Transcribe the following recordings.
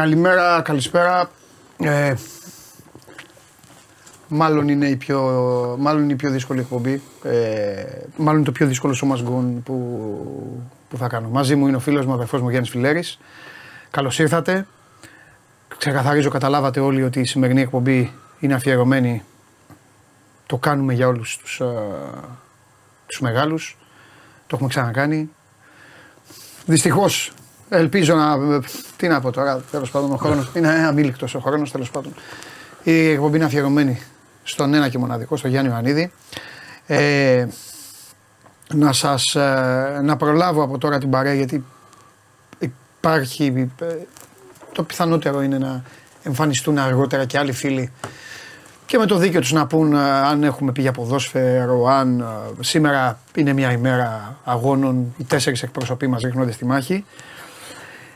Ε, καλημέρα, καλησπέρα. Ε, μάλλον είναι η πιο, μάλλον είναι η πιο δύσκολη εκπομπή. Ε, μάλλον το πιο δύσκολο σώμα γκον που, που θα κάνω. Μαζί μου είναι ο φίλος μου, αδερφός μου Γιάννης Φιλέρης. Καλώς ήρθατε. Ξεκαθαρίζω, καταλάβατε όλοι ότι η σημερινή εκπομπή είναι αφιερωμένη. Το κάνουμε για όλους τους, α, τους μεγάλους. Το έχουμε ξανακάνει. Δυστυχώς Ελπίζω να. Τι να πω τώρα, τέλος πάντων ο χρόνος. Είναι αμήλικτος ο χρόνος, τέλος πάντων. Η εκπομπή είναι αφιερωμένη στον ένα και μοναδικό, στον Γιάννη Ιωαννίδη. Ε, να σας, ε, να προλάβω από τώρα την παρέα γιατί υπάρχει, ε, το πιθανότερο είναι να εμφανιστούν αργότερα και άλλοι φίλοι και με το δίκιο τους να πούν ε, αν έχουμε πει για ποδόσφαιρο, αν σήμερα είναι μια ημέρα αγώνων, οι τέσσερις εκπροσωποί μας ρίχνονται στη μάχη.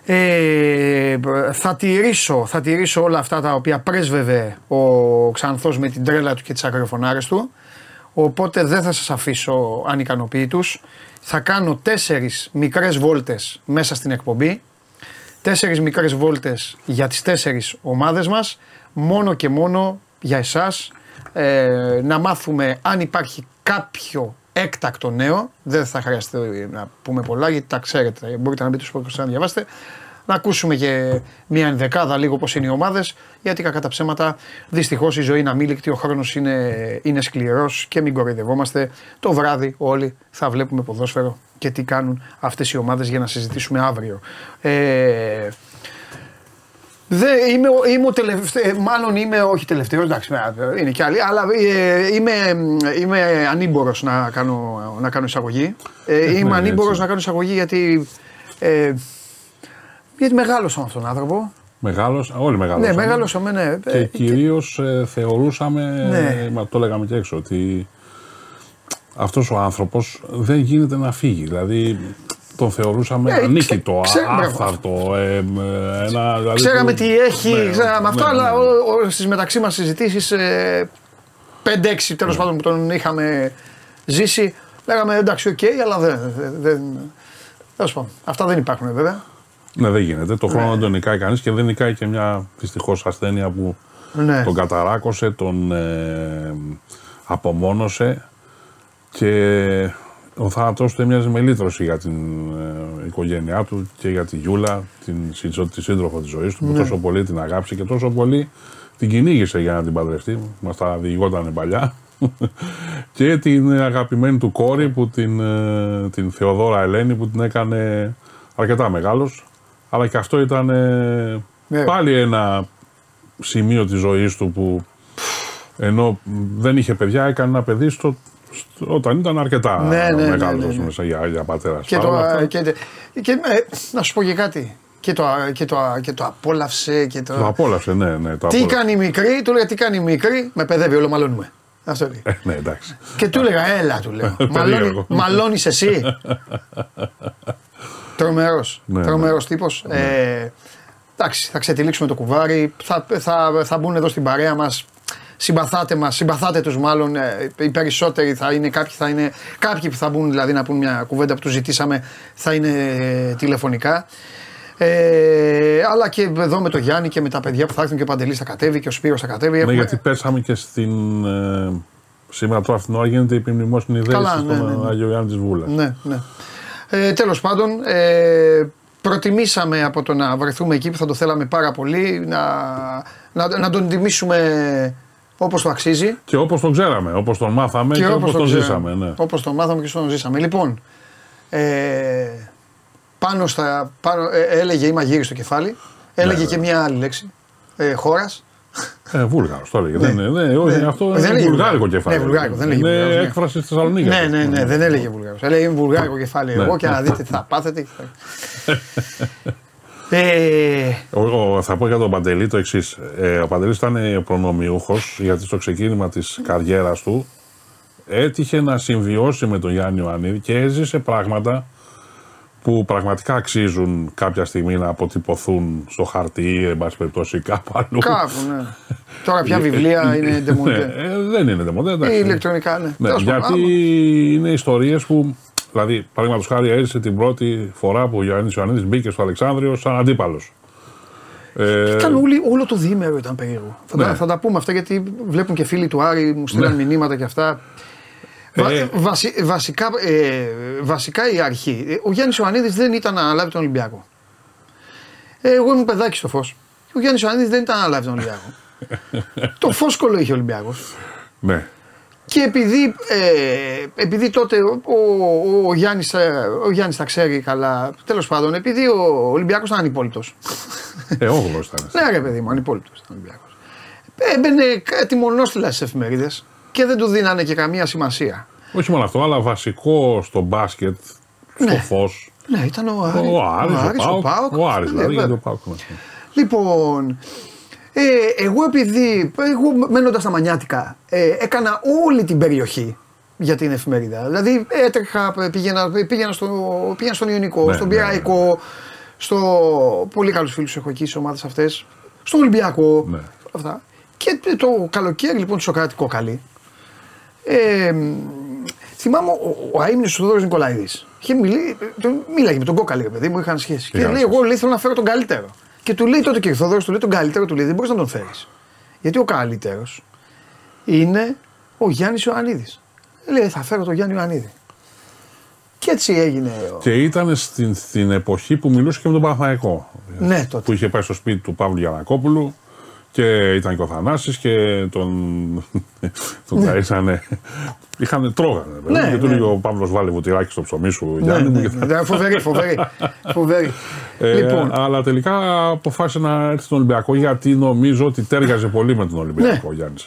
Ε, θα, τηρήσω, θα τηρήσω όλα αυτά τα οποία πρέσβευε ο Ξανθός με την τρέλα του και τις αγριοφωνάρες του. Οπότε δεν θα σας αφήσω ανικανοποιητούς. Θα κάνω τέσσερις μικρές βόλτες μέσα στην εκπομπή. Τέσσερις μικρές βόλτες για τις τέσσερις ομάδες μας. Μόνο και μόνο για εσάς. Ε, να μάθουμε αν υπάρχει κάποιο έκτακτο νέο. Δεν θα χρειαστεί να πούμε πολλά γιατί τα ξέρετε. Μπορείτε να μπείτε στο podcast να διαβάσετε. Να ακούσουμε και μια ενδεκάδα λίγο πώς είναι οι ομάδες. Γιατί κακά τα ψέματα δυστυχώς η ζωή είναι αμήλικτη, ο χρόνος είναι, είναι σκληρός και μην κοροϊδευόμαστε. Το βράδυ όλοι θα βλέπουμε ποδόσφαιρο και τι κάνουν αυτές οι ομάδες για να συζητήσουμε αύριο. Ε, Δε, είμαι, είμαι ο τελευταίος, μάλλον είμαι όχι τελευταίος, εντάξει, είναι και άλλοι, αλλά ε, είμαι, είμαι ανήμπορος να κάνω, να κάνω εισαγωγή. Ε, είμαι ανήμπορος να κάνω εισαγωγή γιατί. Ε, γιατί μεγάλωσα με αυτόν τον άνθρωπο. Μεγάλος, όλοι μεγάλωσαμε. Ναι, μεγάλωσαμε, ναι. Και ε, κυρίως ε, θεωρούσαμε, ναι. το λέγαμε και έξω, ότι αυτός ο άνθρωπος δεν γίνεται να φύγει. Δηλαδή τον θεωρούσαμε ε, ανίκητο, άφθαρτο. Ε, ένα, δηλαδή ξέραμε τι έχει, ναι, ξέραμε ναι, αυτό, ναι, αλλά ναι. στις μεταξύ μας συζητήσεις, ε, 5-6 τέλος πάντων που τον είχαμε ζήσει, λέγαμε εντάξει, OK, okay, αλλά δεν. δεν Τέλος πάντων, αυτά δεν υπάρχουν βέβαια. Ναι, δεν γίνεται. Το χρόνο δεν τον νικάει κανείς και δεν νικάει και μια δυστυχώς ασθένεια που τον καταράκωσε, τον ε, απομόνωσε και ο θάνατός του έμοιαζε με λύτρωση για την ε, οικογένειά του και για τη Γιούλα, την, τη σύντροφο της ζωής του, που ναι. τόσο πολύ την αγάπησε και τόσο πολύ την κυνήγησε για να την παντρευτεί. Μας τα διηγόταν παλιά. και την αγαπημένη του κόρη, που την, ε, την Θεοδόρα Ελένη, που την έκανε αρκετά μεγάλος. Αλλά και αυτό ήταν ε, ναι. πάλι ένα σημείο της ζωής του που ενώ δεν είχε παιδιά έκανε ένα παιδί στο όταν ήταν αρκετά ναι, ναι, μεγάλος ναι, ναι, ναι. για, για πατέρας. Και, το, και, και, ε, να σου πω και κάτι. Και το, και, το, και το απόλαυσε. Και το... το απόλαυσε, ναι. ναι το τι απόλαυσε. κάνει η μικρή, του έλεγα τι κάνει η μικρή, με παιδεύει, όλο μαλώνουμε. Αυτό λέει. Ε, ναι, εντάξει. Και του έλεγα, έλα, του λέω. Μαλώνει, Μαλώνεις εσύ. Τρομερός. Ναι, Τρομερός ναι. τύπος. Ναι. Ε, εντάξει, θα ξετυλίξουμε το κουβάρι. Θα, θα, θα μπουν εδώ στην παρέα μας συμπαθάτε μας, συμπαθάτε τους μάλλον. Ε, οι περισσότεροι θα είναι κάποιοι, θα είναι, κάποιοι που θα μπουν δηλαδή να πούν μια κουβέντα που τους ζητήσαμε θα είναι ε, τηλεφωνικά. Ε, αλλά και εδώ με το Γιάννη και με τα παιδιά που θα έρθουν και ο Παντελής θα κατέβει και ο Σπύρος θα κατέβει. Ναι, γιατί πέσαμε και στην. Ε, σήμερα τώρα αυτήν την ώρα γίνεται η επιμνημόσυνη ιδέα ναι, στον ναι, ναι. Άγιο Γιάννη της Βούλας. Ναι, ναι. Ε, Τέλος πάντων, ε, προτιμήσαμε από το να βρεθούμε εκεί που θα το θέλαμε πάρα πολύ να, να, να τον τιμήσουμε Όπως το αξίζει. Και όπως τον ξέραμε, όπως τον μάθαμε και, και όπως τον, ζήσαμε. Ναι. Όπως τον μάθαμε και τον ζήσαμε. Λοιπόν, ε, πάνω στα. Πάνω, ε, έλεγε είμαι γύρι στο κεφάλι. Έλεγε ναι, και μια άλλη λέξη. Ε, Χώρας. Ε, Βούλγαρος το έλεγε. Ναι. Δεν, ναι, όχι, ναι. αυτό δεν είναι βουλγάρικο κεφάλι. Ναι, βουλγάρικο, δεν είναι έκφραση της Θεσσαλονίκης. Ναι, ναι, ναι, δεν έλεγε Βουλγάρο. Έλεγε βουλγάρικο κεφάλι. Ναι. Εγώ και να δείτε τι θα πάθετε. Ε... Εγώ θα πω για τον Παντελή το εξής. Ε, ο Παντελής ήταν προνομιούχος γιατί στο ξεκίνημα της καριέρας του έτυχε να συμβιώσει με τον Γιάννη Ιωαννίδη και έζησε πράγματα που πραγματικά αξίζουν κάποια στιγμή να αποτυπωθούν στο χαρτί, εν πάση περιπτώσει κάπου αλλού. Κάπου, ναι. Τώρα πια βιβλία είναι ντεμοντέ. ναι, δεν είναι ντεμοντέ, εντάξει. Ή ηλεκτρονικά, ναι. ναι γιατί είναι ιστορίες που Δηλαδή, παραδείγματος χάρη, έζησε την πρώτη φορά που ο Γιάννη Ιωαννίδης μπήκε στο Αλεξάνδριο σαν αντίπαλος. Ε, ήταν όλη, όλο το διήμερο ήταν περίεργο. Θα, ναι. τα, θα τα πούμε αυτά γιατί βλέπουν και φίλοι του Άρη, μου στείλαν ναι. μηνύματα και αυτά. Ε, βασι, βασικά, ε, βασικά η αρχή. Ο Γιάννης Ιωαννίδης δεν ήταν να αναλάβει τον Ολυμπιακό. Ε, εγώ ήμουν παιδάκι στο φως. Ο Γιάννης Ιωαννίδης δεν ήταν να αναλάβει τον Ολυμπιακό. το φόσκολο είχε ο Ολυμπιακός. Ναι. Και επειδή, ε, επειδή τότε ο, ο, ο, Γιάννης, ε, ο Γιάννης τα ξέρει καλά, τέλος πάντων, επειδή ο Ολυμπιακός ήταν ανυπόλυτος. Ε, όχι ήταν. ναι ρε παιδί μου, ανυπόλυτος ήταν ο Ολυμπιακός. Έμπαινε κάτι μονόστιλα στις εφημερίδες και δεν του δίνανε και καμία σημασία. Όχι μόνο αυτό, αλλά βασικό στο μπάσκετ, στο ναι. φως. Ναι, ήταν ο Άρης. Ο Άρης, ο, Άρης, ο, Πάοκ. Ο Άρης, δηλαδή, ναι, ο Πάοκ. Λοιπόν, ε, εγώ επειδή, εγώ μένοντας στα Μανιάτικα, ε, έκανα όλη την περιοχή για την εφημερίδα. Δηλαδή έτρεχα, πήγαινα, πήγαινα, στο, πήγαινα στον Ιωνικό, ναι, στον ναι, Πυραϊκό, ναι. στο. Πολύ καλούς φίλους έχω εκεί στις ομάδες αυτές. Στον Ολυμπιακό. Ναι. Αυτά. Και το καλοκαίρι λοιπόν του Σοκράτη Κόκαλη. Ε, θυμάμαι ο, ο αίμνης του Δόρο Νικολαίδης. Μίλαγε με τον Κόκαλη, παιδί μου, είχαν σχέση. Και λέει: Εγώ λέει, θέλω να φέρω τον καλύτερο. Και του λέει τότε και ο Θόδωρο, του λέει τον καλύτερο, του λέει δεν μπορείς να τον φέρεις. Γιατί ο καλύτερος είναι ο Γιάννης Ιωαννίδης. Λέει θα φέρω τον Γιάννη Ιωαννίδη. Και έτσι έγινε. Και ήταν στην, στην εποχή που μιλούσε και με τον Παναθαϊκό. Ναι, τότε. Που είχε πάει στο σπίτι του Παύλου Γιανακόπουλου και ήταν και ο Θανάσης και τον, τον ναι. ταΐσανε. Είχαν τρώγανε. Ναι, και του ναι. ο Παύλος βάλει βουτυράκι στο ψωμί σου. Ναι, ναι, ναι, ναι, φοβερή, φοβερή. φοβερή. Ε, λοιπόν. Αλλά τελικά αποφάσισε να έρθει στον Ολυμπιακό γιατί νομίζω ότι τέριαζε πολύ με τον Ολυμπιακό ναι. Γιάννης.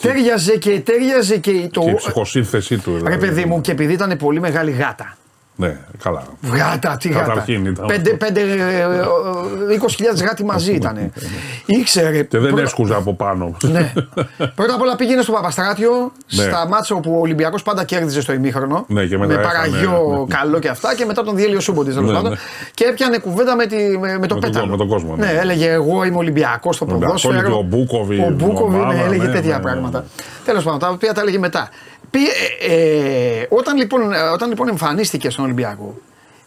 Τέριαζε και τέριαζε και το. Και η ψυχοσύνθεσή του. Ρε παιδί μου, και επειδή ήταν πολύ μεγάλη γάτα. Ναι, καλά. Γάτα, τι γάτα. 20.000 γάτι μαζί ήταν. Ήξερε. Και δεν πρώτα... έσκουζε από πάνω. ναι. Πρώτα απ' όλα πήγαινε στο Παπαστράτιο, ναι. στα μάτσα όπου ο Ολυμπιακός πάντα κέρδιζε στο ημίχρονο. Ναι, και μετά με παραγιό ναι, ναι. καλό και αυτά και μετά τον διέλειο Σούμποντι τέλος πάντων. Και έπιανε κουβέντα με, τη, με, με το πέταλο. Με τον κόσμο. Ναι, έλεγε εγώ είμαι Ολυμπιακός στο ποδόσφαιρο. Ο Μπούκοβι. Ο Μπούκοβι έλεγε τέτοια πράγματα. Τέλος πάντων, τα οποία τα έλεγε μετά. Ε, ε, όταν, λοιπόν, όταν λοιπόν εμφανίστηκε στον Ολυμπιακό,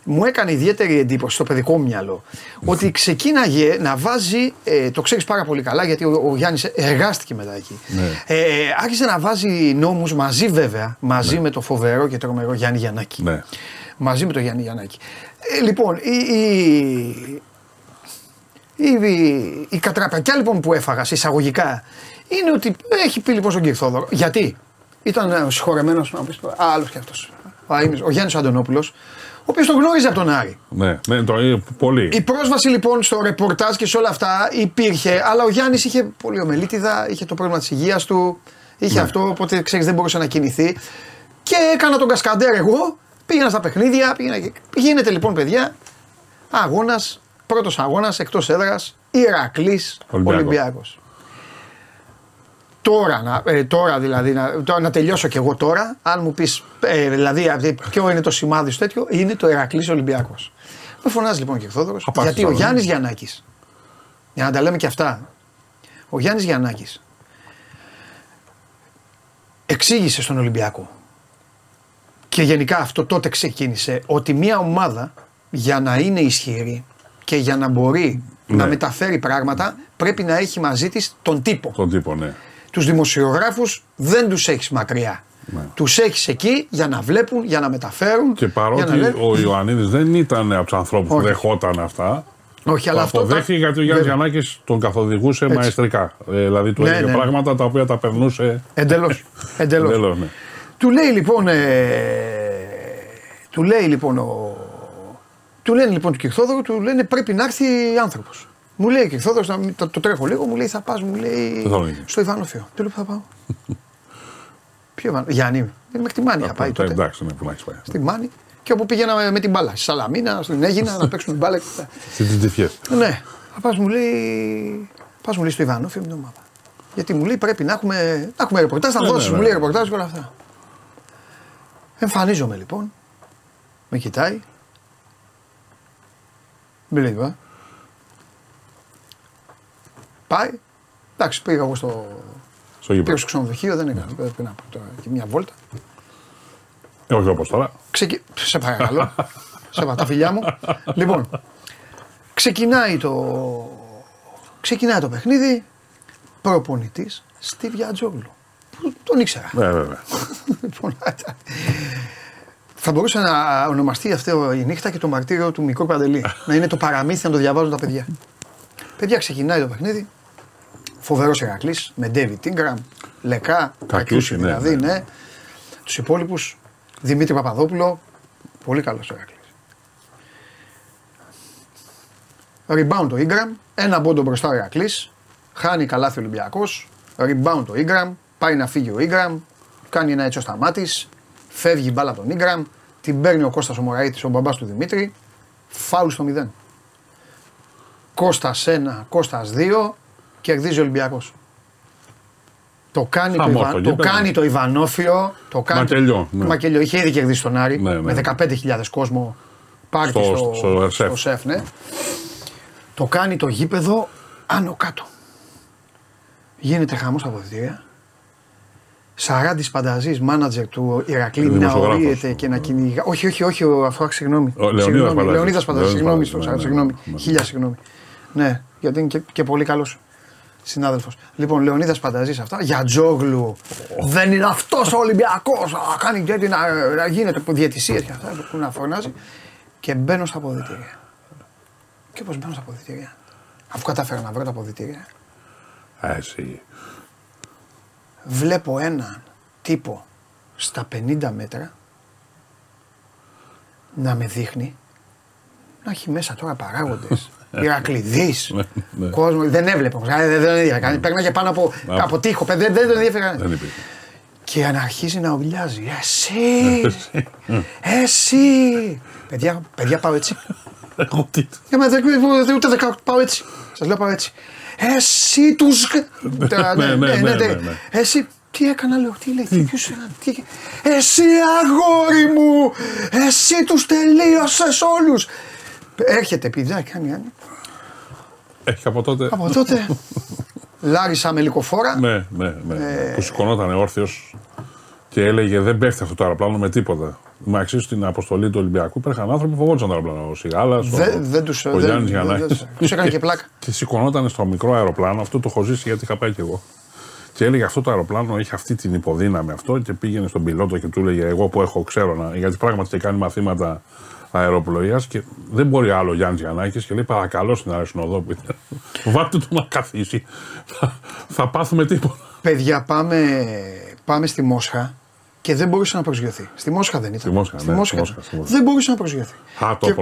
μου έκανε ιδιαίτερη εντύπωση στο παιδικό μου μυαλό ότι ξεκίναγε να βάζει, ε, το ξέρεις πάρα πολύ καλά γιατί ο, ο Γιάννης εργάστηκε μετά εκεί. Ναι. Ε, άρχισε να βάζει νόμους μαζί βέβαια, μαζί ναι. με το φοβερό και τρομερό Γιάννη Γιαννάκη. Ναι. Μαζί με τον Γιάννη Γιαννάκη. Ε, λοιπόν, η, η, η, η, η κατραπακιά λοιπόν που έφαγα εισαγωγικά είναι ότι έχει πει λοιπόν στον Κυρθόδωρο. Γιατί; Ήταν συγχωρεμένος άλλος κι αυτός. Ο Γιάννης Αντωνόπουλος, ο οποίος τον γνώριζε από τον Άρη. Ναι, ναι το, πολύ. Η πρόσβαση λοιπόν στο ρεπορτάζ και σε όλα αυτά υπήρχε, αλλά ο Γιάννης είχε πολύ ομελίτιδα, είχε το πρόβλημα της υγείας του, είχε ναι. αυτό, οπότε ξέρεις δεν μπορούσε να κινηθεί. Και έκανα τον κασκαντέρ εγώ, πήγαινα στα παιχνίδια, πήγαινα... γίνεται λοιπόν παιδιά, αγώνας, πρώτος αγώνας εκτός έδρας, Ηρακλής Ολυμπιακός. Τώρα, να, ε, τώρα δηλαδή, να, τώρα, να τελειώσω κι εγώ τώρα, αν μου πεις, ε, δηλαδή, ποιο είναι το σημάδι σου τέτοιο, είναι το Ερακλής Ολυμπιακός. Με φωνάζει λοιπόν και ο γιατί ο Γιάννης Γιαννάκης, για να τα λέμε και αυτά, ο Γιάννης Γιαννάκης εξήγησε στον Ολυμπιακό και γενικά αυτό τότε ξεκίνησε ότι μια ομάδα για να είναι ισχυρή και για να μπορεί να ναι. μεταφέρει πράγματα πρέπει να έχει μαζί της τον τύπο. Τον τύπο, ναι. Τους δημοσιογράφους δεν τους έχεις μακριά. Ναι. Τους έχεις εκεί για να βλέπουν, για να μεταφέρουν. Και παρότι ο Ιωαννίδης δεν ήταν από τους ανθρώπους που δεχόταν αυτά. Όχι, αλλά αυτό. Αποδέχθηκε γιατί ο Γιάννης Γιαννάκης τον καθοδηγούσε Έτσι. μαεστρικά. Ε, δηλαδή του ναι, έλεγε ναι, ναι. πράγματα τα οποία τα περνούσε. Εντελώς. Εντελώς. ναι. Του λέει λοιπόν. Ε, του λέει λοιπόν ο. Του λένε λοιπόν του Κυρθόδωρου, του λένε πρέπει να έρθει άνθρωπος. Μου λέει και Θόδωρος, το, το τρέχω λίγο, μου λέει θα πας, μου λέει. Στο Ιβάνοφιο. Τι λέω που θα πάω; Ποιο Ιβάνοφιο, Γιάννη, δεν με χτυμάνει να πάει τότε. Εντάξει, ναι, που πάει. Στη Μάνη και όπου πήγαινα με την μπάλα. Στη Σαλαμίνα, στην Έγινα να παίξουμε την μπάλα. Στι τυφιέ. Ναι, θα πας μου λέει. Πας μου λέει στο Ιβάνοφιο με την ομάδα. Γιατί μου λέει πρέπει να έχουμε, να έχουμε ρεπορτάζ, θα ναι, δώσει, ναι, μου λέει ναι. ρεπορτάζ και όλα αυτά. Εμφανίζομαι λοιπόν, με κοιτάει. Με λέει, Πάει. Εντάξει, πήγα εγώ στο. Στο πήγα στο ξενοδοχείο, δεν έκανα. Ναι. Πρέπει να πω τώρα και μια βόλτα. όχι όπως τώρα. Ξεκι... Σε παρακαλώ. σε τα φιλιά μου. λοιπόν, ξεκινάει το, ξεκινάει το παιχνίδι. Προπονητής στη Βιατζόγλου. Που τον ήξερα. Ναι, βέβαια. λοιπόν, θα μπορούσε να ονομαστεί αυτό η νύχτα και το μαρτύριο του μικρού Παντελή. να είναι το παραμύθι να το διαβάζουν τα παιδιά. Παιδιά, ξεκινάει το παιχνίδι. Φοβερός Ερακλής με David Ingram, Λεκά, Κακιούση ναι, δηλαδή, ναι. ναι. Τους υπόλοιπους Δημήτρη Παπαδόπουλο. Πολύ καλός ο Ερακλής. Rebound το Ingram, ένα πόντο μπροστά ο Ερακλής. Χάνει καλάθι ο Ολυμπιακός. Rebound το Ingram, πάει να φύγει ο Ingram. Κάνει ένα έτσι ο σταμάτης. Φεύγει η μπάλα από τον Ingram. Την παίρνει ο Κώστας ο Μωραήτης, ο μπαμπάς του Δημήτρη. Φάουλ στο 0. Κώστας 1, Κώστας 2, κερδίζει ο Ολυμπιακός. Το κάνει, το, Ιβα... το, κάνει το Ιβανόφιο. Το κάνει Μακελιό. Ναι. Μακελιό. Είχε ήδη κερδίσει τον Άρη ναι, ναι. με 15.000 κόσμο. Πάρτι στο, στο, στο, στο σεφ. Ναι. Το κάνει το γήπεδο άνω κάτω. Γίνεται χαμός στα αποδητήρια. Σαράντης Πανταζής, μάνατζερ του Ηρακλή, να ορίεται και να κυνηγά. Όχι, όχι, όχι, αυτό συγγνώμη. Λεωνίδας Πανταζής, συγγνώμη, συγγνώμη. Χίλια συγγνώμη. Ναι, γιατί είναι και, και πολύ καλός συνάδελφος. Λοιπόν, Λεωνίδας Πανταζή αυτά. Για τζόγλου. Δεν είναι αυτός ο Ολυμπιακός. Να κάνει τέτοιο να, να γίνεται διαιτησίες και αυτά που να φωνάζει. Και μπαίνω στα αποδητήρια. Και πώς μπαίνω στα αποδητήρια. Αφού κατάφερα να βρω τα αποδητήρια. Εσύ βλέπω έναν τύπο στα 50 μέτρα να με δείχνει να έχει μέσα τώρα παράγοντες. Ηρακλειδή. Ναι, ναι. κόσμος. Δεν έβλεπε. Δεν, δεν ενδιαφέρει. Παίρναγε πάνω από, από τείχο. Δεν, δεν τον ενδιαφέρει. Και αν αρχίζει να ουλιάζει. Εσύ! Εσύ! παιδιά, παιδιά πάω έτσι. Εγώ τι. Ούτε 18 πάω έτσι. Σας λέω πάω έτσι. Εσύ τους. Ναι, ναι, ναι, ναι, Εσύ. Τι έκανα, λέω, τι λέει, ποιος τι... Εσύ αγόρι μου, εσύ τους τελείωσες όλους. Έρχεται πηδά, κάνει, Έχει από τότε. Από τότε. Λάρισα με λικοφόρα. Ναι, ναι, ναι. Ε... Που σηκωνόταν όρθιος και έλεγε δεν πέφτει αυτό το αεροπλάνο με τίποτα. Μα εξή στην αποστολή του Ολυμπιακού υπήρχαν άνθρωποι που φοβόντουσαν το αεροπλάνο. Ο Σιγάλας, ο, ο Γιάννης Γιαννάκης. Τους έκανε και πλάκα. Και σηκωνόταν στο μικρό αεροπλάνο, αυτό το έχω ζήσει γιατί είχα πάει κι εγώ. Και έλεγε αυτό το αεροπλάνο έχει αυτή την υποδύναμη αυτό και πήγαινε στον πιλότο και του έλεγε εγώ που έχω ξέρω να, γιατί πράγματι και κάνει μαθήματα αεροπλοείας και δεν μπορεί άλλο ο Γιάννης Γιαννάκης και λέει παρακαλώ στην αεροσυνοδό Βάλτε το να καθίσει. Θα, θα πάθουμε τίποτα. Παιδιά, πάμε, πάμε στη Μόσχα και δεν μπορούσε να προσγειωθεί. Στη Μόσχα δεν ήταν. Στη Μόσχα, στη ναι, Μόσχα. Μόσχα, στη Μόσχα. Δεν μπορούσε να προσγειωθεί. Α, το και,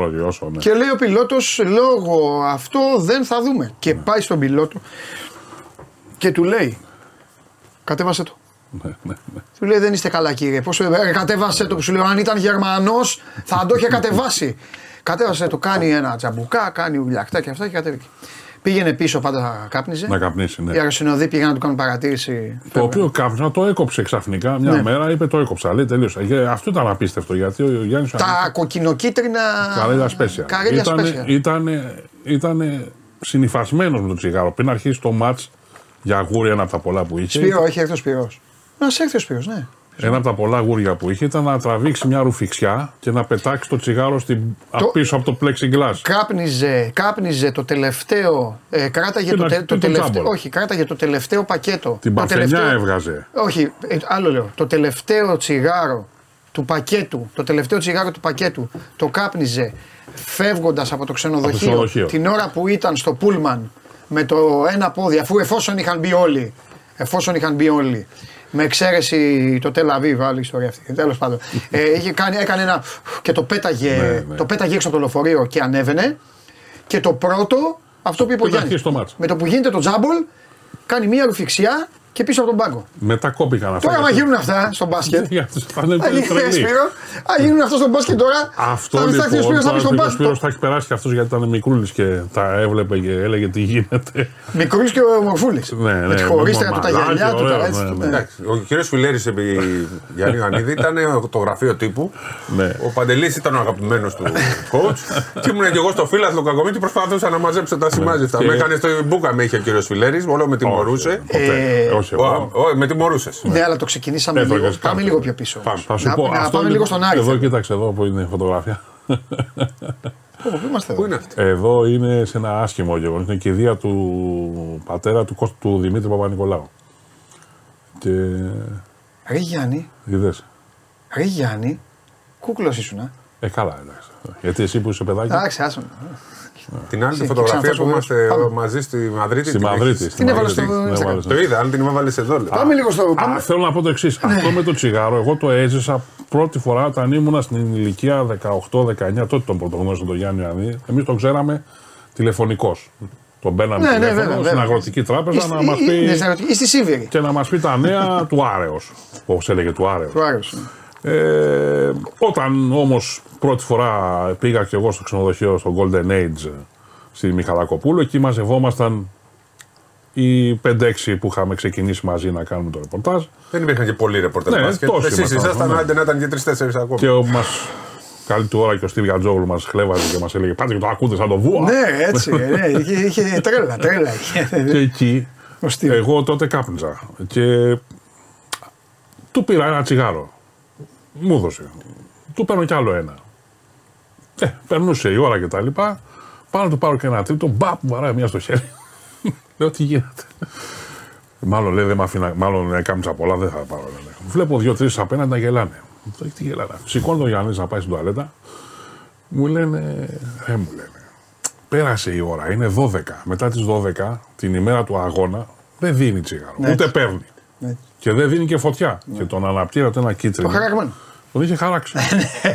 ναι. Και λέει ο πιλότος, λόγω αυτό δεν θα δούμε. Και ναι. πάει στον πιλότο και του λέει, κατέβασε το. Ναι, ναι, ναι. Του λέει δεν είστε καλά κύριε. Πώς ε, κατέβασε το που σου λέω, αν ήταν Γερμανός θα το είχε κατεβάσει. Κατέβασε το, κάνει ένα τσαμπουκά, κάνει ουλιακτά και αυτά και κατέβηκε. Πήγαινε πίσω πάντα κάπνιζε. Να καπνίσει, ναι. Οι αεροσυνοδοί πήγαν να του κάνουν παρατήρηση. Το οποίο κάπνιζε, το έκοψε ξαφνικά μια ναι. μέρα, είπε το έκοψα. Λέει τελείωσα. Αυτό ήταν απίστευτο γιατί ο Γιάννης. Τα κοκκινοκίτρινα. Καρέλια σπέσια. Ήταν, ήταν, ήταν συνυφασμένος με το τσιγάρο. Πριν αρχίσει το ματ για αγούρι ένα από τα πολλά που είχε. Σπύρο, έχει έρθει ο Σπύρο. Να σε έρθει ο Σπύρο, ναι. Ένα από τα πολλά γούρια που είχε ήταν να τραβήξει μια ρουφιξιά και να πετάξει το τσιγάρο στην... το... πίσω από το plexiglass. Κάπνιζε, κάπνιζε το τελευταίο. Ε, κράταγε το, τε, το τελευταίο. Όχι, κράταγε το τελευταίο πακέτο. Την παθενιά έβγαζε. Όχι, ε, άλλο λέω. Το τελευταίο τσιγάρο του πακέτου, το τελευταίο τσιγάρο του πακέτου το κάπνιζε φεύγοντας από το ξενοδοχείο, την ώρα που ήταν στο πούλμαν με το ένα πόδι, αφού εφόσον είχαν μπει όλοι, εφόσον είχαν μπει όλοι, με εξαίρεση το Τελαβίβ, άλλη ιστορία αυτή. Τέλος πάντων. ε, είχε κάνει, έκανε ένα. και το πέταγε, ναι, ναι. το πέταγε έξω από το λεωφορείο και ανέβαινε. Και το πρώτο, αυτό που είπε ο Γιάννης. Με το που γίνεται το τζάμπολ, κάνει μία ρουφιξιά και πίσω από τον πάγκο. Μετά κόπηκαν αυτά. Τώρα, άμα γίνουν αυτά στο μπάσκετ. Αν γίνουν αυτά στο μπάσκετ τώρα. Αυτό θα λοιπόν. Ο Σπύρος θα έχει περάσει και αυτός γιατί ήταν μικρούλης και τα έβλεπε και έλεγε τι γίνεται. Μικρούλης και ο Μορφούλης. Ναι, ναι. Χωρίστε του τα γυαλιά του. Ναι, ναι. Ο κύριος Φιλέρης επί Γιάννη Γανίδη ήταν το γραφείο τύπου. Ο Παντελής ήταν ο αγαπημένος του coach. Και ήμουν και εγώ στο φίλαθλο κακομή και προσπαθούσα να μαζέψω τα σημάδια. Με έκανε στο μπουκα με είχε ο κύριος Φιλέρης, όλο με τιμωρούσε. Όχι, εγώ. με τιμωρούσε. Ναι, αλλά το ξεκινήσαμε λίγο. Πάμε λίγο πιο πίσω. Θα σου πω. Πάμε λίγο στον Άρη. Εδώ, κοίταξε εδώ που είναι η φωτογραφία. Πού είμαστε εδώ; είναι Εδώ είναι σε ένα άσχημο γεγονός. Είναι η κηδεία του πατέρα του, του Δημήτρη Παπα-Νικολάου. Και. Ρε Γιάννη. Είδες. Ρε Γιάννη. Κούκλος ήσουν. Ε. ε, καλά, εντάξει. Γιατί εσύ που είσαι παιδάκι. Εντάξει, άσον. Την άλλη φωτογραφία που είμαστε μαζί στη Μαδρίτη. Στη Μαδρίτη. Την έβαλες στο Το είδα, αν την έβαλες εδώ. Πάμε λίγο στο. Θέλω να πω το εξής. Ναι. Αυτό με το τσιγάρο, εγώ το έζησα πρώτη φορά όταν ήμουνα στην ηλικία 18-19. Τότε τον πρωτογνώρισα τον Γιάννη Ιωαννίδη. Εμείς τον ξέραμε τηλεφωνικός. Τον μπαίναμε ναι, ναι, τηλέφωνο στην αγροτική τράπεζα να μας πει. Ή στη Σίβηρη. Και να μας πει τα νέα του Άρεος. Όπως έλεγε του Άρεος. Του Άρεος. Ε, όταν όμως πρώτη φορά πήγα και εγώ στο ξενοδοχείο στο Golden Age στη Μιχαλακοπούλου, εκεί μαζευόμασταν οι 5-6 που είχαμε ξεκινήσει μαζί να κάνουμε το ρεπορτάζ. Δεν υπήρχαν και πολλοί ρεπορτάζ. Ναι, Εσείς ήσασταν, ναι. άντε να ήταν και 3-4 ακόμα. Και μας καλή του ώρα και ο Στίβ Gatζόγλου μας χλέβαζε και μας έλεγε Πάτε και το ακούτε σαν το βούα. Ναι, έτσι. ναι, είχε, είχε τρέλα, τρέλα. και εκεί εγώ τότε κάπνιζα. Και του πήρα ένα τσιγάρο. Μου έδωσε. Του παίρνω κι άλλο ένα. Ε, περνούσε η ώρα και τα λοιπά. Πάω να του πάρω και ένα τρίτο. Μπαπ, βαράει μία στο χέρι. Λέω τι γίνεται. Μάλλον λέει δεν με αφήνα, μάλλον έκαμψα πολλά, δεν θα πάρω. Λέει. Βλέπω δύο-τρεις απέναντι να γελάνε. Τι γελάνε. Σηκώνει τον Γιάννης να πάει στην τουαλέτα. Μου λένε, ε, μου λένε. Πέρασε η ώρα, είναι 12. Μετά τις 12, την ημέρα του αγώνα, δεν δίνει τσιγάρο. Ναι, ούτε παίρνει. Ναι. Και δεν δίνει και φωτιά. Ναι. Και τον αναπτύρατε ένα κίτρινο. Το χαραγμένο. Τον είχε χαράξει.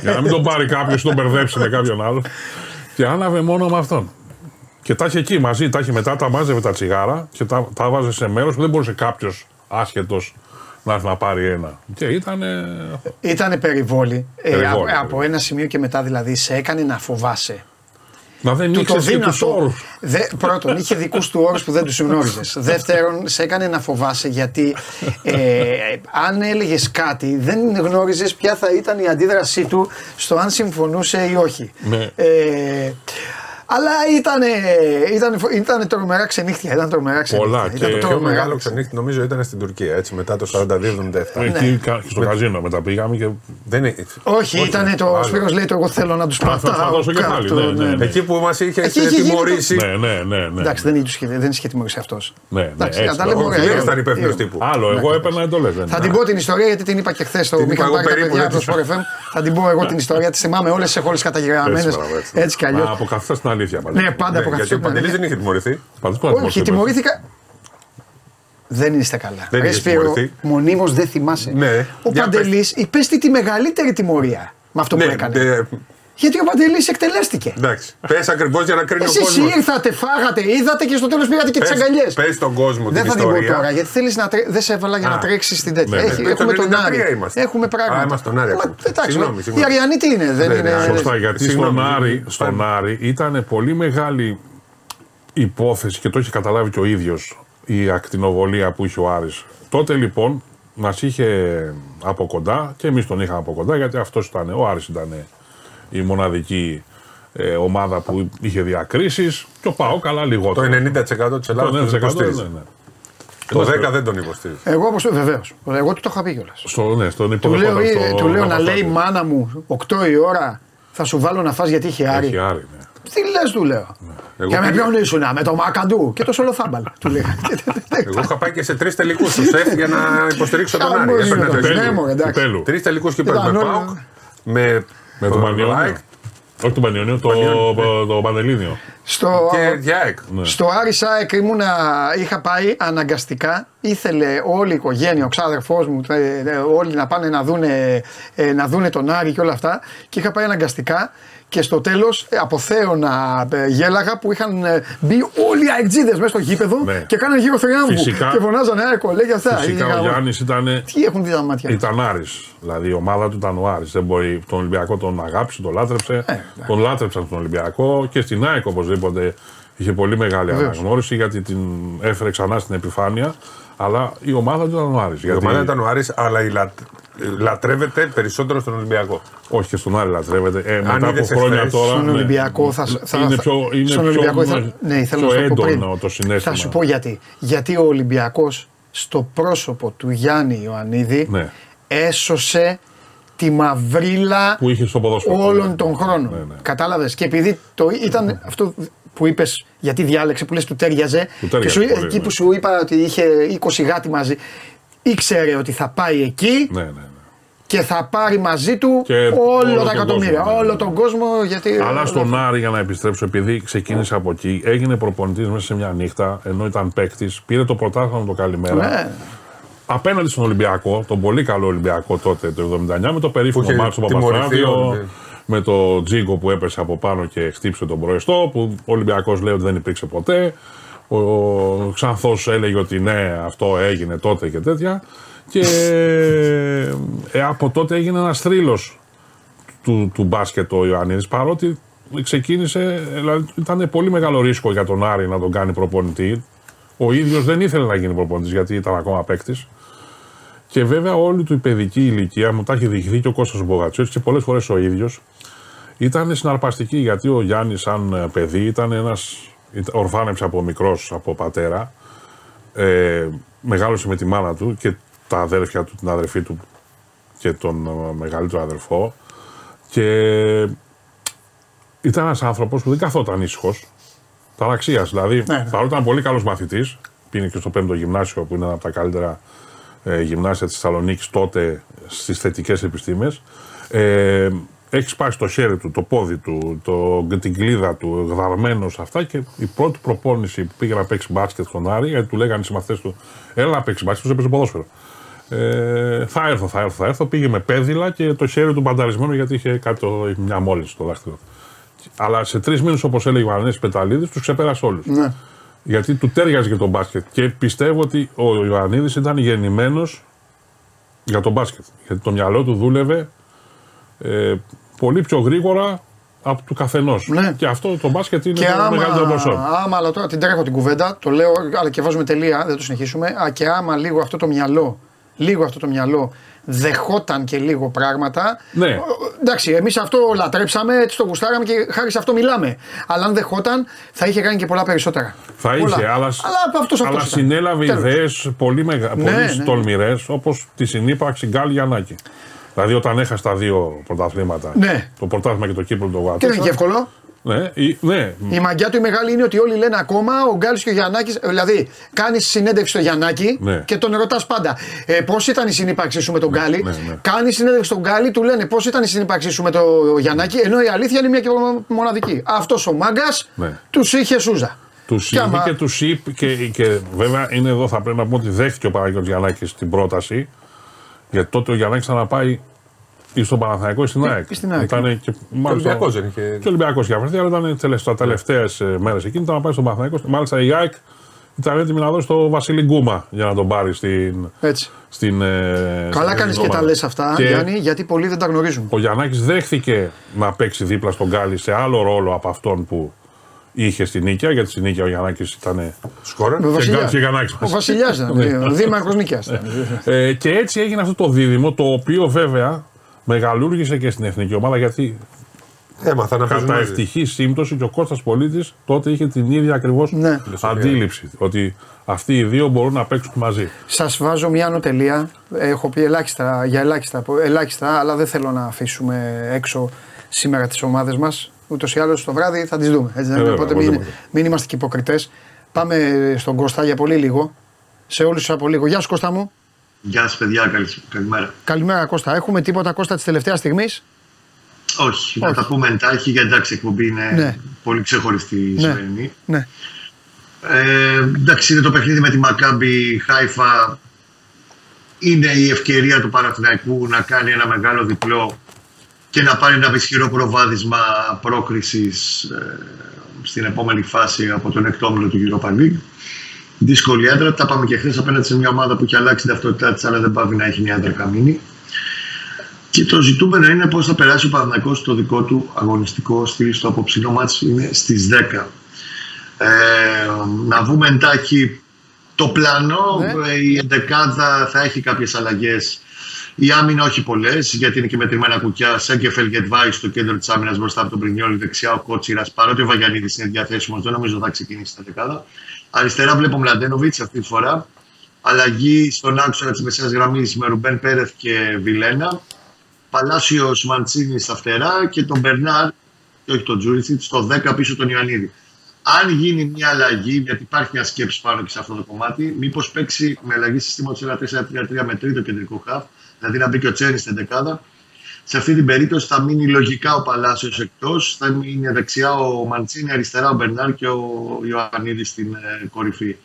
Για να μην τον πάρει κάποιος ή τον μπερδέψει με κάποιον άλλο. Και άναβε μόνο με αυτόν. Και τα είχε εκεί μαζί, τα είχε μετά, τα μάζευε τα τσιγάρα και τα, τα βάζε σε μέρος που δεν μπορούσε κάποιος άσχετος να έρθει να πάρει ένα. Και ήταν. Ήτανε περιβόλη. Ε, από, από ένα σημείο και μετά δηλαδή σε έκανε να φοβάσαι. Μα δεν ήξερες τους όρους. Πρώτον, είχε δικούς του όρους που δεν τους γνώριζες. Δεύτερον, σε έκανε να φοβάσαι γιατί ε, αν έλεγες κάτι, δεν γνώριζες ποια θα ήταν η αντίδρασή του στο αν συμφωνούσε ή όχι. Ναι. Ε, αλλά ήταν, ήταν, ήταν τρομερά ξενύχτια. Ήταν τρομερά ξενύχτια. Πολλά. Ήταν και το πιο μεγάλο ξενύχτη νομίζω ήταν στην Τουρκία, έτσι, μετά το 42-77. Εκεί ναι. στο καζίνο μετά πήγαμε και. Δεν είναι... Όχι, όχι, ήταν το. Ο Σπύρος λέει το εγώ θέλω να τους πατάω. Θα δώσω και πάλι. Ναι, ναι, ναι. Εκεί που μας είχε τιμωρήσει. Ναι, ναι, ναι, ναι. Εντάξει, δεν είχε τιμωρήσει αυτός. Ναι, ναι. Δεν ήταν υπεύθυνος τύπου. Άλλο, εγώ έπαιρνα εντολές. Θα την πω την ιστορία γιατί την είπα και χθες στο Μιχαλ Πάρη τα παιδιά από το Sport FM. Θα την πω εγώ την ιστορία. Τη θυμάμαι όλες σε χώρε καταγεγραμμένες. Έτσι κι αλλιώς. Από καθένα την αλήθεια. Ναι, πάντα ναι, γιατί ο Παντελής δεν είχε τιμωρηθεί. Όχι, τιμωρήθηκα. Δεν είστε καλά. Δεν Ρε Σπύρο, μονίμως δεν θυμάσαι. Ναι. Ο Παντελής υπέστη τη μεγαλύτερη τιμωρία με αυτό που ναι, έκανε. Ναι. Γιατί ο Παντελής εκτελέστηκε. Εντάξει. Πες ακριβώς για να κρίνει ο κόσμος. Εσεί ήρθατε, φάγατε, είδατε και στο τέλος πήγατε και τις αγκαλιές. Πες στον κόσμο Δεν θα την πω τώρα γιατί θέλεις να. Τρέ... Δεν σε έβαλα για να τρέξεις στην τέτοια. Έχουμε τον Άρη. Έχουμε πράγματα. Α, είμαστε τον Άρη. Εντάξει. Η Αριανή τι είναι. Δεν είναι. Σωστά γιατί στον Άρη ήταν πολύ μεγάλη υπόθεση και το έχει καταλάβει και ο ίδιος η ακτινοβολία που είχε ο Άρης. Τότε λοιπόν μας είχε από κοντά και εμείς τον είχαμε από κοντά γιατί αυτός ήταν, ο Άρης ήταν η μοναδική ε, ομάδα που είχε διακρίσεις και ο Πάο καλά λιγότερο. Το 90% της Ελλάδας το υποστηρίζει. Ναι, ναι. Το 10 δεν τον υποστηρίζει. Εγώ όπω βεβαίως. Εγώ του το είχα πει κιόλας. Στο, ναι, στον του λέω, στο, του λέω να λέει μάνα μου 8 η ώρα θα σου βάλω να φας γιατί είχε άρη. Έχει άρη ναι. Τι λες, του λέω. Ναι. Και με ποιον ήσουν, με το Μακαντού και το Σολοθάμπαλ. του λέω. Εγώ είχα πάει και σε τρεις τελικούς του ΣΕΦ για να υποστηρίξω τον Άρη. Τρεις τελικούς και με Πάοκ. Με με τον Πανιόνιο. Όχι τον Πανιόνιο, το, το Πανελλήνιο. Στο, και ναι. στο Άρη Σάεκ ήμουνα, είχα πάει αναγκαστικά. Ήθελε όλη η οικογένεια, ο ξάδερφός μου, όλοι να πάνε να δούνε, ε, να δούνε τον Άρη και όλα αυτά. Και είχα πάει αναγκαστικά και στο τέλος ε, από θέωνα ε, γέλαγα που είχαν ε, μπει όλοι οι αεκτζίδε μέσα στο γήπεδο ναι. και κάνανε γύρω θριάμβου. Και φωνάζανε Άρικο, λέει αυτά. Φυσικά ο Γιάννης ήταν. Τι έχουν δει τα μάτια. Ήταν Άρης. Δηλαδή η ομάδα του ήταν ο Άρης. Δεν μπορεί. Τον Ολυμπιακό τον αγάπησε, τον λάτρεψε. Ε, τον λάτρεψαν τον Ολυμπιακό και στην ΑΕΚ οπωσδήποτε είχε πολύ μεγάλη αναγνώριση γιατί την έφερε ξανά στην επιφάνεια. Αλλά η ομάδα του ήταν ο Άρης. Η ομάδα ήταν ο Άρης, αλλά η λατ... λατρεύεται περισσότερο στον Ολυμπιακό. Όχι και στον Άρη λατρεύεται. Ε, μετά από χρόνια τώρα. Στον ναι, Ολυμπιακό θα, θα, είναι πιο, είναι στον πιο, Ολυμπιακό θα, ναι, θέλω πιο έντονο το συνέστημα. Θα σου πω γιατί. Γιατί ο Ολυμπιακός στο πρόσωπο του Γιάννη Ιωαννίδη ναι. έσωσε τη μαυρίλα που είχε στο όλων των χρόνων. Ναι, ναι. Κατάλαβες; Και επειδή το ήταν αυτό που είπες, γιατί διάλεξε, που λες του τέριαζε. και σου, εκεί που σου είπα ότι είχε 20 γάτι μαζί, ήξερε ότι θα πάει εκεί. Ναι, ναι, ναι. Και θα πάρει μαζί του και όλο τα εκατομμύρια, ναι, όλο τον κόσμο. Γιατί Αλλά στον Άρη, για να επιστρέψω, επειδή ξεκίνησε από εκεί, έγινε προπονητής μέσα σε μια νύχτα, ενώ ήταν παίκτης, πήρε το πρωτάθλημα το καλημέρα. Ναι απέναντι στον Ολυμπιακό, τον πολύ καλό Ολυμπιακό τότε το 79, με το περίφημο Μάρτσο Παπαστράδιο, με το τζίγκο που έπεσε από πάνω και χτύπησε τον προεστό, που ο Ολυμπιακός λέει ότι δεν υπήρξε ποτέ. Ο Ξανθός έλεγε ότι ναι, αυτό έγινε τότε και τέτοια. Και ε, από τότε έγινε ένας θρύλος του, του μπάσκετ ο Ιωαννίδη, παρότι ξεκίνησε, δηλαδή ήταν πολύ μεγάλο ρίσκο για τον Άρη να τον κάνει προπονητή. Ο ίδιος δεν ήθελε να γίνει προπονητής γιατί ήταν ακόμα παίκτης. Και βέβαια όλη του η παιδική ηλικία μου τα έχει διηγηθεί και ο Κώστας Μπογατσιώτης και πολλές φορές ο ίδιος ήταν συναρπαστική γιατί ο Γιάννης σαν ε, παιδί ήταν ένας, ορφάνεψε από μικρός από πατέρα, ε, μεγάλωσε με τη μάνα του και τα αδέρφια του, την αδερφή του και τον ε, μεγαλύτερο αδερφό και ήταν ένας άνθρωπος που δεν καθόταν ήσυχος, ταραξίας δηλαδή, ναι, ναι. παρότι ήταν πολύ καλός μαθητής, πήγε και στο πέμπτο γυμνάσιο που είναι ένα από τα καλύτερα ε, γυμνάσια της Θεσσαλονίκης τότε στις θετικές επιστήμες. Ε, έχει σπάσει το χέρι του, το πόδι του, το, την κλίδα του, γδαρμένος αυτά και η πρώτη προπόνηση που πήγε να παίξει μπάσκετ στον Άρη, γιατί του λέγανε οι συμμαθητές του, έλα να παίξεις μπάσκετ, του έπαιζε ποδόσφαιρο. Ε, θα έρθω, θα έρθω, θα έρθω. Πήγε με πέδιλα και το χέρι του μπανταρισμένο γιατί είχε κάτω μια μόλυνση στο δάχτυλο. Αλλά σε τρεις μήνες, όπως έλεγε ο Ανέση Πεταλίδης, τους ξεπέρασε όλους. Ναι γιατί του τέριαζε και το μπάσκετ. Και πιστεύω ότι ο Ιωαννίδης ήταν γεννημένος για το μπάσκετ. Γιατί το μυαλό του δούλευε ε, πολύ πιο γρήγορα από του καθενός. Ναι. Και αυτό το μπάσκετ είναι το άμα, μεγαλύτερο ποσό. Άμα, αλλά τώρα την τρέχω την κουβέντα, το λέω, αλλά και βάζουμε τελεία, δεν το συνεχίσουμε. Α, και άμα λίγο αυτό το μυαλό, λίγο αυτό το μυαλό δεχόταν και λίγο πράγματα. Ναι. Εντάξει, εμείς αυτό λατρέψαμε, έτσι το γουστάραμε και χάρη σε αυτό μιλάμε. Αλλά αν δεχόταν, θα είχε κάνει και πολλά περισσότερα. Θα είχε, αλλά, αλλά, αυτός, αλλά συνέλαβε ιδέες πολύ, μεγα... ναι, πολύ ναι. τολμηρές, όπως τη συνύπαρξη Γκάλ Γιαννάκη. Δηλαδή, όταν έχασε τα δύο πρωταθλήματα, ναι. το πρωτάθλημα και το κύπρο του Γουάτου. Και δεν είναι και εύκολο. Ναι, η, ναι. η μαγιά του η μεγάλη είναι ότι όλοι λένε ακόμα ο Γκάλης και ο Γιαννάκης. Δηλαδή, κάνεις συνέντευξη στο Γιαννάκη ναι. και τον ρωτάς πάντα ε, πώς ήταν η συνύπαρξή σου με τον ναι, Γκάλη. Ναι, ναι. Κάνεις συνέντευξη στον Γκάλη, του λένε πώς ήταν η συνύπαρξή σου με τον Γιαννάκη. Ενώ η αλήθεια είναι μια και μοναδική. Αυτός ο μάγκας ναι. τους είχε σούζα. Τους είχε άμα... και τους είπε και, και, βέβαια είναι εδώ θα πρέπει να πούμε ότι δέχτηκε ο Παναγιώτης Γιαννάκης την πρόταση. Γιατί τότε ο Γιαννάκης θα να πάει ή στον Παναθηναϊκό ή στην ΑΕΚ. Στην ΑΕΚ. Ήταν και, ο Ολυμπιακός δεν είχε. Και ο Ολυμπιακός είχε αφαιρεθεί, αλλά ήταν τα τελευταίες μέρες εκείνη. Ήταν να πάει στον Παναθηναϊκό. Μάλιστα η ΑΕΚ ήταν έτοιμη να δώσει το Βασίλη Γκούμα για να τον πάρει στην. Έτσι. Στην, ε, Καλά κάνεις και τα λες αυτά, και Γιάννη, γιατί πολλοί δεν τα γνωρίζουν. Ο Γιαννάκης δέχθηκε να παίξει δίπλα στον Γκάλι σε άλλο ρόλο από αυτόν που είχε στην Νίκαια, γιατί στην Νίκαια ο Γιαννάκης ήταν. Σκόρεν. Ο Βασιλιάς ήταν. Ναι. Ο Δήμαρχος Νίκαιας. Ε, και έτσι έγινε αυτό το δίδυμο, το οποίο βέβαια μεγαλούργησε και στην εθνική ομάδα γιατί Έμαθα να Κατά ευτυχή σύμπτωση και ο Κώστας Πολίτης τότε είχε την ίδια ακριβώς ναι. αντίληψη. Ότι αυτοί οι δύο μπορούν να παίξουν μαζί. Σας βάζω μια νοτελεία. Έχω πει ελάχιστα, για ελάχιστα, ελάχιστα, αλλά δεν θέλω να αφήσουμε έξω σήμερα τις ομάδες μας. Ούτως ή άλλως το βράδυ θα τις δούμε. Έτσι, ε, Οπότε μην, μην, είμαστε και υποκριτές. Πάμε στον Κώστα για πολύ λίγο. Σε όλους σας από λίγο. Γεια σου Κώστα μου. Γεια σας, παιδιά. Καλημέρα. Καλημέρα, Κώστα. Έχουμε τίποτα Κώστα της τελευταίας στιγμής; Όχι, Όχι, να τα πούμε εντάχει γιατί εντάξει, η εκπομπή είναι ναι. πολύ ξεχωριστή ναι. σημερινή. Ναι. Ε, εντάξει, είναι το παιχνίδι με τη Μακάμπη Χάιφα. Είναι η ευκαιρία του Παναθηναϊκού να κάνει ένα μεγάλο διπλό και να πάρει ένα ισχυρό προβάδισμα πρόκρισης ε, στην επόμενη φάση από τον εκτόμιλο του Europa League δύσκολη άντρα. Τα πάμε και χθες απέναντι σε μια ομάδα που έχει αλλάξει την ταυτότητά της, αλλά δεν πάει να έχει μια άντρα καμίνη. Και το ζητούμενο είναι πώς θα περάσει ο Παναγικό στο δικό του αγωνιστικό στυλ στο απόψινό μάτς είναι στις 10. Ε, να βούμε εντάχει το πλάνο, ναι. η εντεκάδα θα έχει κάποιες αλλαγές. Η άμυνα όχι πολλές, γιατί είναι και μετρημένα κουκιά. Σέγκεφελ Γετβάη στο κέντρο της άμυνας μπροστά από τον Πρινιόλη, δεξιά ο Κότσιρα. Παρότι ο Βαγιανίδης είναι διαθέσιμος, δεν νομίζω θα ξεκινήσει τα δεκάδα. Αριστερά βλέπω Μλαντένοβιτ αυτή τη φορά. Αλλαγή στον άξονα της μεσαίας γραμμής με Ρουμπέν Πέρεθ και Βιλένα. Παλάσιος Μαντσίνη στα φτερά και τον Μπερνάρ, και όχι τον Τζούριθιτ, στο 10 πίσω τον Ιωαννίδη. Αν γίνει μια αλλαγή, γιατί υπάρχει μια σκέψη πάνω και σε αυτό το κομμάτι, μήπως παίξει με αλλαγή συστήματο 1-4-3-3 με τρίτο κεντρικό χαφ, δηλαδή να μπει και ο Τσέρι στην δεκάδα. Σε αυτή την περίπτωση θα μείνει λογικά ο Παλάσιος εκτός, θα μείνει δεξιά ο Μαντσίνη, αριστερά ο Μπερνάρ και ο Ιωαννίδης στην ε, κορυφή.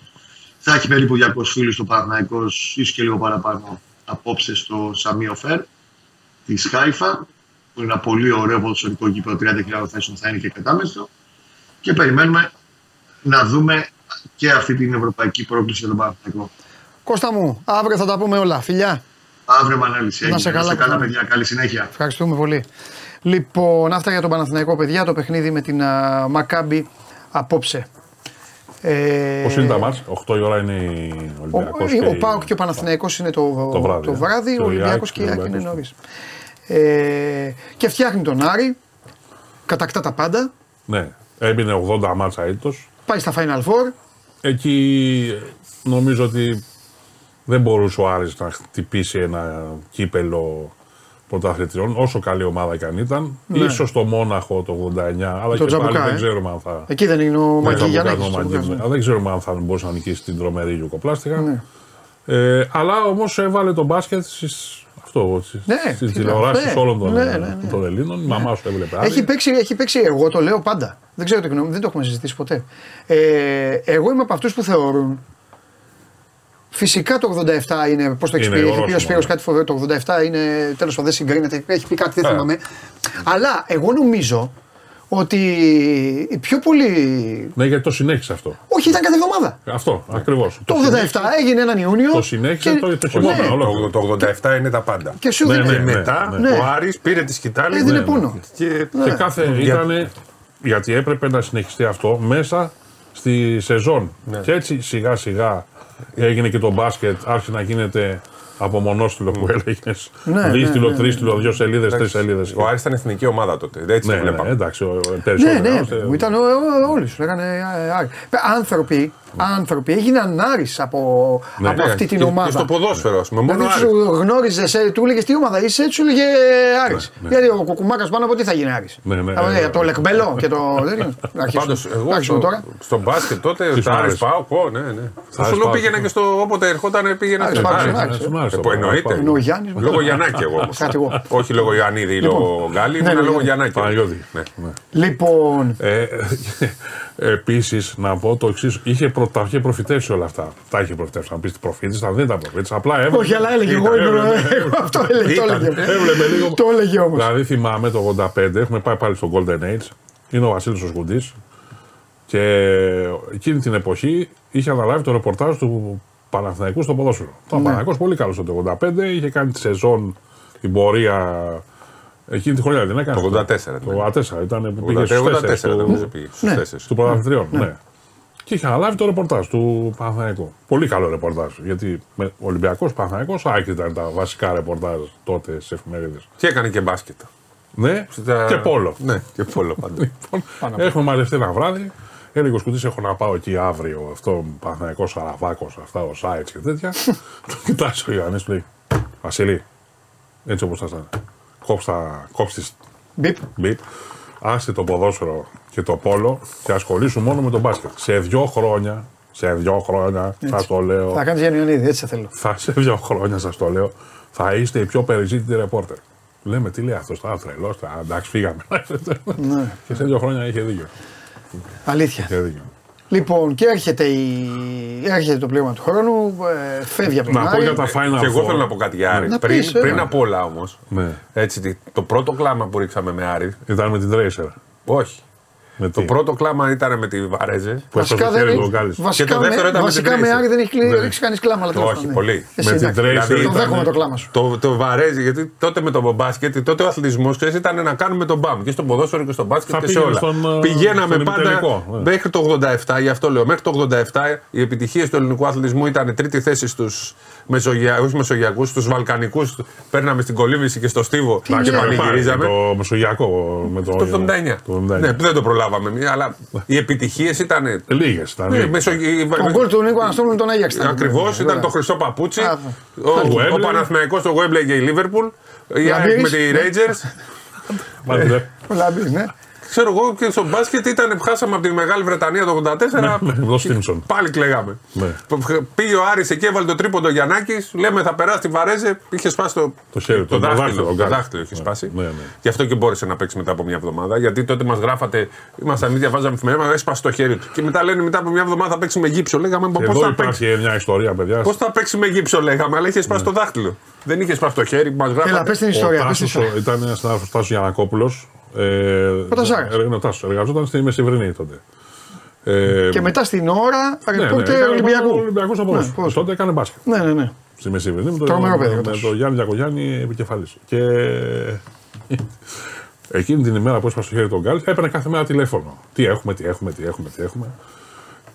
Θα έχει περίπου 200 φίλους στο Παναγικό, ίσως και λίγο παραπάνω απόψε στο Σαμίο Φερ της Χάιφα, που είναι ένα πολύ ωραίο ποδοσφαιρικό γήπεδο 30.000 θέσεων, θα είναι και κατάμεστο. Και περιμένουμε να δούμε και αυτή την ευρωπαϊκή πρόκληση για τον Παναθηναϊκό. Κώστα μου, αύριο θα τα πούμε όλα. Φιλιά. Αύριο με ανάλυση. Να σε καλά, να καλά παιδιά. Καλή συνέχεια. Ευχαριστούμε πολύ. Λοιπόν, αυτά για τον Παναθηναϊκό, παιδιά. Το παιχνίδι με την uh, Μακάμπη απόψε. Ε, Πώ είναι τα μάτς, 8 η ώρα είναι ο Ολυμπιακός. Ο, ο Πάοκ και ο Παναθηναϊκός είναι το, το βράδυ, το βράδυ ο Ολυμπιακός και η Άκη είναι νωρίς. Ε, και φτιάχνει τον Άρη, κατακτά τα πάντα. Ναι, έμεινε 80 μάτσα έτος. Πάει στα Final Four. Εκεί νομίζω ότι δεν μπορούσε ο Άρης να χτυπήσει ένα κύπελο πρωταθλητριών, όσο καλή ομάδα και αν ήταν. Ναι. Ίσως το Μόναχο το 89, αλλά το και πάλι δεν ε. ξέρουμε αν θα. Εκεί δεν είναι ο Μαγκή Αλλά δεν ξέρουμε αν θα μπορούσε να νικήσει την τρομερή Ιουκοπλάστικα. Ναι. Ε, αλλά όμως έβαλε το μπάσκετ στις, αυτό, ναι, στις τηλεοράσεις ναι, όλων των, ναι, ναι, ναι. των Ελλήνων. Η μαμά σου έβλεπε. Έχει παίξει, έχει παίξει, εγώ το λέω πάντα. Δεν ξέρω τι γνώμη, δεν το έχουμε συζητήσει ποτέ. Ε, εγώ είμαι από αυτούς που θεωρούν Φυσικά το 87 είναι. Πώς το έχεις πει, έχει πει ο Σπύρος κάτι φοβερό. Το 87 είναι τέλος πάντων δεν συγκρίνεται. Έχει πει κάτι, δεν ε. θυμάμαι. Αλλά εγώ νομίζω ότι πιο πολύ. Ναι, γιατί το συνέχισε αυτό. Όχι, ήταν κάθε εβδομάδα. Αυτό, ακριβώς. Το 87 έγινε έναν Ιούνιο. Το συνέχισε και... το, το χειμώνα. Ναι. Το, 87 είναι τα πάντα. Και σου ναι, ναι, ναι, μετά ναι. ο Άρης πήρε τη σκητάλη. Έδινε ναι, πόνο. Και, και κάθε ήταν. Γιατί έπρεπε να συνεχιστεί αυτό μέσα στη σεζόν. Και έτσι σιγά σιγά Έγινε και το μπάσκετ, άρχισε να γίνεται από μονόστιλο που έλεγες. Ναι, Δίστιλο, ναι, ναι, τρίστιλο, δύο σελίδες, τρεις σελίδες. Ο Άρης ήταν εθνική ομάδα τότε. Έτσι ναι, ναι, εντάξει, Ναι, ναι, ήταν όλοι σου. Λέγανε Άνθρωποι άνθρωποι έγιναν Άρης από, ναι, από ναι, αυτή την ομάδα. Και στο ποδόσφαιρο, ας πούμε. Μόνο δηλαδή, σου γνώριζες, ε, του έλεγες τι ομάδα είσαι, έτσι σου έλεγε Άρης. Ναι, ναι. Γιατί ο Κουκουμάκας πάνω από τι θα γίνει Άρης; Ναι, ναι, ναι, το Λεκμπέλο και το. Πάντως, εγώ στο, τώρα. στο μπάσκετ τότε ο Άρης πάω. Ναι, ναι. Στο Σουλού πήγαινα και στο όποτε ερχόταν πήγαινα στο Άρης. Που εννοείται. Λόγω Γιαννάκη εγώ όμω. Όχι λόγω Ιωαννίδη ή λοιπόν. λόγω Γκάλι, ήμουν λόγω Γιαννάκη. Λοιπόν. Ε, Επίσης, να πω το εξής: είχε προ, τα είχε προφητεύσει όλα αυτά. Τα είχε προφητεύσει. Αν πεις προφήτης, θα δεν τα προφήτης. Απλά έβαλε. Όχι, αλλά έλεγε. Εγώ αυτό έλεγε. Το έλεγε. Έβλεπε λίγο. Το έλεγε όμως. Δηλαδή, θυμάμαι το 85, έχουμε πάει πάλι στο Golden Age. Είναι ο Βασίλη ο Σκουντή. Και εκείνη την εποχή είχε αναλάβει το ρεπορτάζ του Παναθηναϊκού στο ποδόσφαιρο. Ναι. Ο Παναθηναϊκός πολύ καλός το 85, είχε κάνει τη σεζόν την πορεία Εκείνη τη χρονιά δεν έκανε. Το 84. Το 84 ήταν. Πήγε στους 84 πήγε. Ναι. Του πρωταθλητριών. Ναι. ναι. Και είχε αναλάβει το ρεπορτάζ του Παναθηναϊκού. Πολύ καλό ρεπορτάζ. Γιατί ο Ολυμπιακός Παναθηναϊκός, άκρη ήταν τα βασικά ρεπορτάζ τότε στις εφημερίδες. Και έκανε και μπάσκετ. Ναι, Στα... και πόλο. Ναι, και πόλο πάντα. λοιπόν, έχουμε μαζευτεί ένα βράδυ. Έλεγε ο Σκουτή: Έχω να πάω εκεί αύριο. Αυτό Παναθηναϊκός Σαραβάκος, αυτά ο Σάιτ και τέτοια. το κοιτάζει ο Ιωάννης, λέει Βασιλή, έτσι όπως θα ήταν κόψτα, κόψεις Μπιπ. Μπιπ. Άσε το ποδόσφαιρο και το πόλο και ασχολήσου μόνο με τον μπάσκετ. Σε δύο χρόνια, σε δύο χρόνια, θα το λέω. Θα κάνεις Γιάννη έτσι θα θέλω. Θα σε δύο χρόνια, σας το λέω, θα είστε οι πιο περιζήτητοι ρεπόρτερ. Λέμε τι λέει αυτός, θα τρελός, εντάξει, φύγαμε. Ναι. και σε δύο χρόνια είχε δίκιο. Αλήθεια. Είχε δίκιο. Λοιπόν, και έρχεται, η... έρχεται το πλήρωμα του χρόνου, ε, φεύγει από τον Να πω για τα Final Και εγώ θέλω να πω κάτι για Άρη. πριν, πεις, πριν από όλα όμως, ναι. το πρώτο κλάμα που ρίξαμε με Άρη. Ήταν με την Τρέισερ. Όχι. Το πρώτο κλάμα ήταν με τη Βαρέζε. Που βασικά δεν έχει, βασικά και το δεύτερο ήταν βασικά με Άρη δεν έχει ναι. ρίξει κανείς κλάμα. Αλλά Όχι, ναι. πολύ. Εσύ, με την Τρέισερ. Δηλαδή, το δέχομαι το κλάμα σου. Το, το Βαρέζε, γιατί τότε με το μπάσκετ, τότε ο αθλητισμός ήταν να κάνουμε τον μπαμ και στο ποδόσφαιρο και στο μπάσκετ και σε όλα. Στον, Πηγαίναμε πάντα ναι. μέχρι το 87, γι' αυτό λέω. Μέχρι το 87 οι επιτυχίες του ελληνικού αθλητισμού ήταν τρίτη θέση στους μεσογεια... όχι μεσογειακούς, τους Βαλκανικούς. Παίρναμε στην κολύμβηση και στο Στίβο και πανηγυρίζαμε. Το μεσογειακό με το. Το 79. Το 79. Ναι, δεν το προλάβαμε. Αλλά οι επιτυχίες ήταν. Λίγες ήταν. Ναι, μεσο... Το γκολ του Νίκο Αναστόλου τον Άγιαξ. Ακριβώς, ήταν το χρυσό παπούτσι. Ο Παναθηναϊκός στο Γουέμπλε και η Λίβερπουλ. Η Άρη με τη Rangers. Ο Λαμπή, ναι ξέρω εγώ και στο μπάσκετ ήταν που χάσαμε από τη Μεγάλη Βρετανία το 84. Ναι, πάλι κλεγάμε. Ναι. Πήγε ο Άρης εκεί, έβαλε το τρίποντο Γιαννάκης. Λέμε θα περάσει τη Βαρέζε. Είχε σπάσει το, το, χέρι, το, δάχτυλο. Το δάχτυλο είχε ναι, σπάσει. Ναι, ναι. Γι' αυτό και μπόρεσε να παίξει μετά από μια εβδομάδα. Γιατί τότε μας γράφατε, ήμασταν ήδη διαβάζαμε εφημερίδα, έσπασε το χέρι του. Και μετά λένε μετά από μια εβδομάδα θα παίξει με γύψο. Λέγαμε πώς θα παίξει. μια ιστορία, παιδιά. Πώς θα παίξει με γύψο, λέγαμε, αλλά είχε σπάσει το δάχτυλο. Δεν είχε σπάσει το χέρι που μα γράφατε. Έλα, πες την ιστορία. Ήταν ένας συνάδελφο Τάσος Γιανακόπουλο, ε, εργαζόταν στη Μεσηβρινή τότε. Ε, και μετά στην ώρα ναι, τότε ναι, Ολυμπιακού. Ολυμπιακού από ναι, Τότε έκανε μπάσκετ. Ναι, ναι, ναι. Στη Μεσηβρινή με, το, με, με τον Γιάννη Διακογιάννη επικεφαλής. Και εκείνη την ημέρα που έσπασε στο χέρι τον Γκάλ, έπαιρνε κάθε μέρα τηλέφωνο. Τι έχουμε, τι έχουμε, τι έχουμε, τι έχουμε.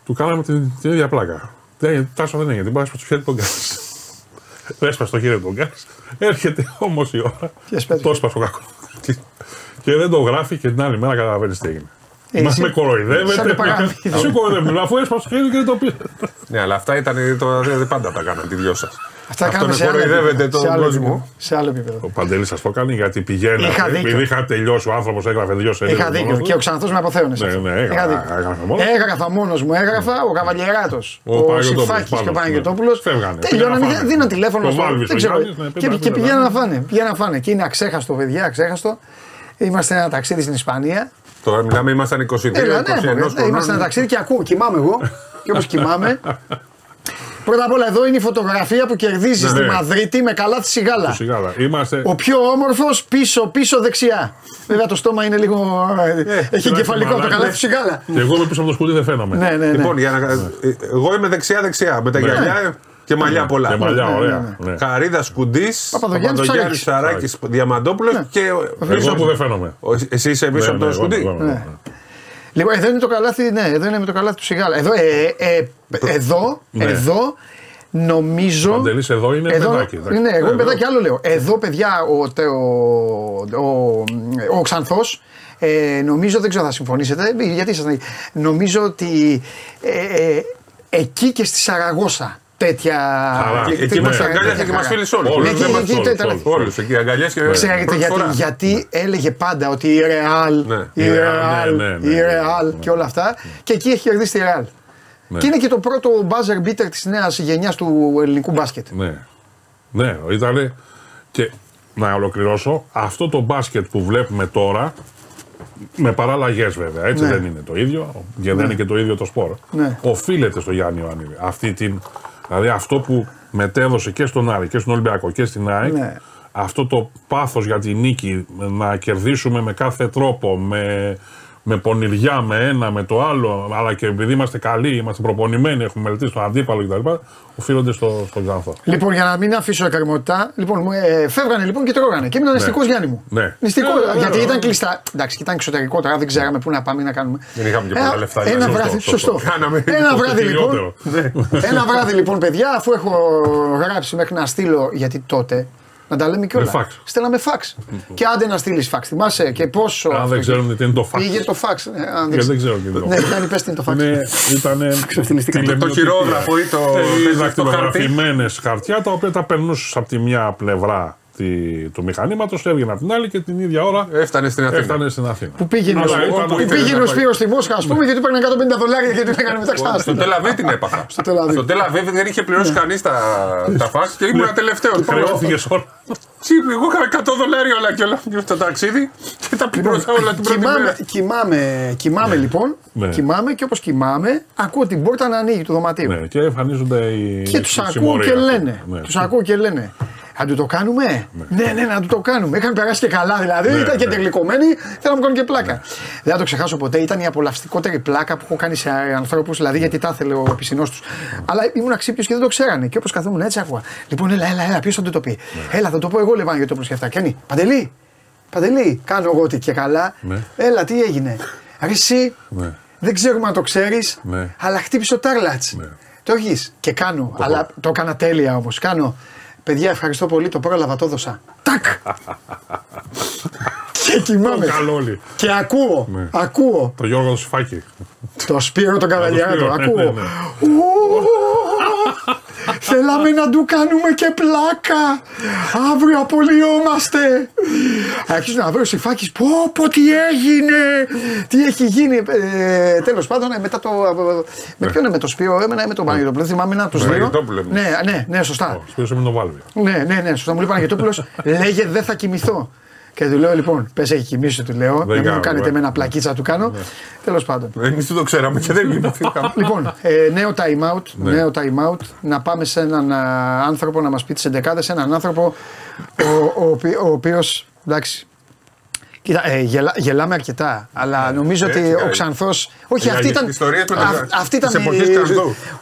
Του κάναμε την, την ίδια πλάκα. Δεν, τάσο δεν έγινε, την πάει στο χέρι τον Γκάλ. Έσπασε το χέρι τον Γκάλ. Έρχεται όμως η ώρα. Το έσπασε ο κακός και δεν το γράφει και την άλλη μέρα καταλαβαίνεις τι έγινε. Ε, Μας με κοροϊδεύετε. Σου κοροϊδεύετε. Αφού έσπασε το χέρι και δεν το πει. Ναι, αλλά αυτά ήταν. Δεν πάντα τα κάνανε τη δυο σας. Αυτά Αυτό σε κοροϊδεύετε τον κόσμο. Σε άλλο επίπεδο. Ο Παντελή σας το κάνει γιατί πηγαίνει. Επειδή είχα τελειώσει, ο άνθρωπος έγραφε δυο σελίδες. Είχα δίκιο. Και ο Ξανθός με αποθέωνε. Ναι, ναι, έγραφα μόνος μου. Έγραφα ο Καβαλιεράτος. Ο Σιφάκης και ο Παναγιοτόπουλος. Τελειώνανε, δίνω τηλέφωνο. Και πηγαίνουν να φάνε. Πηγαίνουν να φάνε. Και είναι αξέχαστο, παιδιά, αξέχαστο. Είμαστε ένα ταξίδι στην Ισπανία. Τώρα μιλάμε, ήμασταν 22 Έλα, ναι, ναι, Είμαστε ένα ταξίδι και ακούω, κοιμάμαι εγώ. και όπως κοιμάμαι. Πρώτα απ' όλα εδώ είναι η φωτογραφία που κερδίζεις ναι, στη ναι. Μαδρίτη με καλά τη σιγάλα. Είμαστε... Ο πιο όμορφος πίσω, πίσω δεξιά. Βέβαια το στόμα είναι λίγο. Ε, έχει εγκεφαλικό το καλά τη σιγάλα. Και εγώ είμαι πίσω από το σκούτι δεν φαίνομαι. Ναι, ναι, ναι. Λοιπόν, για να... εγώ είμαι δεξιά-δεξιά. Με τα γυαλιά και μαλλιά πολλά. Και μαλλιά, ωραία. Ναι, Καρίδα Κουντής, Παπαδογιάννης Σαράκης Διαμαντόπουλος και. Εγώ που δεν φαίνομαι. Εσύ είσαι πίσω από το Σκουντή; Λοιπόν, εδώ είναι το καλάθι, ναι, εδώ είναι με το καλάθι του Σιγάλα. Εδώ, ε, ε, εδώ, ναι. εδώ νομίζω. Παντελής, εδώ είναι εδώ, παιδάκι. Ναι, εγώ είμαι παιδάκι, άλλο λέω. Εδώ, παιδιά, ο, ο, ο, ο Ξανθός. Ε, νομίζω, δεν ξέρω θα συμφωνήσετε, γιατί ήσασταν Νομίζω ότι ε, ε, εκεί και στη Σαραγώσα τέτοια. Εκεί μας αγκάλιασε και μας φίλε όλους. Όλους εκεί αγκαλιάσει και Ξέρετε γιατί, γιατί έλεγε πάντα ότι η Ρεάλ, η Ρεάλ, η Ρεάλ και όλα αυτά. Και εκεί έχει κερδίσει τη Ρεάλ. Και είναι και το πρώτο buzzer beater της νέας γενιάς του ελληνικού μπάσκετ. Ναι. Ναι, ήταν. Και να ολοκληρώσω, αυτό το μπάσκετ που βλέπουμε τώρα, με παραλλαγές βέβαια, έτσι δεν είναι το ίδιο, και δεν είναι και το ίδιο το σπόρο. Οφείλεται στο Γιάννη Ιωάννη αυτή την Δηλαδή αυτό που μετέδωσε και στον Άρη και στον Ολυμπιακό και στην ΑΕΚ, ναι. αυτό το πάθος για τη νίκη, να κερδίσουμε με κάθε τρόπο, με, με πονηριά, με ένα, με το άλλο, αλλά και επειδή είμαστε καλοί, είμαστε προπονημένοι, έχουμε μελετήσει τον αντίπαλο κτλ οφείλονται στο, στον Ξανθό. Λοιπόν, για να μην αφήσω εκκρεμότητα, λοιπόν, ε, φεύγανε λοιπόν και τρώγανε. Και ήμουν ναι. νηστικός Γιάννη μου. Ναι. Νηστικό, ναι, γιατί ήταν κλειστά. Εντάξει, και ήταν εξωτερικό τώρα, δεν ξέραμε πού να πάμε να κάνουμε. Δεν είχαμε και πολλά ε, λεφτά. Ένα βράδυ, σωστό. Ένα βράδυ λοιπόν. Ένα βράδυ λοιπόν, παιδιά, αφού έχω γράψει μέχρι να στείλω, γιατί τότε να τα λέμε κιόλας. Στέλναμε φαξ. και άντε να στείλεις φαξ. Θυμάσαι και πόσο. Αν δεν ξέρουν τι είναι το φαξ. Πήγε το φαξ. Ε, αν δεν, δεν ξέρω τι είναι το φαξ. Ναι, κάνει πες τι είναι το φαξ. Ήταν. Το χειρόγραφο ή το. Οι δακτυλογραφημένες χαρτιά τα οποία τα περνούσες από τη μια πλευρά του μηχανήματος, έβγαινε από την άλλη και την ίδια ώρα έφτανε στην Αθήνα. Έφτανε στην Αθήνα. Που πήγαινε, που πήγαινε ο Σπύρος στη Μόσχα, ας πούμε, γιατί παίρνει 150 δολάρια και την έκανε μετά ξανά. Στο Τελαβή την έπαθα. Στο Τελαβή δεν είχε πληρώσει ναι. κανείς τα φάξ και ήμουν ναι. τελευταίος. Χρεώθηκε όλα. Εγώ είχα 100 δολάρια όλα και όλα για το ταξίδι και τα πληρώσα όλα την πρώτη μέρα. Κοιμάμαι, κοιμάμαι ναι. λοιπόν, κοιμάμαι και όπως κοιμάμαι, ακούω την πόρτα να ανοίγει του δωματίου. Και εμφανίζονται οι. Και τους ακούω και λένε. Τους ακούω και λένε. Να του το κάνουμε; Ναι, ναι, ναι να του το κάνουμε. Είχαν περάσει και καλά δηλαδή. Ναι, ήταν και ναι. τελικωμένοι. Θέλω να μου κάνουν και πλάκα. Ναι. Δεν θα το ξεχάσω ποτέ. Ήταν η απολαυστικότερη πλάκα που έχω κάνει σε ανθρώπους. Δηλαδή γιατί τα ήθελε ο πισινό τους. Αλλά ήμουν αξίπιο και δεν το ξέρανε. Και όπως καθόμουν έτσι άκουγα. Λοιπόν, έλα, έλα, έλα ποιο θα το πει. Ναι. Έλα, θα το πω εγώ λεβάν γιατί το προσκεφτά. Και Παντελή, Παντελή, κάνω εγώ τι και καλά. Ναι. Έλα, τι έγινε. Αρέσει. Ναι. Δεν ξέρουμε αν το ξέρεις, αλλά χτύπησε ο Τάρλατς. Το έχεις και κάνω. Το αλλά το έκανα τέλεια όμως. Κάνω. Παιδιά, ευχαριστώ πολύ. Το πρόλαβα, το έδωσα. Τάκ! και κοιμάμαι. Και ακούω. Ναι. Ακούω. Το Γιώργο Σφάκη. Το Σπύρο τον Καβαλιάρατο. Ναι, ακούω. Ναι, Θέλαμε να του κάνουμε και πλάκα. Αύριο απολυόμαστε. Αρχίζουν να βρω συμφάκι. Πω, πω, τι έγινε. Τι έχει γίνει. Ε, Τέλος πάντων, ε, μετά το. Με ποιον είναι με το Σπύρο, εμένα ή με τον Παναγιώτοπουλο. Δεν θυμάμαι να τους δύο. Ναι, ναι, ναι, σωστά. Σπύρο με τον Βάλβη. Ναι, ναι, ναι, σωστά. Μου λέει Παναγιώτοπουλος, λέγε δεν θα κοιμηθώ. Και του λέω λοιπόν, πες έχει κοιμήσει, του λέω. Δεν μην μου κάνετε με ένα πλακίτσα του κάνω. Ναι. Τέλος πάντων. Εμείς το ξέραμε και δεν κοιμηθήκαμε. λοιπόν, ε, νέο time out. Ναι. Νέο time out. Να πάμε σε έναν άνθρωπο να μας πει τις εντεκάδες. Έναν άνθρωπο ο, ο, ο, ο οποίος. Εντάξει, Κοίτα, ε, γελά, γελάμε αρκετά, αλλά ναι, νομίζω ότι ο Ξανθό. Όχι, αυτή ήταν. αυτή ήταν η.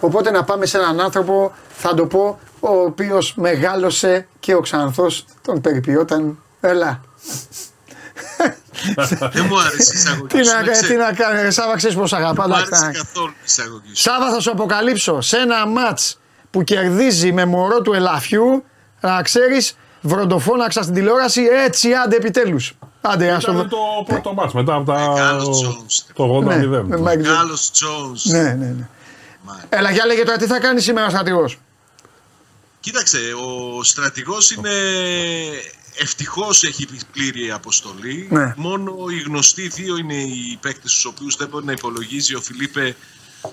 Οπότε να πάμε σε έναν άνθρωπο, θα το πω, ο οποίος μεγάλωσε και ο Ξανθός τον περιποιόταν. Έλα, δεν μου άρεσε η εισαγωγή Τι να κάνει, Σάβα, ξέρεις πώ αγαπά. Δεν μου άρεσε καθόλου η εισαγωγή Σάβα, θα σου αποκαλύψω σε ένα ματ που κερδίζει με μωρό του ελαφιού, να ξέρεις, βροντοφώναξα στην τηλεόραση έτσι, άντε επιτέλους. Άντε, ας το το πρώτο μάτς μετά από τα... το 80 ναι, Μεγάλος Τζόνς. Ναι, ναι, ναι. Έλα, για λέγε τώρα, τι θα κάνεις σήμερα ο στρατηγός; Κοίταξε, ο στρατηγός είναι Ευτυχώς έχει πλήρη αποστολή. Ναι. Μόνο οι γνωστοί δύο είναι οι παίκτες του οποίους δεν μπορεί να υπολογίζει ο Φιλίπε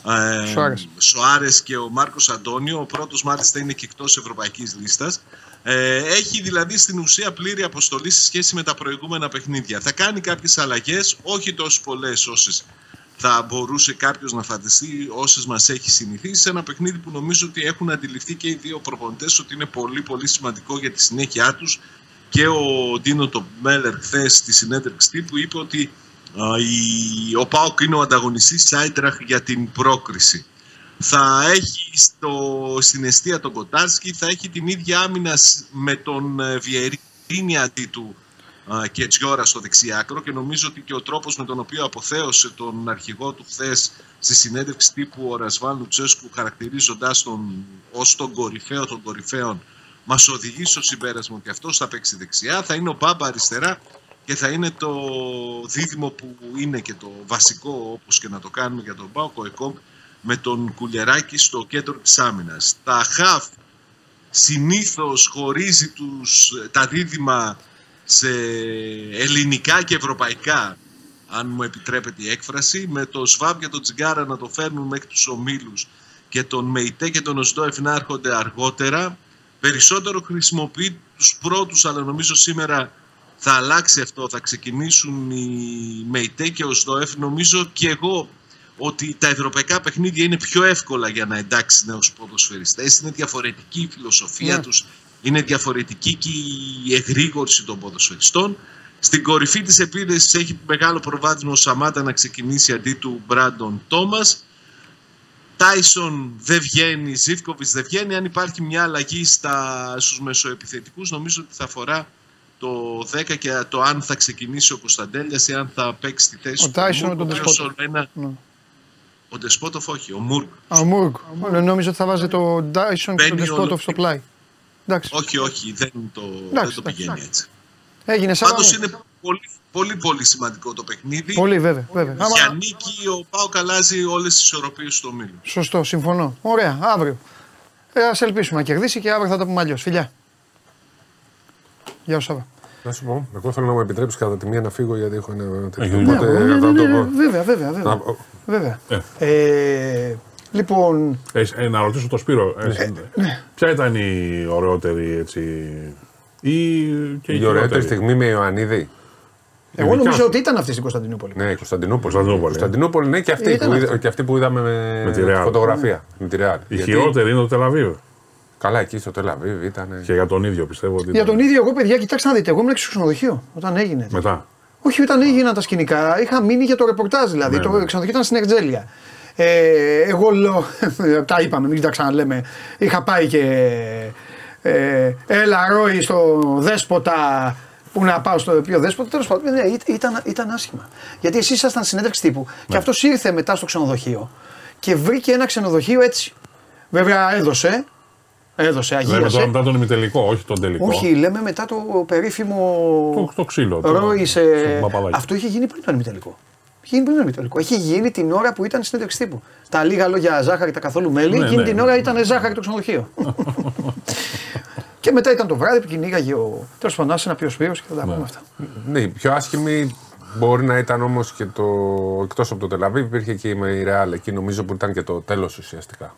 ε, Σοάρες και ο Μάρκος Αντώνιο. Ο πρώτος μάλιστα είναι και εκτός ευρωπαϊκής λίστας. Ε, έχει δηλαδή στην ουσία πλήρη αποστολή σε σχέση με τα προηγούμενα παιχνίδια. Θα κάνει κάποιες αλλαγές, όχι τόσο πολλές όσες θα μπορούσε κάποιος να φανταστεί, όσες μας έχει συνηθίσει, σε ένα παιχνίδι που νομίζω ότι έχουν αντιληφθεί και οι δύο προπονητές ότι είναι πολύ πολύ σημαντικό για τη συνέχεια τους και ο Ντίνο το Μέλλερ χθες στη συνέντευξη τύπου είπε ότι η, ο Πάοκ είναι ο ανταγωνιστής Σάιτραχ για την πρόκριση. Θα έχει στο, στην αιστεία τον Κοτάρσκι, θα έχει την ίδια άμυνα με τον ε, Βιερίνη αντί του και Τζιόρα στο δεξιάκρο και νομίζω ότι και ο τρόπος με τον οποίο αποθέωσε τον αρχηγό του χθες στη συνέντευξη τύπου ο Ρασβάν Λουτσέσκου χαρακτηρίζοντας τον ως τον κορυφαίο των κορυφαίων μας οδηγεί στο συμπέρασμα ότι αυτός θα παίξει δεξιά, θα είναι ο Μπάμπα αριστερά και θα είναι το δίδυμο που είναι και το βασικό όπως και να το κάνουμε για τον Πάοκο Εκόμπ με τον Κουλεράκη στο κέντρο της άμυνας. Τα χαφ συνήθως χωρίζει τους, τα δίδυμα σε ελληνικά και ευρωπαϊκά αν μου επιτρέπεται η έκφραση με το Σβάμπ και τον Τσιγκάρα να το φέρνουν μέχρι τους ομίλους και τον Μεϊτέ και τον Οσδόεφ να έρχονται αργότερα περισσότερο χρησιμοποιεί τους πρώτους, αλλά νομίζω σήμερα θα αλλάξει αυτό, θα ξεκινήσουν οι ΜΕΙΤΕ και ο ΣΔΟΕΦ. Νομίζω και εγώ ότι τα ευρωπαϊκά παιχνίδια είναι πιο εύκολα για να εντάξεις νέους ποδοσφαιριστές. Είναι διαφορετική η φιλοσοφία yeah. Ναι. τους, είναι διαφορετική και η εγρήγορση των ποδοσφαιριστών. Στην κορυφή της επίδεσης έχει μεγάλο προβάδισμα ο Σαμάτα να ξεκινήσει αντί του Μπράντον Τόμας. Τάισον δεν βγαίνει, Ζήφκοβιτς δεν βγαίνει. Αν υπάρχει μια αλλαγή στα, στους μεσοεπιθετικούς νομίζω ότι θα αφορά το 10 και το αν θα ξεκινήσει ο Κωνσταντέλιας ή αν θα παίξει τη θέση ο του. Ο Τάισον με τον Δεσπότοφ. Ναι. Ο Δεσπότοφ όχι, ο Μούργκ. Α, ο Μούργκ. Νόμιζα ότι θα βάζει το Τάισον και τον Δεσπότοφ στο πλάι. Εντάξει. Όχι, όχι, δεν το, δεν το πηγαίνει έτσι. Έγινε σαν Πάντως είναι πολύ πολύ πολύ σημαντικό το παιχνίδι. Πολύ βέβαια. βέβαια. Για νίκη ο Πάο αλλάζει όλες τις ισορροπίες του ομίλου. Σωστό, συμφωνώ. Ωραία, αύριο. Ε, Α ελπίσουμε να κερδίσει και αύριο θα το πούμε αλλιώς. Φιλιά. Γεια σου, Να σου πω, εγώ θέλω να μου επιτρέψεις κατά τη μία να φύγω γιατί έχω ένα τέτοιο. Ναι, βέβαια, βέβαια. βέβαια. βέβαια. Ε. Ε, λοιπόν. Ε, να ρωτήσω το Σπύρο. Ε, ναι. Ποια ήταν η ωραιότερη έτσι. Ή και η, η ωραιότερη στιγμή με Ιωαννίδη; Εγώ νομίζω ότι ήταν αυτή στην Κωνσταντινούπολη. Ναι, η Κωνσταντινούπολη. Κωνσταντινούπολη, Κωνσταντινούπολη ναι, και αυτή, που είδα, και αυτή που είδαμε με, με τη φωτογραφία. Με τη Ρεάλ. Η Γιατί... χειρότερη είναι το Τελαβίβ. Καλά, εκεί στο Τελαβίβ ήταν. Και για τον ίδιο πιστεύω ότι. Για τον ίδιο, εγώ παιδιά, κοιτάξτε να δείτε. Εγώ ήμουν στο ξενοδοχείο όταν έγινε. Μετά. Όχι, όταν έγιναν τα σκηνικά, είχα μείνει για το ρεπορτάζ δηλαδή. Ναι, το ναι. ξενοδοχείο ήταν στην Ερτζέλια. Ε, εγώ λέω, τα είπαμε, μην τα ξαναλέμε. Είχα πάει και. Ε, έλα, Ρόι, στο δέσποτα που να πάω στο πιο δέσποτο. Τέλος πάντων, ναι, ήταν, ήταν άσχημα. Γιατί εσεί ήσασταν συνέντευξη τύπου ναι. και αυτός ήρθε μετά στο ξενοδοχείο και βρήκε ένα ξενοδοχείο έτσι. Βέβαια έδωσε. Έδωσε, αγίασε. Λέμε μετά τον ημιτελικό, όχι τον τελικό. Όχι, λέμε μετά το περίφημο. Το, το ξύλο. Ρόησε. Αυτό είχε γίνει πριν τον ημιτελικό. Είχε γίνει πριν τον ημιτελικό. Είχε γίνει την ώρα που ήταν στην συνέντευξη τύπου. Τα λίγα λόγια ζάχαρη, τα καθόλου μέλι, ναι, εκείνη ναι, την ναι. ώρα ήταν ζάχαρη το ξενοδοχείο. και μετά ήταν το βράδυ που κυνήγαγε ο. Τέλος πάντων, ένα πιο σπίρο και θα τα πούμε αυτά. Ναι, η πιο άσχημη Μπορεί να ήταν όμως και το. εκτός από το Τελαβίβ, υπήρχε και η Ρεάλ. Εκεί νομίζω που ήταν και το τέλος ουσιαστικά.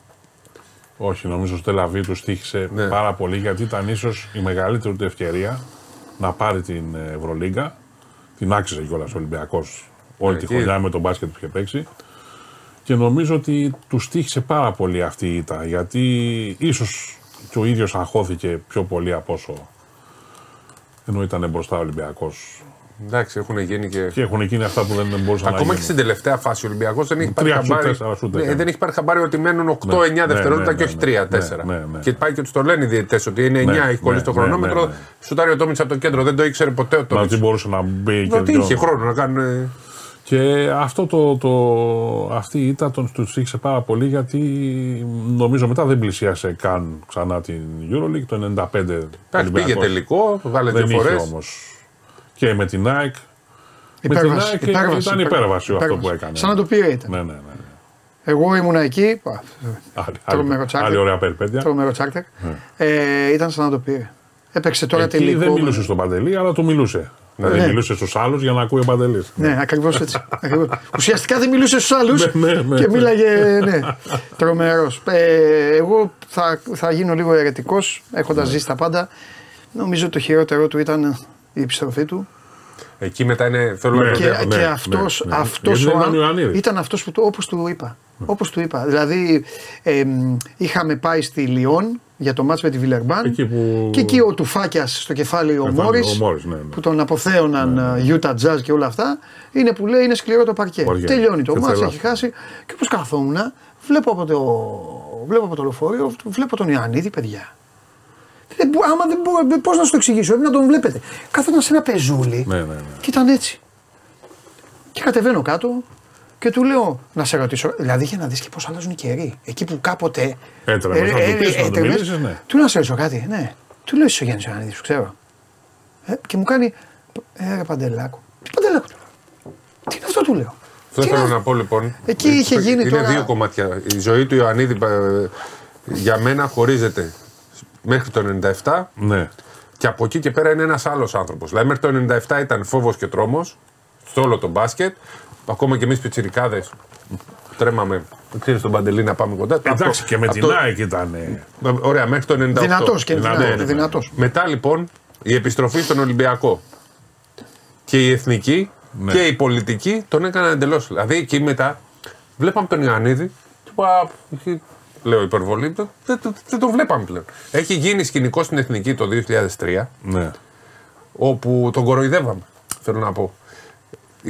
Όχι, νομίζω στο Τελαβί τους τύχησε ναι. πάρα πολύ γιατί ήταν ίσως η μεγαλύτερη του ευκαιρία να πάρει την Ευρωλίγκα. Την άξιζε κιόλας ο Ολυμπιακός όλη τη χρονιά με τον μπάσκετ που είχε παίξει. Και νομίζω ότι τους τύχησε πάρα πολύ αυτή η ήττα γιατί ίσως και ο ίδιος αγχώθηκε πιο πολύ από όσο ενώ ήταν μπροστά ο Ολυμπιακός Εντάξει, έχουν γίνει και. Και έχουν γίνει αυτά που δεν μπορούσαν να Ακόμα και στην τελευταία φάση ο Ολυμπιακός δεν έχει πάρει χαμπάρι. Ναι, δεν έχει πάρει χαμπάρι ότι μένουν 8-9 ναι, ναι, δευτερόλεπτα ναι, και όχι 3-4. Και πάει και τους το λένε οι διαιτητές ότι είναι 9, έχει κολλήσει το χρονόμετρο. Σουτάρει ο Τόμιτ από το κέντρο, δεν το ήξερε ποτέ ο Τόμιτ. Μα μπορούσε να μπει και. Ότι είχε χρόνο να κάνει. Και αυτό το, το, αυτή η ήττα τον του στήχησε πάρα πολύ γιατί νομίζω μετά δεν πλησίασε καν ξανά την Euroleague το 95. Εντάξει, πήγε τελικό, βάλε δύο φορές. Και με την Nike. Υπέρβαση, με την Nike υπέρβαση, ήταν υπέρβαση, αυτό που έκανε. Σαν να το πήρε ήταν. Ναι, ναι, ναι. Εγώ ήμουν εκεί. Άλλη, άλλη ωραία περιπέτεια. Τρομερό τσάρτερ. Ναι. Ε, ήταν σαν να το πήρε. Έπαιξε τώρα Εκεί τελικό. Δεν μιλούσε στον Παντελή, αλλά το μιλούσε. Ναι. Δηλαδή μιλούσες στους άλλους για να ακούει ο Παντελής. Ναι, ακριβώς έτσι. Ουσιαστικά δεν μιλούσες στους άλλους ναι, ναι, και μίλαγε. Ναι, τρομερός. Ε, εγώ θα, θα γίνω λίγο αιρετικός έχοντας ζήσει τα πάντα. Νομίζω το χειρότερό του ήταν η επιστροφή του. Εκεί μετά είναι. Θέλω ναι, και, ναι, και αυτός ναι, ναι. αυτός ο, ήταν αυτός που όπως του είπα. Όπως του είπα. Δηλαδή ε, είχαμε πάει στη Λιόν για το μάτς με τη Βιλερμπάν που... και εκεί ο Τουφάκιας στο κεφάλι ο Μόρις ναι, που τον αποθέωναν ναι, Utah Jazz και όλα αυτά είναι που λέει είναι σκληρό το παρκέ. Τελειώνει το μάτς, έχει χάσει και όπως καθόμουν βλέπω από το, βλέπω από το λεωφορείο, βλέπω τον Ιωαννίδη παιδιά δεν, άμα δεν μπορώ, πώς να σου το εξηγήσω, πρέπει να τον βλέπετε. Κάθονταν σε ένα πεζούλι ναι, ναι, ναι. και ήταν έτσι. Και κατεβαίνω κάτω και του λέω να σε ρωτήσω, δηλαδή για να δεις και πώς αλλάζουν οι καιροί. Εκεί που κάποτε. Έτρεπε ε, ε, ε, να ναι. Του να σε ρωτήσω κάτι, ναι. Του λέω εσύ ο Γιάννης Ιωαννίδης, σου ξέρω. Ε, και μου κάνει. Ε, ρε Παντελάκο. Τι Παντελάκο του λέω. Τι είναι αυτό του λέω. Αυτό θέλω να πω λοιπόν. Εκεί είχε γίνει είναι τώρα. δύο κομμάτια. Η ζωή του Ιωαννίδη για μένα χωρίζεται μέχρι το 97. Ναι. Και από εκεί και πέρα είναι ένας άλλος άνθρωπος. Δηλαδή μέχρι το 97 ήταν φόβος και τρόμος στο όλο το μπάσκετ. Ακόμα και εμείς πιτσιρικάδες τρέμαμε. Ξέρεις τον Παντελή να πάμε κοντά. Εντάξει αυτό, και με την ΑΕΚ ήταν. Ωραία, μέχρι το 98. Δυνατός και δυνατός, ναι, ναι, ναι. δυνατός. Μετά λοιπόν η επιστροφή στον Ολυμπιακό και η εθνική ναι. και η πολιτική τον έκαναν εντελώς. Δηλαδή εκεί μετά βλέπαμε τον Ιωαννίδη λέω υπερβολή, δεν, δεν, δεν τον βλέπαμε πλέον. Έχει γίνει σκηνικό στην Εθνική το 2003, ναι. όπου τον κοροϊδεύαμε, θέλω να πω.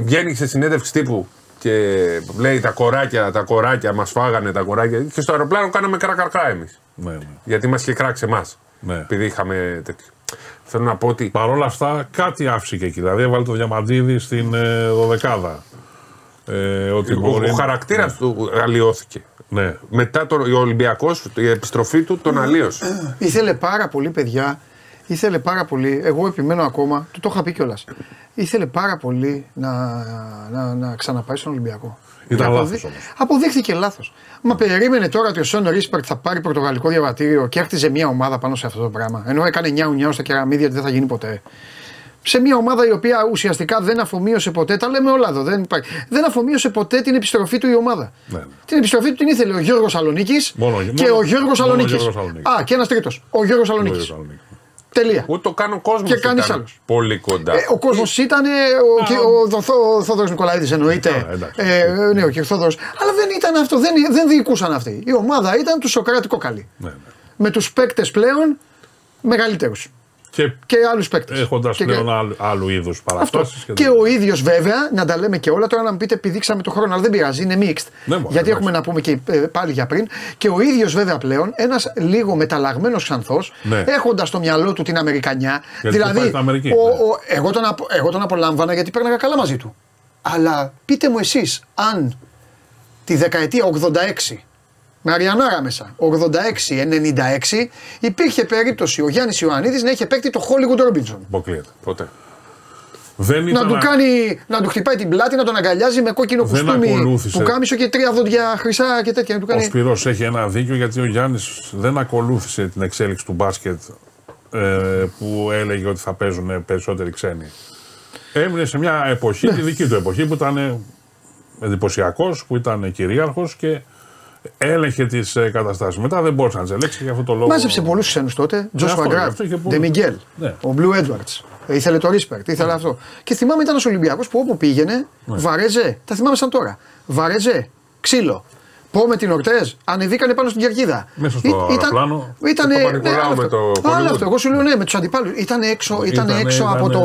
Βγαίνει σε συνέντευξη τύπου και λέει τα κοράκια, τα κοράκια μας φάγανε τα κοράκια. Και στο αεροπλάνο κάναμε κρακαρκά εμείς. Ναι, ναι. Γιατί μας είχε κράξει εμάς. Ναι. Επειδή είχαμε τέτοιο. Θέλω να πω ότι. Παρ' όλα αυτά κάτι άφησε και εκεί. Δηλαδή έβαλε το διαμαντίδι στην ε, δωδεκάδα. Ε, ότι ο, μπορεί... ο χαρακτήρας ναι. του αλλοιώθηκε. Ναι. Μετά το, ο Ολυμπιακός, η επιστροφή του τον αλλίωσε. Ήθελε πάρα πολύ, παιδιά. Ήθελε πάρα πολύ. Εγώ επιμένω ακόμα, του το είχα πει κιόλας. Ήθελε πάρα πολύ να, να, να ξαναπάει στον Ολυμπιακό. Ήταν λάθος Αποδείχθηκε λάθος. Μα περίμενε τώρα ότι ο Σόνο Ρίσπερτ θα πάρει πορτογαλικό διαβατήριο και έρθιζε μια ομάδα πάνω σε αυτό το πράγμα. Ενώ έκανε νιάου νιάου στα κεραμίδια ότι δεν θα γίνει ποτέ σε μια ομάδα η οποία ουσιαστικά δεν αφομοίωσε ποτέ, τα λέμε όλα εδώ, δεν υπάρχει. Δεν αφομοίωσε ποτέ την επιστροφή του η ομάδα. Ναι, ναι. Την επιστροφή του την ήθελε ο Γιώργος Αλονίκη και ο Γιώργος Αλονίκη. Α, και ένας τρίτος. Ο Γιώργος Αλονίκη. Τελεία. Ούτε το κάνει ο κόσμος. Και κανείς άλλος. Πολύ κοντά. Ε, ο κόσμος ήταν. Ο, ο, ο Θόδωρος Νικολαίδης εννοείται. Ε, ναι, ο κ. Θόδωρος. Αλλά δεν ήταν αυτό. Δεν, δεν διοικούσαν αυτοί. Η ομάδα ήταν του Σοκράτη Κόκαλη. Ναι, ναι. Με τους παίκτες πλέον μεγαλύτερους. Και, και άλλους παίκτες. Έχοντας πλέον άλλου, άλλου είδους παραστάσεις. Και, και ο ίδιος βέβαια, να τα λέμε και όλα, τώρα να μου πείτε, επιδείξαμε το χρόνο, αλλά δεν πειράζει, είναι mixed. Ναι, γιατί έχουμε να πούμε και ε, πάλι για πριν. Και ο ίδιος βέβαια πλέον, ένας λίγο μεταλλαγμένος ξανθός, ναι. έχοντας στο μυαλό του την Αμερικανιά. Γιατί δηλαδή, ο, Αμερική, ο, ο, εγώ, τον, εγώ τον απολάμβανα γιατί πέρναγα καλά μαζί του. Αλλά πείτε μου εσείς, αν τη δεκαετία 86 με Αριανάρα μέσα, 86-96, υπήρχε περίπτωση ο Γιάννης Ιωαννίδης να είχε παίκτη το Hollywood Robinson. Αποκλείεται. Ποτέ. Δεν ήταν... να, του κάνει, να του χτυπάει την πλάτη, να τον αγκαλιάζει με κόκκινο κουστούμι που κάμισο και τρία δόντια χρυσά και τέτοια. του κάνει... Ο Σπυρός έχει ένα δίκιο γιατί ο Γιάννης δεν ακολούθησε την εξέλιξη του μπάσκετ ε, που έλεγε ότι θα παίζουν περισσότεροι ξένοι. Έμεινε σε μια εποχή, τη δική του εποχή που ήταν εντυπωσιακός, που ήταν κυρίαρχος και έλεγχε τις ε, καταστάσεις. Μετά δεν μπορούσε να τις ελέγξει για αυτό το λόγο. Μάζεψε πολλούς ξένους τότε. Τζος Φαγκράτ, Ντε Μιγγέλ, ο Μπλου Έντουαρτς. Ήθελε το respect, ήθελε ναι. αυτό. Και θυμάμαι ήταν ένα Ολυμπιακός που όπου πήγαινε, ναι. βαρέζε. Τα θυμάμαι σαν τώρα. Βαρέσανε ξύλο. Που με την Ορτέζ, ανεβήκανε πάνω στην κερκίδα. Μέσα στο ήταν, αεροπλάνο. Ήταν, ναι, με το άλλο αυτό. Εγώ σου λέω ναι, με τους αντιπάλους. Ήταν έξω, ήταν έξω ήταν, από, το,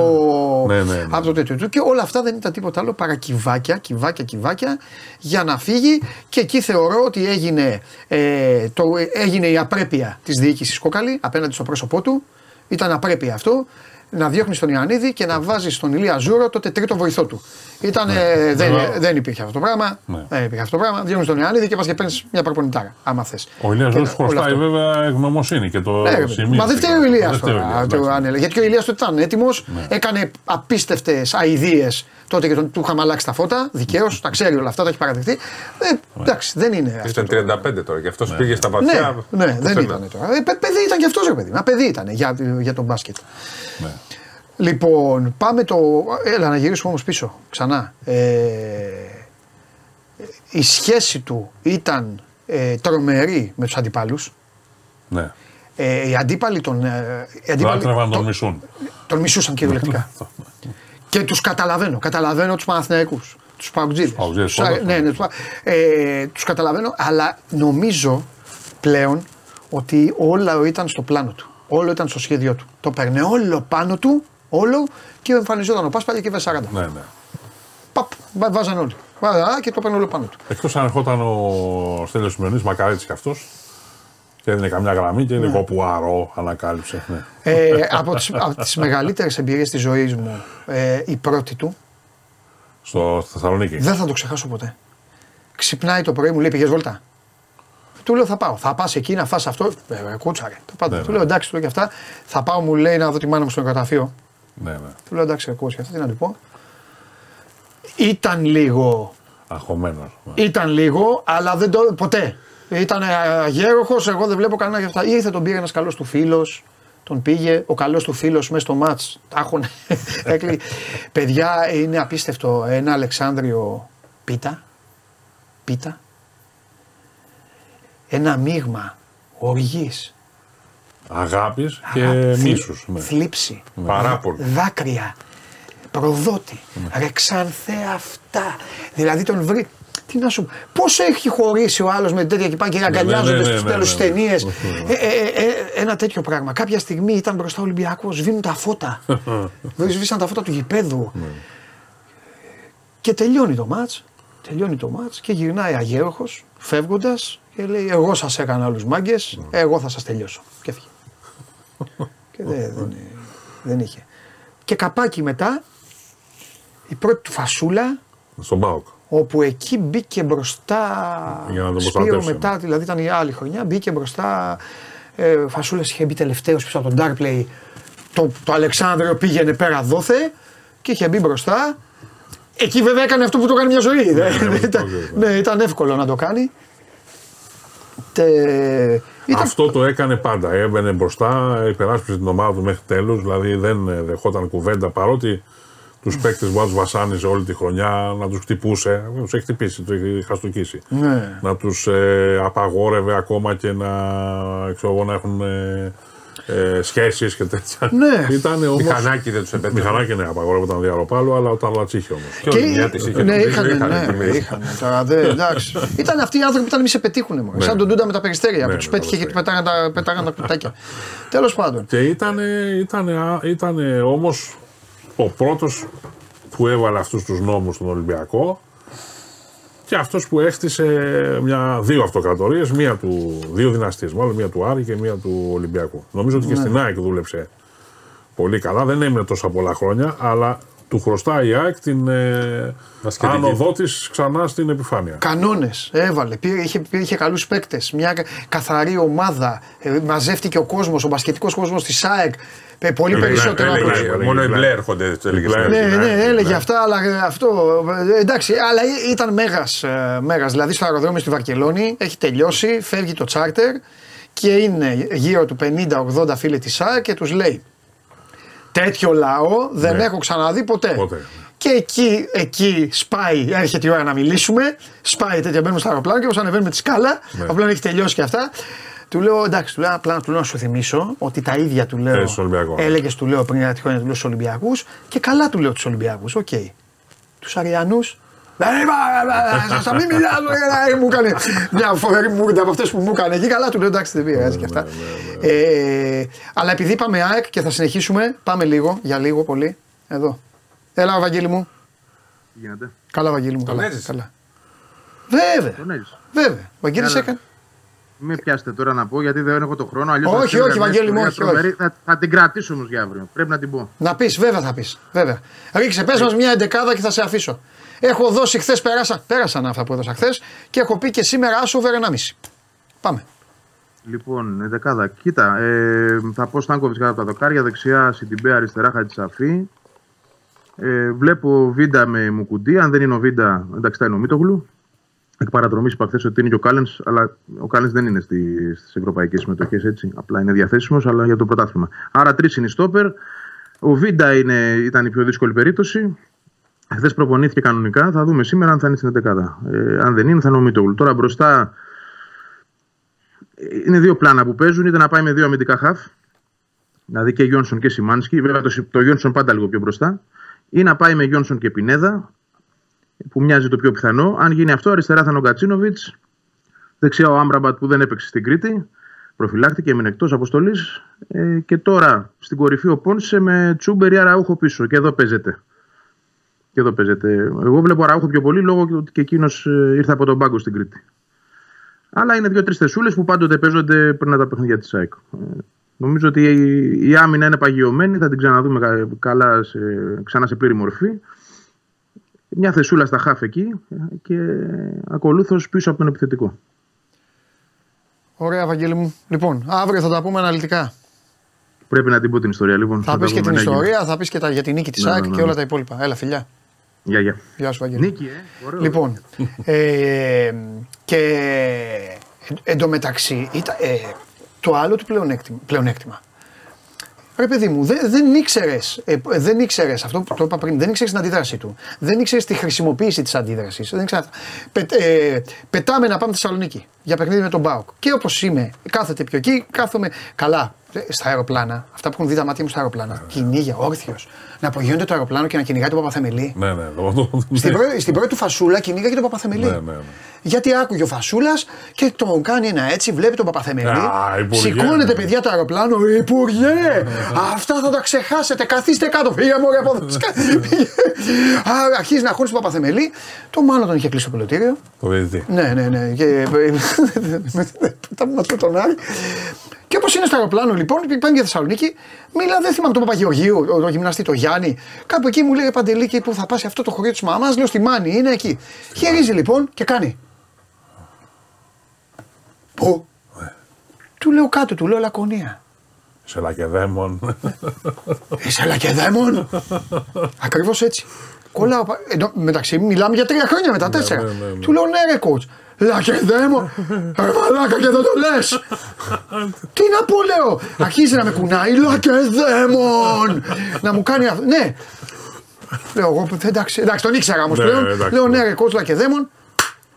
ναι, ναι, ναι. από το τέτοιο. Και όλα αυτά δεν ήταν τίποτα άλλο παρά κυβάκια, κυβάκια, κυβάκια για να φύγει. Και εκεί θεωρώ ότι έγινε, ε, το, έγινε η απρέπεια της διοίκησης Κόκαλη απέναντι στο πρόσωπό του. Ήταν απρέπεια αυτό να διώχνεις τον Ιωαννίδη και να βάζεις στον Ηλία Ζούρο τότε τρίτο βοηθό του. Ήτανε, ναι. δεν, ναι. δεν υπήρχε αυτό το πράγμα. Ναι. Δεν υπήρχε αυτό το πράγμα. Διώχνεις τον Ιωαννίδη και πας και παίρνεις μια παραπονητάρα, άμα θες. Ο Ηλίας Ζούρος χρωστάει βέβαια ευγνωμοσύνη και το ναι, σημείο. Μα δεν φταίει ο Ηλίας τώρα. Γιατί και ο Ηλίας τότε ήταν έτοιμος, ναι. έκανε απίστευτες αειδίε τότε και τον, του είχαμε αλλάξει τα φώτα. Δικαίως, τα ξέρει όλα αυτά, τα έχει παραδεχτεί. Ε, εντάξει, δεν είναι αυτό. Ήταν 35 τώρα και αυτός πήγε στα βαθιά. Ναι, ναι δεν ήταν; τώρα. Ε, παιδί ήταν και αυτός ρε παιδί. Μα παιδί ήταν για, για τον μπάσκετ. Ναι. Λοιπόν, πάμε το. Έλα να γυρίσουμε όμως πίσω ξανά. Ε, η σχέση του ήταν ε, τρομερή με τους αντιπάλους. Ναι. Ε, οι αντίπαλοι τον. Ε, οι αντίπαλοι, τον, τον μισούν. Τον μισούσαν κυριολεκτικά. και τους καταλαβαίνω. Καταλαβαίνω τους Παναθηναϊκούς. Τους Παουτζίδε. Ναι, ναι, τους ε, τους καταλαβαίνω, αλλά νομίζω πλέον ότι όλα ήταν στο πλάνο του. Όλο ήταν στο σχέδιό του. Το παίρνε όλο πάνω του όλο και εμφανιζόταν ο Πάσπαλια και βε 40. Ναι, ναι. Παπ, βάζαν όλοι. Βάζαν και το παίρνει όλο πάνω του. Εκτός αν ερχόταν ο Στέλιος Μιονή, μακαρίτη κι αυτός. Και έδινε καμιά γραμμή και είναι ναι. εγώ που αρώ, ανακάλυψε. Ναι. Ε, από τις τις μεγαλύτερες εμπειρίες της ζωής μου, ε, η πρώτη του. Στο Θεσσαλονίκη. Δεν θα το ξεχάσω ποτέ. Ξυπνάει το πρωί, μου λέει: Πηγέ βόλτα. Του λέω: Θα πάω. Θα πας εκεί να φας αυτό. Ε, κούτσαρε. Το πάντα. Ναι, του λέω: ναι. Εντάξει, του λέω και αυτά. Θα πάω, μου λέει να δω τη μάνα μου στο καταφείο. Ναι, ναι. Του λέω εντάξει, ακούω και αυτό, τι να του πω. Ήταν λίγο. Αχωμένο. Ναι. Ήταν λίγο, αλλά δεν το. ποτέ. Ήταν αγέροχο, εγώ δεν βλέπω κανένα για αυτά. Ήρθε τον πήρε ένας καλός του φίλος, τον πήγε, ο καλός του φίλος μέσα στο ματ. Τα έχουν. Παιδιά, είναι απίστευτο. Ένα Αλεξάνδριο πίτα. Πίτα. Ένα μείγμα οργής Αγάπης και μίσους. Ναι. Θλίψη. Ναι. Παράπονο. Δάκρυα. Προδότη. Ναι. Ρεξάνθε αυτά. Δηλαδή τον βρει. Τι να σου Πώς έχει χωρίσει ο άλλος με τέτοια και πάνε και αγκαλιάζονται ναι, ναι, στους τέλους της ταινίε. Ένα τέτοιο πράγμα. Κάποια στιγμή ήταν μπροστά ο Ολυμπιακός, σβήνουν τα φώτα. Σβήσαν τα φώτα του γηπέδου. Και τελειώνει το μάτς. Τελειώνει το μάτς και γυρνάει αγέροχος, φεύγοντας και λέει: Εγώ σας έκανα άλλου μάγκες, εγώ θα σας τελειώσω. Και έφυγε και δεν, δεν, δεν είχε. Και καπάκι μετά, η πρώτη του φασούλα. Στον Μπάουκ. Όπου εκεί μπήκε μπροστά. Για να τον Σπύρο μετά, δηλαδή ήταν η άλλη χρονιά, μπήκε μπροστά. Ε, φασούλας είχε μπει τελευταίος πίσω από τον Darkplay. Το, το Αλεξάνδριο πήγαινε πέρα δόθε και είχε μπει μπροστά. Εκεί βέβαια έκανε αυτό που το κάνει μια ζωή. Ναι, ναι, ναι, ναι ήταν εύκολο να το κάνει. Ήταν... Αυτό το έκανε πάντα. Έμπαινε μπροστά, υπεράσπιζε την ομάδα του μέχρι τέλους. Δηλαδή δεν δεχόταν κουβέντα παρότι τους παίκτες που του βασάνιζε όλη τη χρονιά, να τους χτυπούσε. Τους έχει χτυπήσει, τους έχει χαστοκίσει. Ναι. Να τους ε, απαγόρευε ακόμα και να, ξέρω, να έχουν ε, ε, σχέσεις και τέτοια. Ναι. Ήταν όμως... Μηχανάκι δεν τους επέτρεπε. Μηχανάκι ναι, απαγορεύονταν διαρροπάλου, αλλά όταν λατσίχε όμως. Και, και ναι, είχαν, ναι, είχαν, τώρα, δε, εντάξει. ήταν αυτοί οι άνθρωποι που ήταν μη σε πετύχουν. Ναι. Σαν τον Τούντα με τα περιστέρια που ναι, του πέτυχε και του πετάγαν τα, πετάγαν τα κουτάκια. Τέλος πάντων. Και ήταν, ήταν, ήταν όμως ο πρώτος που έβαλε αυτούς τους νόμους στον Ολυμπιακό και αυτός που έστησε μια, δύο αυτοκρατορίες, μία του, δύο δυναστείες, μάλλον μία του Άρη και μία του Ολυμπιακού. Νομίζω ότι και ναι. στην ΑΕΚ δούλεψε πολύ καλά. Δεν έμεινε τόσα πολλά χρόνια, αλλά του χρωστάει η ΑΕΚ την ε, άνοδό τη ξανά στην επιφάνεια. Κανόνες έβαλε. Πήρε, είχε, είχε καλούς παίκτες. Μια καθαρή ομάδα. Ε, μαζεύτηκε ο κόσμος, ο μπασκετικός κόσμος της ΑΕΚ. Ε, πολύ έλεγε, περισσότερο έλεγε, από Μόνο οι μπλε έρχονται. Ναι, ναι, ναι, έλεγε αυτά, αλλά αυτό. Ε, εντάξει, αλλά ήταν μέγας. Μέγας, δηλαδή στο αεροδρόμιο στη Βαρκελόνη έχει τελειώσει, φεύγει το τσάρτερ και είναι γύρω του 50-80 φίλοι της ΑΕΚ και τους λέει Τέτοιο λαό δεν ναι. έχω ξαναδεί ποτέ. ποτέ. Και εκεί, εκεί σπάει, έρχεται η ώρα να μιλήσουμε. Σπάει τέτοια, μπαίνουμε στο αεροπλάνο και όπως ανεβαίνουμε τη σκάλα, ναι. απλά έχει τελειώσει και αυτά. Του λέω εντάξει, του λέω απλά του λέω να σου θυμίσω ότι τα ίδια του λέω. Έλεγες του λέω πριν ένα χρόνια του λέω στους Ολυμπιακούς και καλά του λέω τους Ολυμπιακούς. OK. Okay. Τους Αρειανούς δεν είπα, θα μην μιλάω, μου έκανε μια φοβερή μούντζα από αυτές που μου έκανε εκεί. Καλά, του λέω εντάξει, δεν πειράζει και αυτά. Ναι, ναι, ναι, ε, αλλά επειδή είπαμε ΑΕΚ και θα συνεχίσουμε, πάμε λίγο, για λίγο πολύ. Εδώ. Έλα, Βαγγέλη μου. Γίνεται. Καλά, Βαγγέλη μου. Καλά. καλά. Βέβαια. Βέβαια. Βαγγέλη έκανε. Μην πιάσετε τώρα να πω γιατί δεν έχω το χρόνο. Αλλιώς όχι, όχι, Βαγγέλη μου, όχι. όχι. Θα, θα, την κρατήσω όμως για αύριο. Πρέπει να την πω. Να πεις, βέβαια θα πεις. Βέβαια. Ρίξε, πες μας μια εντεκάδα και θα σε αφήσω. Έχω δώσει χθες, πέρασα, πέρασαν αυτά που έδωσα χθες και έχω πει και σήμερα άσο over 1,5. Πάμε. Λοιπόν, δεκάδα. Κοίτα, ε, θα πω Στάνκοβιτς κάτω από τα δοκάρια, δεξιά Σιντιμπέ, αριστερά Χατζησαφή. Ε, βλέπω Βίντα με Μουκουντή. Αν δεν είναι ο Βίντα, εντάξει, θα είναι ο Μίτογλου. Εκ παραδρομή είπα χθες ότι είναι και ο Κάλενς, αλλά ο Κάλενς δεν είναι στις ευρωπαϊκές συμμετοχές έτσι. Απλά είναι διαθέσιμος, αλλά για το πρωτάθλημα. Άρα τρεις είναι στόπερ. Ο Βίντα είναι, ήταν η πιο δύσκολη περίπτωση. Χθες προπονήθηκε κανονικά. Θα δούμε σήμερα αν θα είναι στην 11. Ε, αν δεν είναι, θα είναι ο Μίτογλου. Τώρα μπροστά είναι δύο πλάνα που παίζουν. Είτε να πάει με δύο αμυντικά χαφ, δηλαδή και Γιόνσον και Σιμάνσκι. Βέβαια το, το Γιόνσον πάντα λίγο πιο μπροστά. Ή να πάει με Γιόνσον και Πινέδα, που μοιάζει το πιο πιθανό. Αν γίνει αυτό, αριστερά θα είναι ο Γκατσίνοβιτ. Δεξιά ο Άμπραμπατ που δεν έπαιξε στην Κρήτη. Προφυλάχτηκε, έμεινε εκτός αποστολής. Ε, και τώρα στην κορυφή ο Πόνσε με Τσούμπερ ή Αραούχο πίσω. Και εδώ παίζεται. Και εδώ παίζεται. Εγώ βλέπω Αραούχο πιο πολύ λόγω ότι και εκείνος ε, ήρθε από τον πάγκο στην Κρήτη. Αλλά είναι δύο-τρεις θεσούλες που πάντοτε παίζονται πριν τα παιχνίδια της ΣΑΕΚ. Ε, νομίζω ότι η άμυνα είναι παγιωμένη, θα την ξαναδούμε καλά σε, ξανά σε πλήρη μορφή. Μια θεσούλα στα χάφ εκεί και ακολούθως πίσω από τον επιθετικό. Ωραία, Βαγγέλη μου. Λοιπόν, αύριο θα τα πούμε αναλυτικά. Πρέπει να την πω την ιστορία, λοιπόν. Θα, θα πεις και την ιστορία, θα πεις και τα, για την νίκη της ναι, ΣΑΕΚ ναι, ναι, και όλα τα υπόλοιπα. Έλα, φιλιά. Γεια, γεια. Γεια σου, Βαγγέλη. Νίκη, ε. Ωραίο. Λοιπόν, ε, και εντωμεταξύ, ήταν, ε, το άλλο του πλεονέκτημα, πλεονέκτημα Ρε παιδί μου, δεν, δεν ήξερες ε, δεν ήξερες, αυτό που το είπα πριν, δεν ήξερες την αντίδρασή του. Δεν ήξερες τη χρησιμοποίηση της αντίδρασης. Πε, ε, πετάμε να πάμε Θεσσαλονίκη για παιχνίδι με τον Μπάουκ. Και όπως είμαι, κάθεται πιο εκεί, κάθομαι. Καλά, ε, στα αεροπλάνα, αυτά που έχουν δει τα μάτια μου στα αεροπλάνα. Ναι. Κυνήγια, όρθιος. Να απογειώνεται το αεροπλάνο και να κυνηγάει τον Παπαθεμελή. Ναι, ναι, στην, πρώτη, στην πρώτη του φασούλα κυνήγαγε τον Παπαθεμελή. Ναι, ναι, ναι. Γιατί άκουγε ο Φασούλας και τον κάνει ένα έτσι, βλέπει τον Παπαθεμελή. Σηκώνεται ναι. παιδιά το αεροπλάνο. Υπουργέ, αυτά θα τα ξεχάσετε. Καθίστε κάτω. Φύγε μου από εδώ. Αρχίζει να χώνει τον Παπαθεμελή. Το μάλλον τον είχε κλείσει το πελωτήριο. Το Ναι, ναι, ναι. Και μετά τον Άρη. Και όπως είναι στο αεροπλάνο λοιπόν, πάνε για Θεσσαλονίκη, μιλά, δεν θυμάμαι τον Παπαγεωργίου, το γυμναστή, το Γιάννη. Κάπου εκεί μου λέει Παντελή που θα πάσει αυτό το χωριό της μαμάς, λέω στη Μάνη, είναι εκεί. Χαιρίζει λοιπόν και κάνει. Πού; Ε. Του λέω κάτω, του λέω Λακωνία. Σε λακεδέμον. Είσαι λακεδέμον. Ακριβώς έτσι. Κολλάω. Ενώ, μεταξύ μιλάμε για τρία χρόνια μετά, ναι, τέσσερα. Ναι, ναι, του λέω ναι, ρε coach. Λακεδέμον. Ε, μαλάκα και δεν το λες. Τι να πω, λέω. Αρχίζει να με κουνάει. Λακεδέμον. να μου κάνει αυτό. Ναι. Λέω εγώ, εντάξει, εντάξει τον ήξερα όμως πλέον. Λέω ναι, ρε coach Λακεδέμον.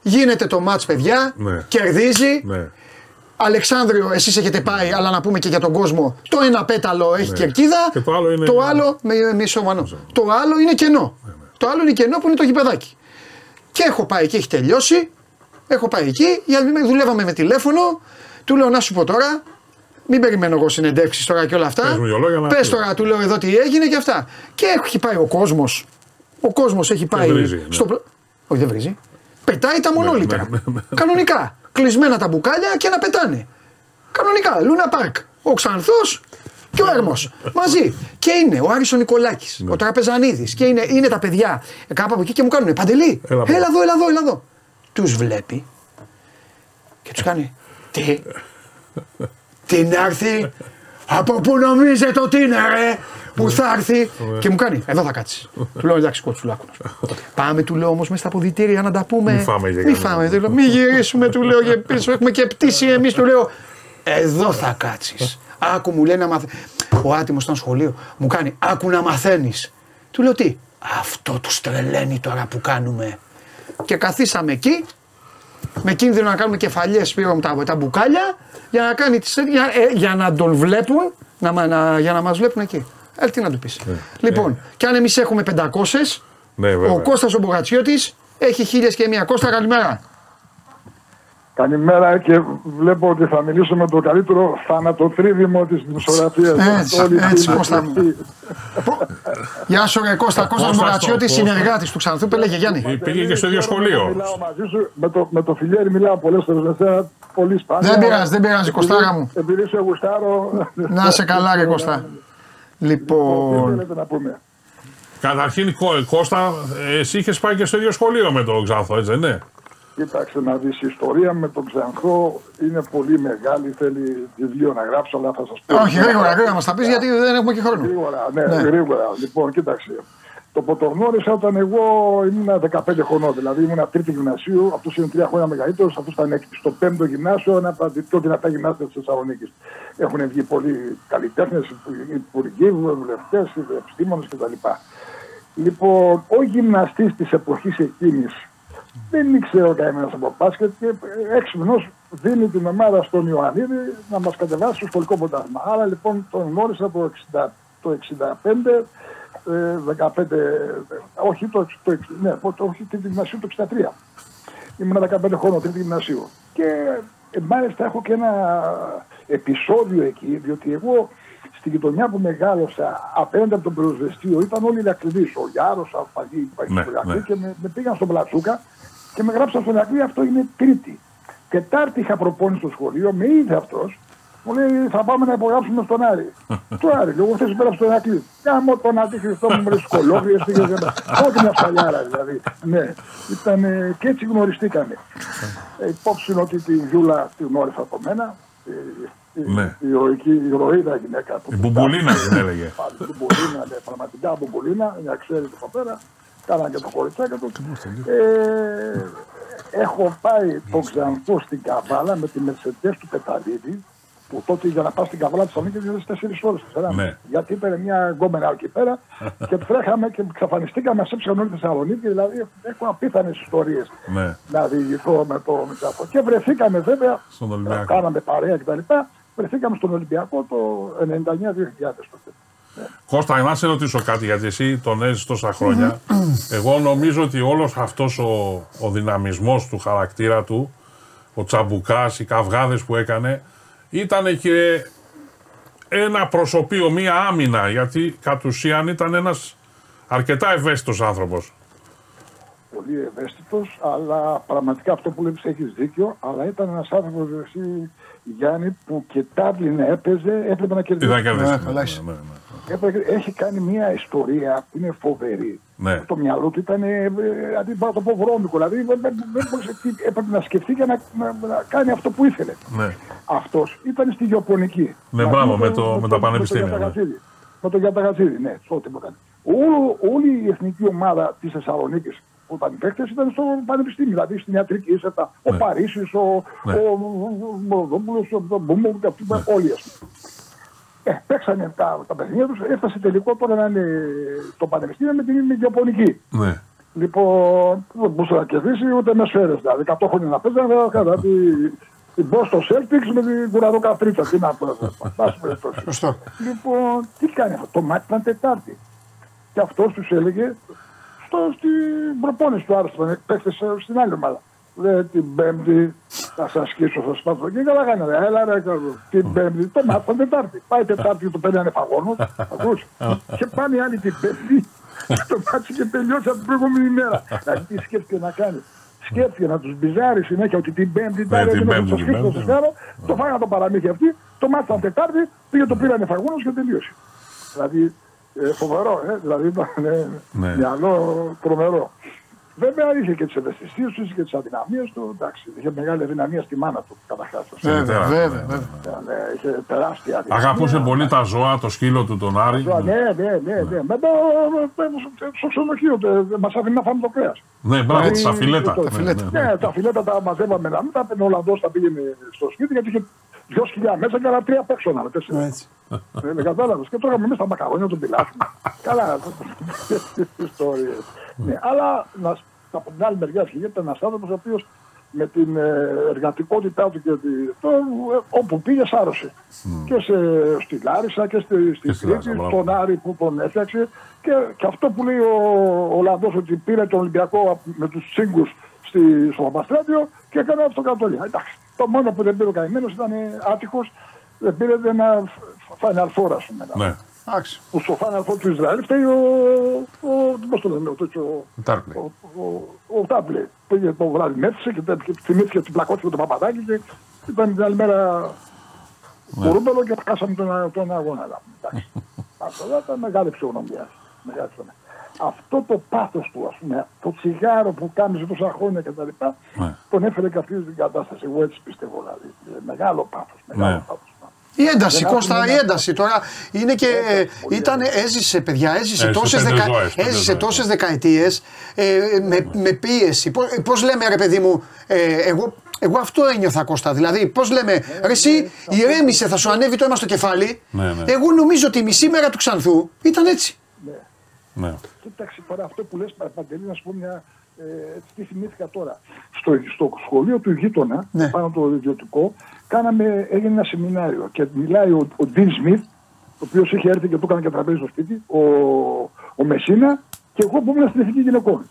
Γίνεται το μάτς παιδιά, κερδίζει. Ναι. Αλεξάνδριο, εσείς έχετε πάει, αλλά να πούμε και για τον κόσμο. Το ένα πέταλο έχει ναι. κερκίδα. Και το άλλο είναι. Το άλλο με, με Το άλλο είναι κενό. Ναι, ναι. Το άλλο είναι κενό που είναι το γηπεδάκι. Και έχω πάει και έχει τελειώσει. Έχω πάει εκεί, γιατί δουλεύαμε με τηλέφωνο. Του λέω να σου πω τώρα, μην περιμένω εγώ συνεντεύξεις τώρα και όλα αυτά. Πες τώρα, του λέω εδώ τι έγινε και αυτά. Και έχει πάει ο κόσμος. Ο κόσμος έχει πάει. βρίζει, στο... Ναι. Όχι, δεν βρίζει. Πετάει τα μονόλιτρα. Κανονικά κλεισμένα τα μπουκάλια και να πετάνε. Κανονικά, Λούνα Πάρκ. Ο Ξανθός και ο Έρμος. Μαζί. Και είναι ο Άρισον Νικολάκης, ναι. ο Τραπεζανίδης. Και είναι, είναι τα παιδιά κάπου από εκεί και μου κάνουν Παντελή. Έλα, έλα εδώ, έλα εδώ, έλα εδώ. Τους βλέπει και τους κάνει. Τι. Τι να έρθει; Από πού νομίζετε ότι είναι, ρε που θα έρθει; Και μου κάνει. Εδώ θα κάτσεις. του λέω εντάξει, κοτσουλάκο. Πάμε, του λέω όμως μέσα στα αποδητήρια να τα πούμε. Μη φάμε, Μη φάμε. Μη γυρίσουμε, του λέω και πίσω. Έχουμε και πτήση εμείς, του λέω. Εδώ θα κάτσεις. Άκου μου λέει να μαθαίνει. Ο άτιμος ήταν σχολείο. Μου κάνει. Άκου να μαθαίνεις. Του λέω τι. Αυτό του τρελαίνει τώρα που κάνουμε. Και καθίσαμε εκεί με κίνδυνο να κάνουμε κεφαλιές πήραμε τα, τα μπουκάλια για να, κάνει τις, για, ε, για να τον βλέπουν, να, να, για να μας βλέπουν εκεί. Ε, τι να του πεις. Ναι. Λοιπόν, ναι. και αν εμείς έχουμε 500, ναι, ο Κώστας ο Μπογατσιώτης έχει χίλιες και μία. Κώστα, καλημέρα. Καλημέρα και βλέπω ότι θα μιλήσω με το καλύτερο θανατοτρίβημο της δημοσιογραφίας. Έτσι, έτσι, Κώστα. Γεια σου, ρε Κώστα. Κώστα Μπογατσιώτη, συνεργάτης του Ξανθού, λέγε Γιάννη. Πήγε και στο ίδιο σχολείο. Μιλάω μαζί σου, με το, με το φιλιέρι μιλάω πολλές φορές με πολύ σπάνια. Δεν πειράζει, δεν πειράζει, Κωστάρα μου. Επειδή σε γουστάρω. Να σε καλά, ρε Κώστα. Λοιπόν. Καταρχήν, Κώστα, εσύ είχες πάει και στο ίδιο σχολείο με τον Ξανθό, έτσι δεν είναι; Κοίταξε να δεις, η ιστορία με τον Ξανθό είναι πολύ μεγάλη, θέλει βιβλίο να γράψω, αλλά θα σας πω. Όχι, γρήγορα, γρήγορα μας τα πεις γιατί δεν έχουμε και χρόνο. Γρήγορα, ναι, ναι. γρήγορα. Λοιπόν, κοίταξε. Το πρωτογνώρισα όταν εγώ ήμουν 15 χρονών, δηλαδή ήμουν τρίτη γυμνασίου, αυτό είναι τρία χρόνια μεγαλύτερος, αυτό ήταν έκτη. Στο πέμπτο γυμνάσιο, ένα από τα πιο δυνατά γυμνάσια της Θεσσαλονίκης. Έχουν βγει πολλοί καλλιτέχνες, υπουργοί, βουλευτές, επιστήμονες κτλ. Λοιπόν, ο γυμναστής της εποχής εκείνης δεν ήξερε ο καημένος από μπάσκετ και έξυπνος δίνει την ομάδα στον Ιωαννίδη να μας κατεβάσει στο σχολικό πρωτάθλημα. Άρα λοιπόν τον γνώρισα το, 60, το 65 15, όχι το, το, ναι, όχι τρίτη γυμνασίου το 63. Ήμουν 15 χρόνια τρίτη γυμνασίου. Και ε, μάλιστα έχω και ένα επεισόδιο εκεί, διότι εγώ στη γειτονιά που μεγάλωσα απέναντι από τον πυροσβεστήριο ήταν όλοι οι Ηρακλειδείς, ο Γιάρος, ο Αλφαγή, ναι, ναι. και με, με πήγαν στον Πλατσούκα και με γράψαν στον Ηρακλή, αυτό είναι τρίτη. Τετάρτη είχα προπόνηση στο σχολείο, με είδε αυτός μου λέει θα πάμε να υπογράψουμε στον Άρη. Του Άρη, εγώ χθε πέρα στον Ακλή. Κάμω τον Ατή Χριστό μου με σκολόγριε. Όχι μια φαλιάρα δηλαδή. Ναι, ήταν και έτσι γνωριστήκαμε. ε, υπόψη ότι την Γιούλα την γνώρισα από μένα. Ναι. Η ηρωική, η ηρωίδα γυναίκα. Η Μπουμπουλίνα την έλεγε. Η Μπουμπουλίνα, ναι, πραγματικά Μπουμπουλίνα, μια ξέρετε από πέρα. Κάναν και το χωριτσάκι του. Ε, έχω πάει τον Ξανθό στην Καβάλα με τη Μερσεντέ του Πεταλίδη που τότε για να πας στην καβάλα της Θεσσαλονίκη ήταν 4 ώρες. Ναι. Γιατί είπε μια γκόμενα εκεί πέρα και τρέχαμε και εξαφανιστήκαμε, μα έψαχαν όλη της Θεσσαλονίκης. Δηλαδή έχω απίθανες ιστορίες ναι. να διηγηθώ με το Μητσάκο. Και βρεθήκαμε βέβαια, κάναμε παρέα κτλ. Βρεθήκαμε στον Ολυμπιακό το 99-2000 τότε. Ναι. Κώστα, να σε ρωτήσω κάτι, γιατί εσύ τον έζησες τόσα χρόνια. Εγώ νομίζω ότι όλος αυτός ο, ο δυναμισμός του χαρακτήρα του, ο τσαμπουκάς, οι καυγάδες που έκανε, ήταν και ένα προσωπείο, μία άμυνα, γιατί κατ' ουσίαν ήταν ένας αρκετά ευαίσθητος άνθρωπος. Πολύ ευαίσθητος, αλλά πραγματικά αυτό που λέεις έχεις δίκιο, αλλά ήταν ένας άνθρωπος, εσύ, Γιάννη, που και τάβλη έπαιζε, έπρεπε να κερδίσει. Ήταν κερδίσει. Ναι, ναι, ναι, έχει κάνει μια ιστορία που είναι φοβερή. Ναι. Το μυαλό του ήταν, ε, αντί να το πω βρώμικο, δηλαδή έπρεπε να σκεφτεί και να, να, να, κάνει αυτό που ήθελε. Ναι. Αυτό ήταν στη γεωπονική. Ναι, μπράβο, με, το, με, τα πανεπιστήμια. Ναι. Με το Γιαταγαζίδη, ναι, τότε που έκανε. Όλη η εθνική ομάδα τη Θεσσαλονίκη όταν οι παίκτε ήταν στο πανεπιστήμιο, δηλαδή στην ιατρική ήσετα. Ο ναι. Παρίσι, ο Μοροδόπουλο, ο Μπούμο, όλοι α πούμε. Ε, παίξανε τα, τα παιχνίδια τους, έφτασε τελικό τώρα να είναι το πανεπιστήμιο με την Ιαπωνική. Ναι. Λοιπόν, δεν μπορούσε να κερδίσει ούτε με σφαίρες. Δηλαδή, 100 χρόνια να παίζανε, δηλαδή την Boston Celtics με την κουραδό καφρίτσα. Τι να πω, Σωστό. Λοιπόν, τι κάνει αυτό, το μάτι ήταν Τετάρτη. Και αυτός τους έλεγε στο, στην προπόνηση του Άρστον, παίχτε στην άλλη ομάδα. Δε την Πέμπτη θα σας σκίσω, θα σπάσω. Και καλά κάνετε. Έλα ρε, την Πέμπτη. Το μάθαμε Τετάρτη. Πάει Τετάρτη το παίρνει άνευ αγώνος. Ακούς. και πάνε οι άλλοι την Πέμπτη. το ματς έχει τελειώσει από την προηγούμενη μέρα. Δηλαδή τι σκέφτηκε να κάνει. Σκέφτηκε να τους πριζάρει συνέχεια ότι την Πέμπτη ήταν έτοιμο να τους σκίσει το σιγάρο. Το φάγανε το παραμύθι αυτή. Το ματς ήταν Τετάρτη, πήγε το πήρε άνευ αγώνος και τελείωσε. Δηλαδή ε, φοβερό, ε, δηλαδή ήταν ε, ναι. μυαλό τρομερό. Βέβαια είχε και τι ευαισθησίε τους, είχε και τι αδυναμίες του. Εντάξει, είχε μεγάλη αδυναμία στη μάνα του καταρχάς. Βέβαια, βέβαια. Ναι, είχε τεράστια αδυναμία. Αγαπούσε πολύ τα ζώα, το σκύλο του, τον Άρη. Ναι, ναι, ναι. ναι. Μετά στο ξενοδοχείο μας άφηνε να φάμε το κρέας. Ναι, μπράβο, τα φιλέτα. Ναι, τα φιλέτα τα μαζεύαμε να μην τα παίρνει ο Ολλανδό, τα πήγαινε στο σπίτι γιατί είχε δυο σκυλιά μέσα και άλλα τρία παίξω να Δεν κατάλαβες. Και τρώγαμε μέσα τα μακαρόνια του πιλάφι. Καλά, ιστορίες. Ναι, αλλά από την άλλη μεριά γίνεται ένας άνθρωπος ο οποίος με την ε, εργατικότητά του και το, ε, όπου πήγε σάρωσε. Και σε, στη Λάρισα και στη, στη Κρήτη, στον Άρη που τον έφτιαξε. Και, και αυτό που λέει ο, ο ότι πήρε τον Ολυμπιακό με τους τσίγκου στο Παπαστράτιο και έκανε αυτό το Εντάξει. Το μόνο που δεν πήρε ο καημένος ήταν άτυχος, δεν πήρε ένα Final Four, ας πούμε. Ναι. Που στο Final Four του Ισραήλ φταίει ο. Πώς το λέμε, ο Ο Τάπλε. Πήγε το βράδυ μέτρησε και θυμήθηκε την πλακώτη με το παπαδάκι και ήταν την άλλη μέρα κουρούμπελο και χάσαμε τον, τον αγώνα. Αυτό ήταν μεγάλη ψυχονομία. Μεγάλη ψυχονομία αυτό το πάθος του, ας πούμε, το τσιγάρο που κάνει τόσα χρόνια κτλ. Ναι. Τον έφερε και αυτή την κατάσταση. Εγώ έτσι πιστεύω δηλαδή. Μεγάλο πάθος. Μεγάλο ναι. πάθος. Η ένταση, Κώστα, η ένταση τώρα είναι και. Ήταν, έζησε, παιδιά, έζησε, τόσες δεκα, έζησε τόσες δεκαετίες ε, με, με πίεση. Πώς λέμε, ρε παιδί μου, ε, εγώ, εγώ αυτό ένιωθα Κώστα. Δηλαδή, πώς λέμε, ρε, εσύ ηρέμησε, θα σου ανέβει το αίμα στο κεφάλι. Ναι, ναι. Εγώ νομίζω ότι η μισή μέρα του Ξανθού ήταν έτσι. Ναι. Κοίταξε τώρα αυτό που λες Παντελή να σου πω μια ε, τι θυμήθηκα τώρα. Στο, στο σχολείο του γείτονα, ναι. πάνω το ιδιωτικό, κάναμε, έγινε ένα σεμινάριο και μιλάει ο, ο Dean Smith, ο οποίος είχε έρθει και του έκανε και τραπέζι στο σπίτι, ο, ο Μεσίνα και εγώ που ήμουν στην εθνική γυναικών.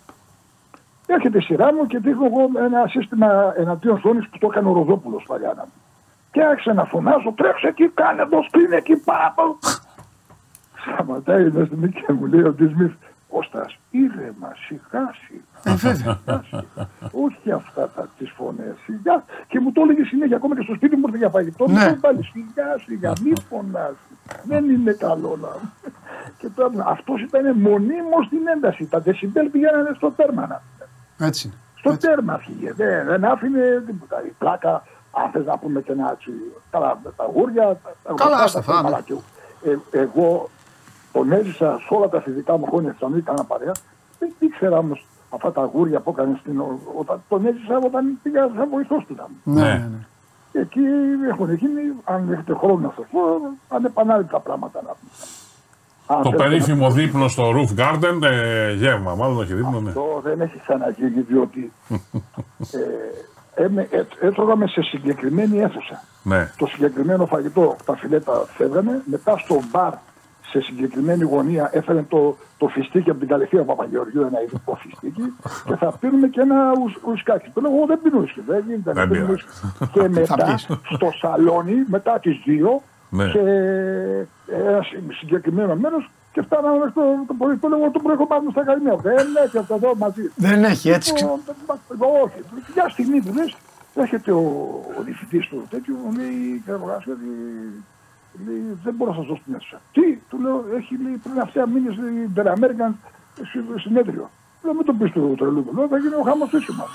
Έρχεται η σειρά μου και δείχνω εγώ ένα σύστημα εναντίον ζώνη που το έκανε ο Ροδόπουλος παλιά. Και άρχισε να φωνάζω, τρέξε εκεί, κάνε το σκριν εκεί πάνω. Σταματάει μέσα στην και μου λέει ο Ντισμίθ, Κώστας, ήρεμα, σιγά σιγά. Όχι αυτά τα τις φωνές. Σιγά. Και μου το έλεγε συνέχεια, ακόμα και στο σπίτι μου ήρθε για φαγητό. Ναι. Μου πάλι σιγά σιγά, μη φωνάζει. Δεν είναι καλό να... Και τώρα αυτός ήταν μονίμως στην ένταση. Τα δεσιμπέλ πηγαίνανε στο τέρμα. Έτσι. Στο Έτσι. τέρμα φύγε. Δεν, δεν άφηνε τίποτα. Η πλάκα, αν θες να πούμε και ένα έτσι. Καλά, τα γούρια. Καλά, άστα ε, εγώ τον έζησα σε όλα τα φυσικά μου χρόνια στη Θεσσαλονίκη, κάνα παρέα. Δεν ήξερα όμως αυτά τα αγούρια που έκανε στην. Όταν τον έζησα όταν πήγα σαν βοηθός του. Ναι, ναι. ναι. Εκεί έχουν γίνει, αν έχετε χρόνο να σας πω, ανεπανάληπτα πράγματα να πούμε. Το περίφημο δίπλο στο Roof Garden, ε, γεύμα, μάλλον όχι δίπλο. Ναι. Αυτό δεν έχει ξαναγίνει, διότι ε, ε, έτρωγαμε σε συγκεκριμένη αίθουσα. Ναι. Το συγκεκριμένο φαγητό, τα φιλέτα φεύγανε, μετά στο μπαρ σε συγκεκριμένη γωνία έφερε το, το φιστίκι από την Καλυφία Παπαγεωργίου, ένα ειδικό φιστίκι, και θα πίνουμε και ένα ουσκάκι. Του λέω: Εγώ δεν πίνω ουσκάκι, δεν γίνεται να πίνω Και μετά στο σαλόνι, μετά τις δύο, ναι. σε ένας συγκεκριμένος μέρος και φτάναμε μέχρι το, το πρωί. Το λέω: Το πρωί πάνω στα Ακαδημία. Δεν έχει αυτό εδώ μαζί. Δεν έχει έτσι. Όχι. Για στιγμή που λες, έρχεται ο, ο διευθυντής του τέτοιου, μου λέει: ότι Λέει, δεν μπορώ να σας δώσω την αίθουσα. Τι, του λέω, έχει λέει, πριν αυτιά μήνες η Μπεραμέρικα συνέδριο. Λέω, μην το πεις του τρελού του. Λέω, θα γίνει ο χάμο ίσου μας.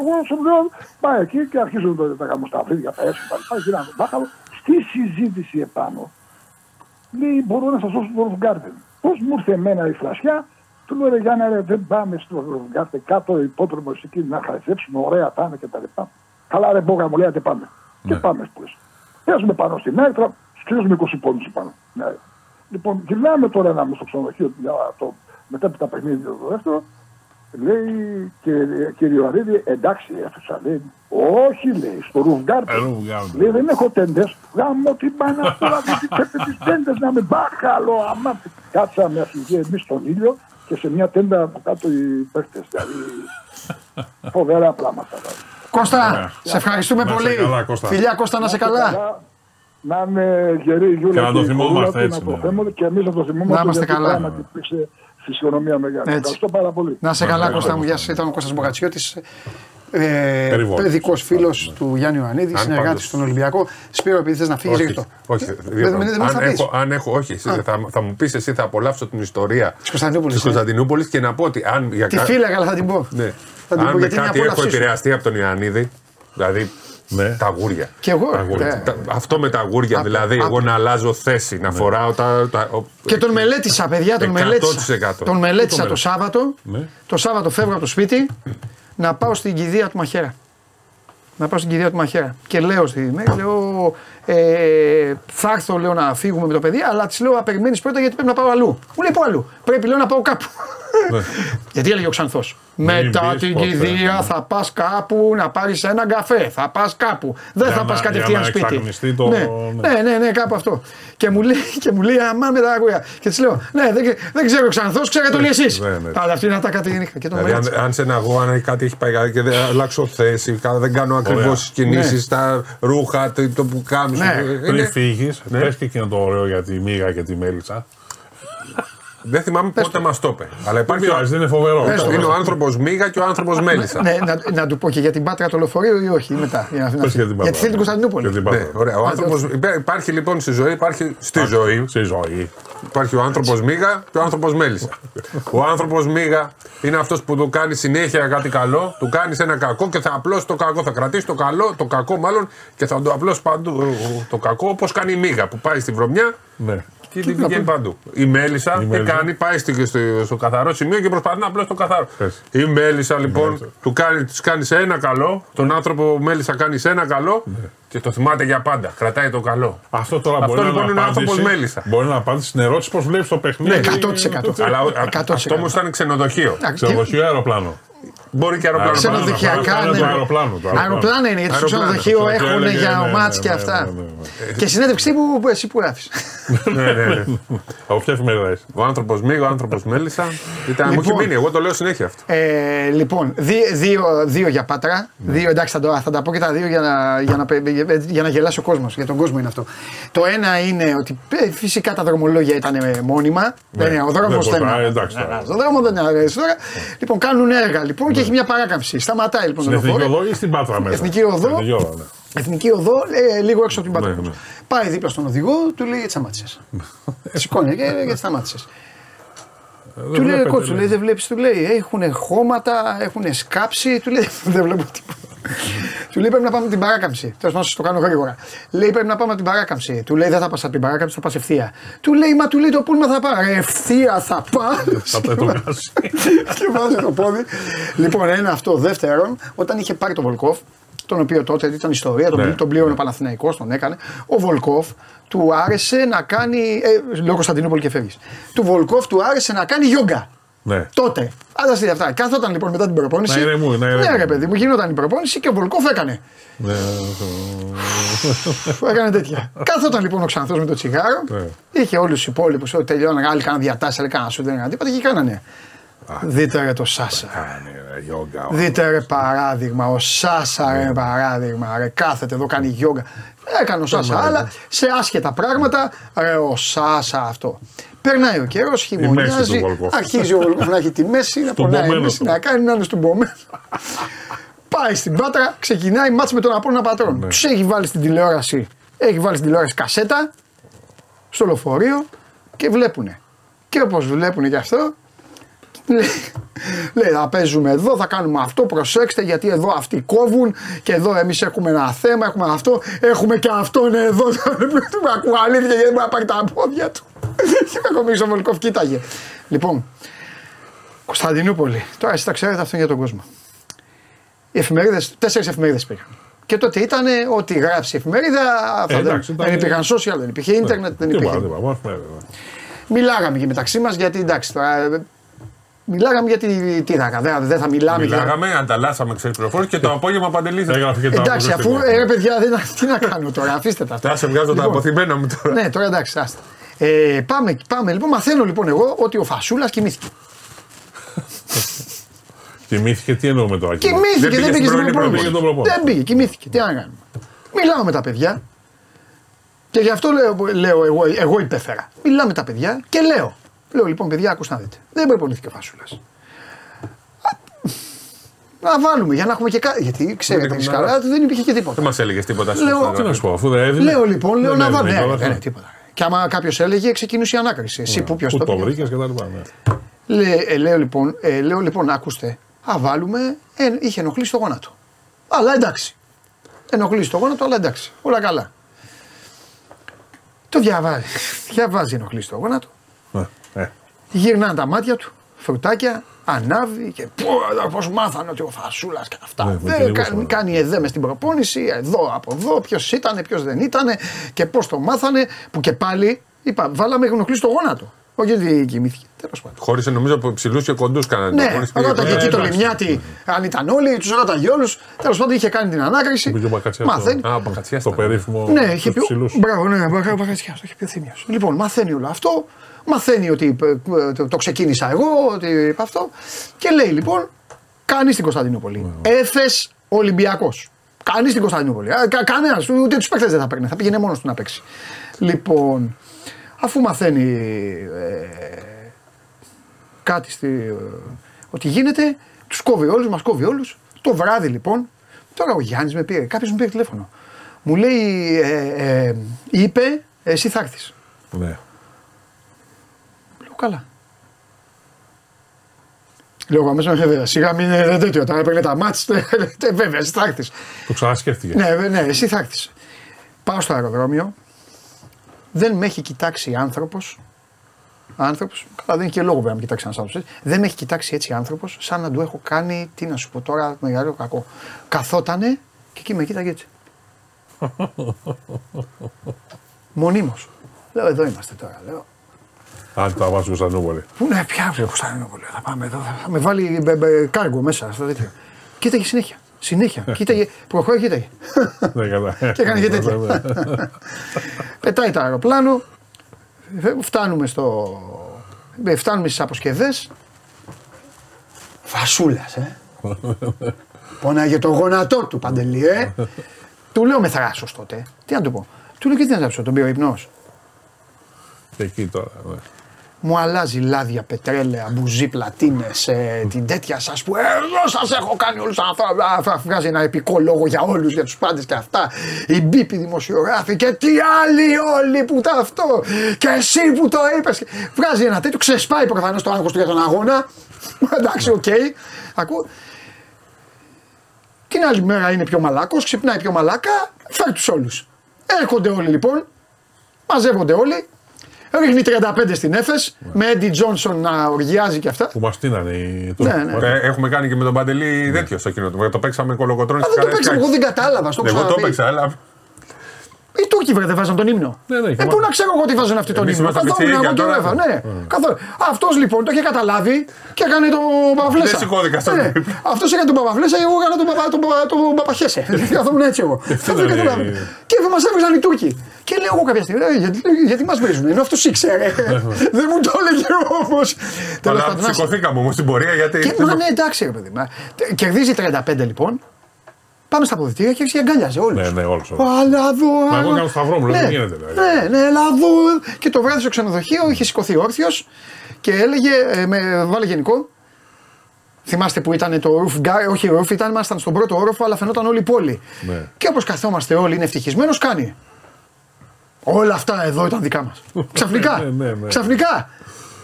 Εγώ σου λέω, πάει εκεί και αρχίζουν τα γαμοσταφρίδια, τα έσου, πάει γυρνάνε τον μπάχαλο. Στη συζήτηση επάνω, λέει, μπορώ να σας δώσω το Ροφγκάρτεν. Πώς μου ήρθε εμένα η φλασιά, του λέω, ρε Γιάννα, δεν πάμε στο Ροφγκάρτεν κάτω, υπότρομος εκεί να χαριστέψουμε, ωραία τα κτλ. Καλά, ρε Μπόγα μου λέει, πάμε. Και ναι. πάμε, που Παίζουμε πάνω στην έκτρα, σκίζουμε 20 πόντους πάνω. Ναι. Λοιπόν, γυρνάμε τώρα να στο ξενοδοχείο για το μετά τα παιχνίδια το δεύτερο. Λέει και κύριε Αρίδη, εντάξει, έφυσα. Λέει, όχι, λέει, στο Ρουφγκάρτ. Ε, λέει, δεν έχω τέντες. Γάμω την πάνω τώρα, γιατί πρέπει τις τέντες να με μπάχαλο. Αμά. Κάτσαμε αφηγή εμείς στον ήλιο και σε μια τέντα από κάτω οι παίχτε. Δηλαδή, φοβερά πράγματα. Δηλαδή. Κώστα, ναι. σε ευχαριστούμε πολύ. Καλά, Κώστα. Φιλιά Κώστα, να σε καλά. Να είμαι γερή Γιούλα και να το θυμόμαστε έτσι. Ναι. Και εμείς να το θυμόμαστε. Να είμαστε καλά. Να υπήρξε φυσιονομία μεγάλη. Ευχαριστώ πάρα πολύ. Να σε καλά Κώστα μου, γεια σας. Ήταν ο Κώστας Μπογατσιώτης. Ε, Παιδικός φίλος του Γιάννη Ιωαννίδη, συνεργάτης στον Ολυμπιακό. Σπύρο, επειδή θες να φύγεις γι' αυτό. Όχι, δεν, δεν, αν, έχω, αν έχω, όχι, θα, θα μου πεις εσύ, θα απολαύσω την ιστορία της Κωνσταντινούπολης και να πω ότι αν. Για Τη φύλαγα, αλλά θα την πω. Ναι. Θα την αν πω, με κάτι έχω επηρεαστεί από τον Ιωαννίδη, δηλαδή ναι. Τα αγούρια. Και εγώ. Ναι. αυτό με τα αγούρια, δηλαδή εγώ να αλλάζω θέση, να ναι. φοράω τα. τα και τον μελέτησα, παιδιά, τον μελέτησα. Τον μελέτησα το Σάββατο. Ναι. Το Σάββατο φεύγω από το σπίτι να πάω στην κηδεία του Μαχαίρα. Να πάω στην κηδεία του Μαχαίρα. Και λέω στη Μέγα, λέω, ε, θα έρθω λέω, να φύγουμε με το παιδί, αλλά της λέω, περιμένεις πρώτα γιατί πρέπει να πάω αλλού. Μου λέει, Πού αλλού. Πρέπει λέω να πάω κάπου. Ναι. γιατί έλεγε ο Ξανθός. Μετά την κηδεία ναι. θα πας κάπου να πάρεις έναν καφέ. Θα πας κάπου. Δεν θα πας κατευθείαν σπίτι. Το... Ναι, ναι, ναι, ναι, κάπου αυτό. Και μου λέει, και μου λέει αμά με τα αγούια. Και της λέω, Ναι, δεν, δεν ξέρω Ξανθός, ξέρετε όλοι εσεί. Αλλά αυτή είναι τα κάτι νύχτα. Δηλαδή, αν, αν σε ένα αγώ, αν κάτι έχει πάει και δεν αλλάξω θέση, δεν κάνω ακριβώς τι κινήσεις, τα ρούχα, το που κάνω. Πριν φύγεις, πες και εκείνο το ωραίο για τη μίγα και τη μέλισσα. Δεν θυμάμαι πότε μας το είπε. Αλλά υπάρχει. Δεν δεν είναι φοβερό. Είναι ο άνθρωπος Μίγα και ο άνθρωπος Μέλισσα. Ναι, να, να του πω και για την πάτρα το λεωφορείο ή όχι μετά. Για να, γιατί θέλει την Κωνσταντινούπολη. Ναι, ωραία. Ο άνθρωπος, υπάρχει λοιπόν στη ζωή, υπάρχει στη ζωή. Στη ζωή. Υπάρχει ο άνθρωπος Μίγα και ο άνθρωπος Μέλισσα. ο άνθρωπος Μίγα είναι αυτός που του κάνει συνέχεια κάτι καλό, του κάνει ένα κακό και θα απλώσει το κακό. Θα κρατήσει το καλό, το κακό μάλλον και θα το απλώσει παντού το κακό όπως κάνει η Μίγα που πάει στη βρωμιά. Ναι και την πηγαίνει παντού. Η Μέλισσα τι κάνει, πάει στο, στο, καθαρό σημείο και προσπαθεί να απλώσει το καθαρό. Η Μέλισσα λοιπόν του κάνει, της κάνει σε ένα καλό, τον άνθρωπο Μέλισσα κάνει σε ένα καλό ναι. και το θυμάται για πάντα. Κρατάει το καλό. Αυτό τώρα αυτό μπορεί λοιπόν να είναι ο άνθρωπος Μέλισσα. Μπορεί να απάντησε στην ερώτηση πώς βλέπεις το παιχνίδι. Ναι, 100%. Αλλά αυτό όμως ήταν ξενοδοχείο. Ξενοδοχείο αεροπλάνο. Μπορεί και αεροπλάνο. Ξενοδοχειακά. Ναι. Αεροπλάνο. Αεροπλάνο είναι γιατί στο ξενοδοχείο έχουν για ομάτ και αυτά. Και συνέντευξή που εσύ που γράφεις. Ναι, ναι, ναι. Από ποια εφημερίδα είσαι; Ο άνθρωπος Μίγο, ο άνθρωπος Μέλισσα. Μου έχει λοιπόν, μείνει, εγώ το λέω συνέχεια αυτό. Ε, λοιπόν, δύο για πάτρα. Δύο εντάξει θα τα πω και τα δύο για να γελάσει ο κόσμος. Για τον κόσμο είναι αυτό. Το ένα είναι ότι ε, φυσικά τα δρομολόγια ήταν μόνιμα. Δεν είναι ο δρόμο θέμα. Ο δρόμος δεν είναι τώρα. Λοιπόν, κάνουν έργα λοιπόν και έχει μια παράκαμψη. Σταματάει λοιπόν το λεωφορείο. Εθνική οδό ή στην Πάτρα μέσα; Εθνική οδό. Εθνική οδό, ε, λίγο έξω από την Πάτρα. Ναι, ναι. Πάει δίπλα στον οδηγό, του λέει έτσι σταμάτησε. Σηκώνει και γιατί σταμάτησες. Του λέει κότσου, του λέει δεν βλέπεις, του λέει έχουν χώματα, έχουν σκάψει, του λέει δεν βλέπω τίποτα. Του λέει πρέπει να πάμε την παράκαμψη. Τέλος πάντων, το κάνω γρήγορα. Λέει πρέπει να πάμε την παράκαμψη. Του λέει δεν θα πας από την παράκαμψη, θα πας ευθεία. Του λέει μα του λέει το πούλμα θα πάρει. Ευθεία θα πα. Θα το Και βάζει το πόδι. Λοιπόν, ένα αυτό. Δεύτερον, όταν είχε πάρει το Βολκόφ, τον οποίο τότε ήταν ιστορία, τον, ναι. τον πλήρωνε ο Παναθηναϊκός, τον έκανε. Ο Βολκόφ του άρεσε να κάνει. Ε, λέω Κωνσταντινούπολη και φεύγει. Του Βολκόφ του άρεσε να κάνει γιόγκα. Ναι. Τότε. Άλλα αυτά. Κάθονταν λοιπόν μετά την προπόνηση. Ναι, μου, ναι, ναι, ρε παιδί μου, γινόταν η προπόνηση και ο Βολκόφ έκανε. Ναι, έκανε τέτοια. Κάθονταν λοιπόν ο Ξανθός με το τσιγάρο. Ναι. Είχε όλους τους υπόλοιπους ότι τελειώναν. Άλλοι κάναν διατάσεις, άλλοι κάναν σου, δεν έκαναν τίποτα και κάνανε. Δείτε ρε το Σάσα. Δείτε ρε παράδειγμα. Ο Σάσα ρε παράδειγμα. Ρε κάθεται εδώ κάνει γιόγκα. Έκανε ο Σάσα αλλά σε άσχετα πράγματα. Ρε ο Σάσα αυτό. Περνάει ο καιρός, χειμωνιάζει. Αρχίζει ο Βολκόφ να έχει τη μέση, να πονάει η μέση, να κάνει να είναι στον πομμένο. Πάει στην πάτρα, ξεκινάει μάτς με τον Απόλλωνα Πατρών. Ναι. Τους έχει βάλει στην τηλεόραση, έχει βάλει στην τηλεόραση κασέτα στο λεωφορείο και βλέπουνε. Και όπως βλέπουν και αυτό, λέει, θα παίζουμε εδώ, θα κάνουμε αυτό, προσέξτε γιατί εδώ αυτοί κόβουν και εδώ εμείς έχουμε ένα θέμα, έχουμε αυτό, έχουμε και αυτόν εδώ. Του ακούω αλήθεια γιατί δεν μπορεί να πάρει τα πόδια του. Και ο Βολκόφ κοίταγε. Λοιπόν, Κωνσταντινούπολη. Τώρα εσεί τα ξέρετε αυτό για τον κόσμο. Οι εφημερίδες, τέσσερις εφημερίδες πήγαν. Και τότε ήταν ότι γράψει η εφημερίδα. Ε, δεν, δεν υπήρχαν social, δεν υπήρχε ίντερνετ, δεν υπήρχε. Μιλάγαμε και μεταξύ μας γιατί εντάξει τώρα Μιλάγαμε για τη τύρακα. Δεν, δεν θα μιλάμε. Μιλάγαμε, για... ανταλλάσσαμε ξέρεις πληροφορίες και το απόγευμα παντελήθηκε. Εντάξει, αφού ε, ρε παιδιά, δεν, τι να κάνω τώρα, αφήστε τα. Θα σε βγάζω τα λοιπόν, αποθυμένα μου τώρα. Ναι, τώρα εντάξει, άστα. Ε, πάμε, πάμε λοιπόν, μαθαίνω λοιπόν εγώ ότι ο Φασούλας κοιμήθηκε. Κοιμήθηκε, τι εννοούμε τώρα. Κοιμήθηκε, δεν πήγε στην προπόνηση. Δεν πήγε, κοιμήθηκε. Τι να κάνουμε. Μιλάω με τα παιδιά. Και γι' αυτό λέω, λέω εγώ, εγώ υπέφερα. Μιλάμε με τα παιδιά και λέω. Λέω λοιπόν, παιδιά, ακούστε να δείτε. Δεν προπονήθηκε ο Φάσουλας. Να βάλουμε για να έχουμε και κάτι. Γιατί ξέρετε τη καλά δεν υπήρχε και τίποτα. Δεν μας έλεγες τίποτα. Λέω, τι να σου πω, αφού δεν έδινε. Λέω λοιπόν, λέω να βάλουμε. Ναι, δεν τίποτα. Και άμα κάποιος έλεγε, ξεκινούσε η ανάκριση. Εσύ που ποιος το, το βρήκες και τα λοιπά. Ναι. λέω, λοιπόν, ε, λέω λοιπόν, άκουστε, α βάλουμε, ε, είχε ενοχλήσει το γόνατο. Αλλά εντάξει. Ενοχλήσει το γόνατο, αλλά εντάξει. Όλα καλά. Το διαβάζει. Διαβάζει ενοχλήσει το γόνατο. Ε, ε. Γυρνάνε τα μάτια του, φρουτάκια, ανάβει και πώς μάθανε ότι ο Φασούλας και αυτά. Ναι, δεν κάνει, κάνει εδέ μες στην προπόνηση, εδώ από εδώ, ποιος ήταν, ποιος δεν ήταν και πώς το μάθανε. Που και πάλι είπα, βάλαμε ενοχλήσει το γόνατο. Όχι γιατί κοιμήθηκε. Τέλος πάντων. Χώρισε νομίζω από ψηλούς και κοντούς κάνανε. Ναι, ρώταγε εκεί το Λιμιάτι αν ήταν όλοι, τους ρώταγε όλους. Τέλος πάντων είχε κάνει την ανάκριση. Μαθαίνει. Α, Το περίφημο. Ναι, είχε πει. Μπράβο, ναι, Μπακατσιά, το είχε πει ο Θήμιο. Λοιπόν, μαθαίνει όλο αυτό. Μαθαίνει ότι ε, το ξεκίνησα εγώ, ότι είπα αυτό. Και λέει λοιπόν, κάνεις στην Κωνσταντινούπολη. Έφες Ολυμπιακός. Κάνεις στην Κωνσταντινούπολη. Κανένας, ούτε τους παίκτες δεν θα παίρνει. Θα πήγαινε μόνος του να παίξει. Λοιπόν, αφού μαθαίνει ε, κάτι στη, ε, ότι γίνεται, τους κόβει όλους, μας κόβει όλους. Το βράδυ λοιπόν, τώρα ο Γιάννης με πήρε, κάποιος μου πήρε τηλέφωνο. Μου λέει, ε, ε, είπε, εσύ θα έρθεις. Ναι. Λέω καλά. Λέω εγώ μέσα βέβαια. Σιγά μην είναι τέτοιο. Όταν έπαιρνε τα μάτια, βέβαια, εσύ θα έρθει. Το ξανασκέφτηκε. Ναι, ναι, εσύ θα έρθει. Πάω στο αεροδρόμιο, δεν με έχει κοιτάξει άνθρωπος. Άνθρωπος, καλά δεν έχει και λόγο βέβαια να με κοιτάξει ένας άνθρωπος. Δεν με έχει κοιτάξει έτσι άνθρωπος, σαν να του έχω κάνει, τι να σου πω τώρα, μεγάλο κακό. Καθότανε και εκεί με κοίταγε έτσι. Μονίμως. Λέω εδώ είμαστε τώρα. Λέω. Αν τα βάζω Κωνσταντινούπολη. Πού ναι, πια Κωνσταντινούπολη. Θα πάμε εδώ. Θα με βάλει κάργο μέσα στο τέτοιο. Κοίταγε συνέχεια. Συνέχεια. κοίταγε, προχώρησε, κοίταγε. Ναι, καλά. και έκανε και τέτοια. Πετάει το αεροπλάνο, φτάνουμε στο. Φτάνουμε στις αποσκευές. Φασούλα, ε. Πόναγε το γόνατό του παντελή, ε. του λέω με θράσο τότε. Τι να του πω. Του λέω και τι να ζάψω, τον πήρε υπνό. Εκεί τώρα, ναι μου αλλάζει λάδια, πετρέλαια, μπουζί, πλατίνες, ε, την τέτοια σας που εγώ σας έχω κάνει όλους αυτά. Βγάζει ένα επικό λόγο για όλους, για τους πάντες και αυτά. Η μπίπη δημοσιογράφη και τι άλλοι όλοι που τα αυτό. Και εσύ που το είπες. Βγάζει ένα τέτοιο, ξεσπάει προφανώς το άγχος του για τον αγώνα. Εντάξει, OK. Okay. Ακούω. Την άλλη μέρα είναι πιο μαλάκος, ξυπνάει πιο μαλάκα, φέρει τους όλους. Έρχονται όλοι λοιπόν, μαζεύονται όλοι, Ρίχνει 35 στην Έφες με Έντι Τζόνσον να οργιάζει και αυτά. Που μας τίνανε οι ναι, ναι. Ε, έχουμε κάνει και με τον Παντελή ναι. τέτοιο στο κοινό του. Το παίξαμε κολοκοτρόνη στην Δεν το παίξαμε, εγώ δεν κατάλαβα. Στο εγώ το έπαιξα, αλλά οι Τούρκοι δεν βάζαν τον ύμνο. Ναι, ναι, ε, πού να ξέρω εγώ τι βάζουν αυτοί τον ύμνο. Καθόμουν εγώ και ρεύα. Ναι, καθόλου. Αυτός λοιπόν το είχε καταλάβει και έκανε τον Παπαφλέσα. Δεν σηκώθηκα στον ναι. Αυτός έκανε τον Παπαφλέσα και εγώ έκανα τον, παπα, τον, τον Παπαχέσε. Καθόμουν έτσι εγώ. και μας έβριζαν οι Τούρκοι. Και λέω εγώ κάποια στιγμή, «Ε, γιατί, γιατί μας βρίζουν, ενώ αυτός ήξερε. Δεν μου το έλεγε όμω. Αλλά σηκωθήκαμε όμως στην πορεία γιατί. Μα ναι, εντάξει, ρε παιδί. Κερδίζει 35 λοιπόν Πάμε στα αποδητήρια και αγκάλιαζε όλους. Ναι, ναι, όλους. Αλλά εδώ. Μα εγώ κάνω σταυρό μου, ναι, δεν γίνεται. Δηλαδή. Ναι, ναι, αλλά Και το βράδυ στο ξενοδοχείο είχε σηκωθεί όρθιος και έλεγε, ε, με, βάλε γενικό. Θυμάστε που ήταν το roof guy, όχι roof, ήταν, ήμασταν στον πρώτο όροφο, αλλά φαινόταν όλη η πόλη. Ναι. Και όπως καθόμαστε όλοι, είναι ευτυχισμένος, κάνει. Όλα αυτά εδώ ήταν δικά μας. Ξαφνικά. ναι, ναι, ναι. Ξαφνικά.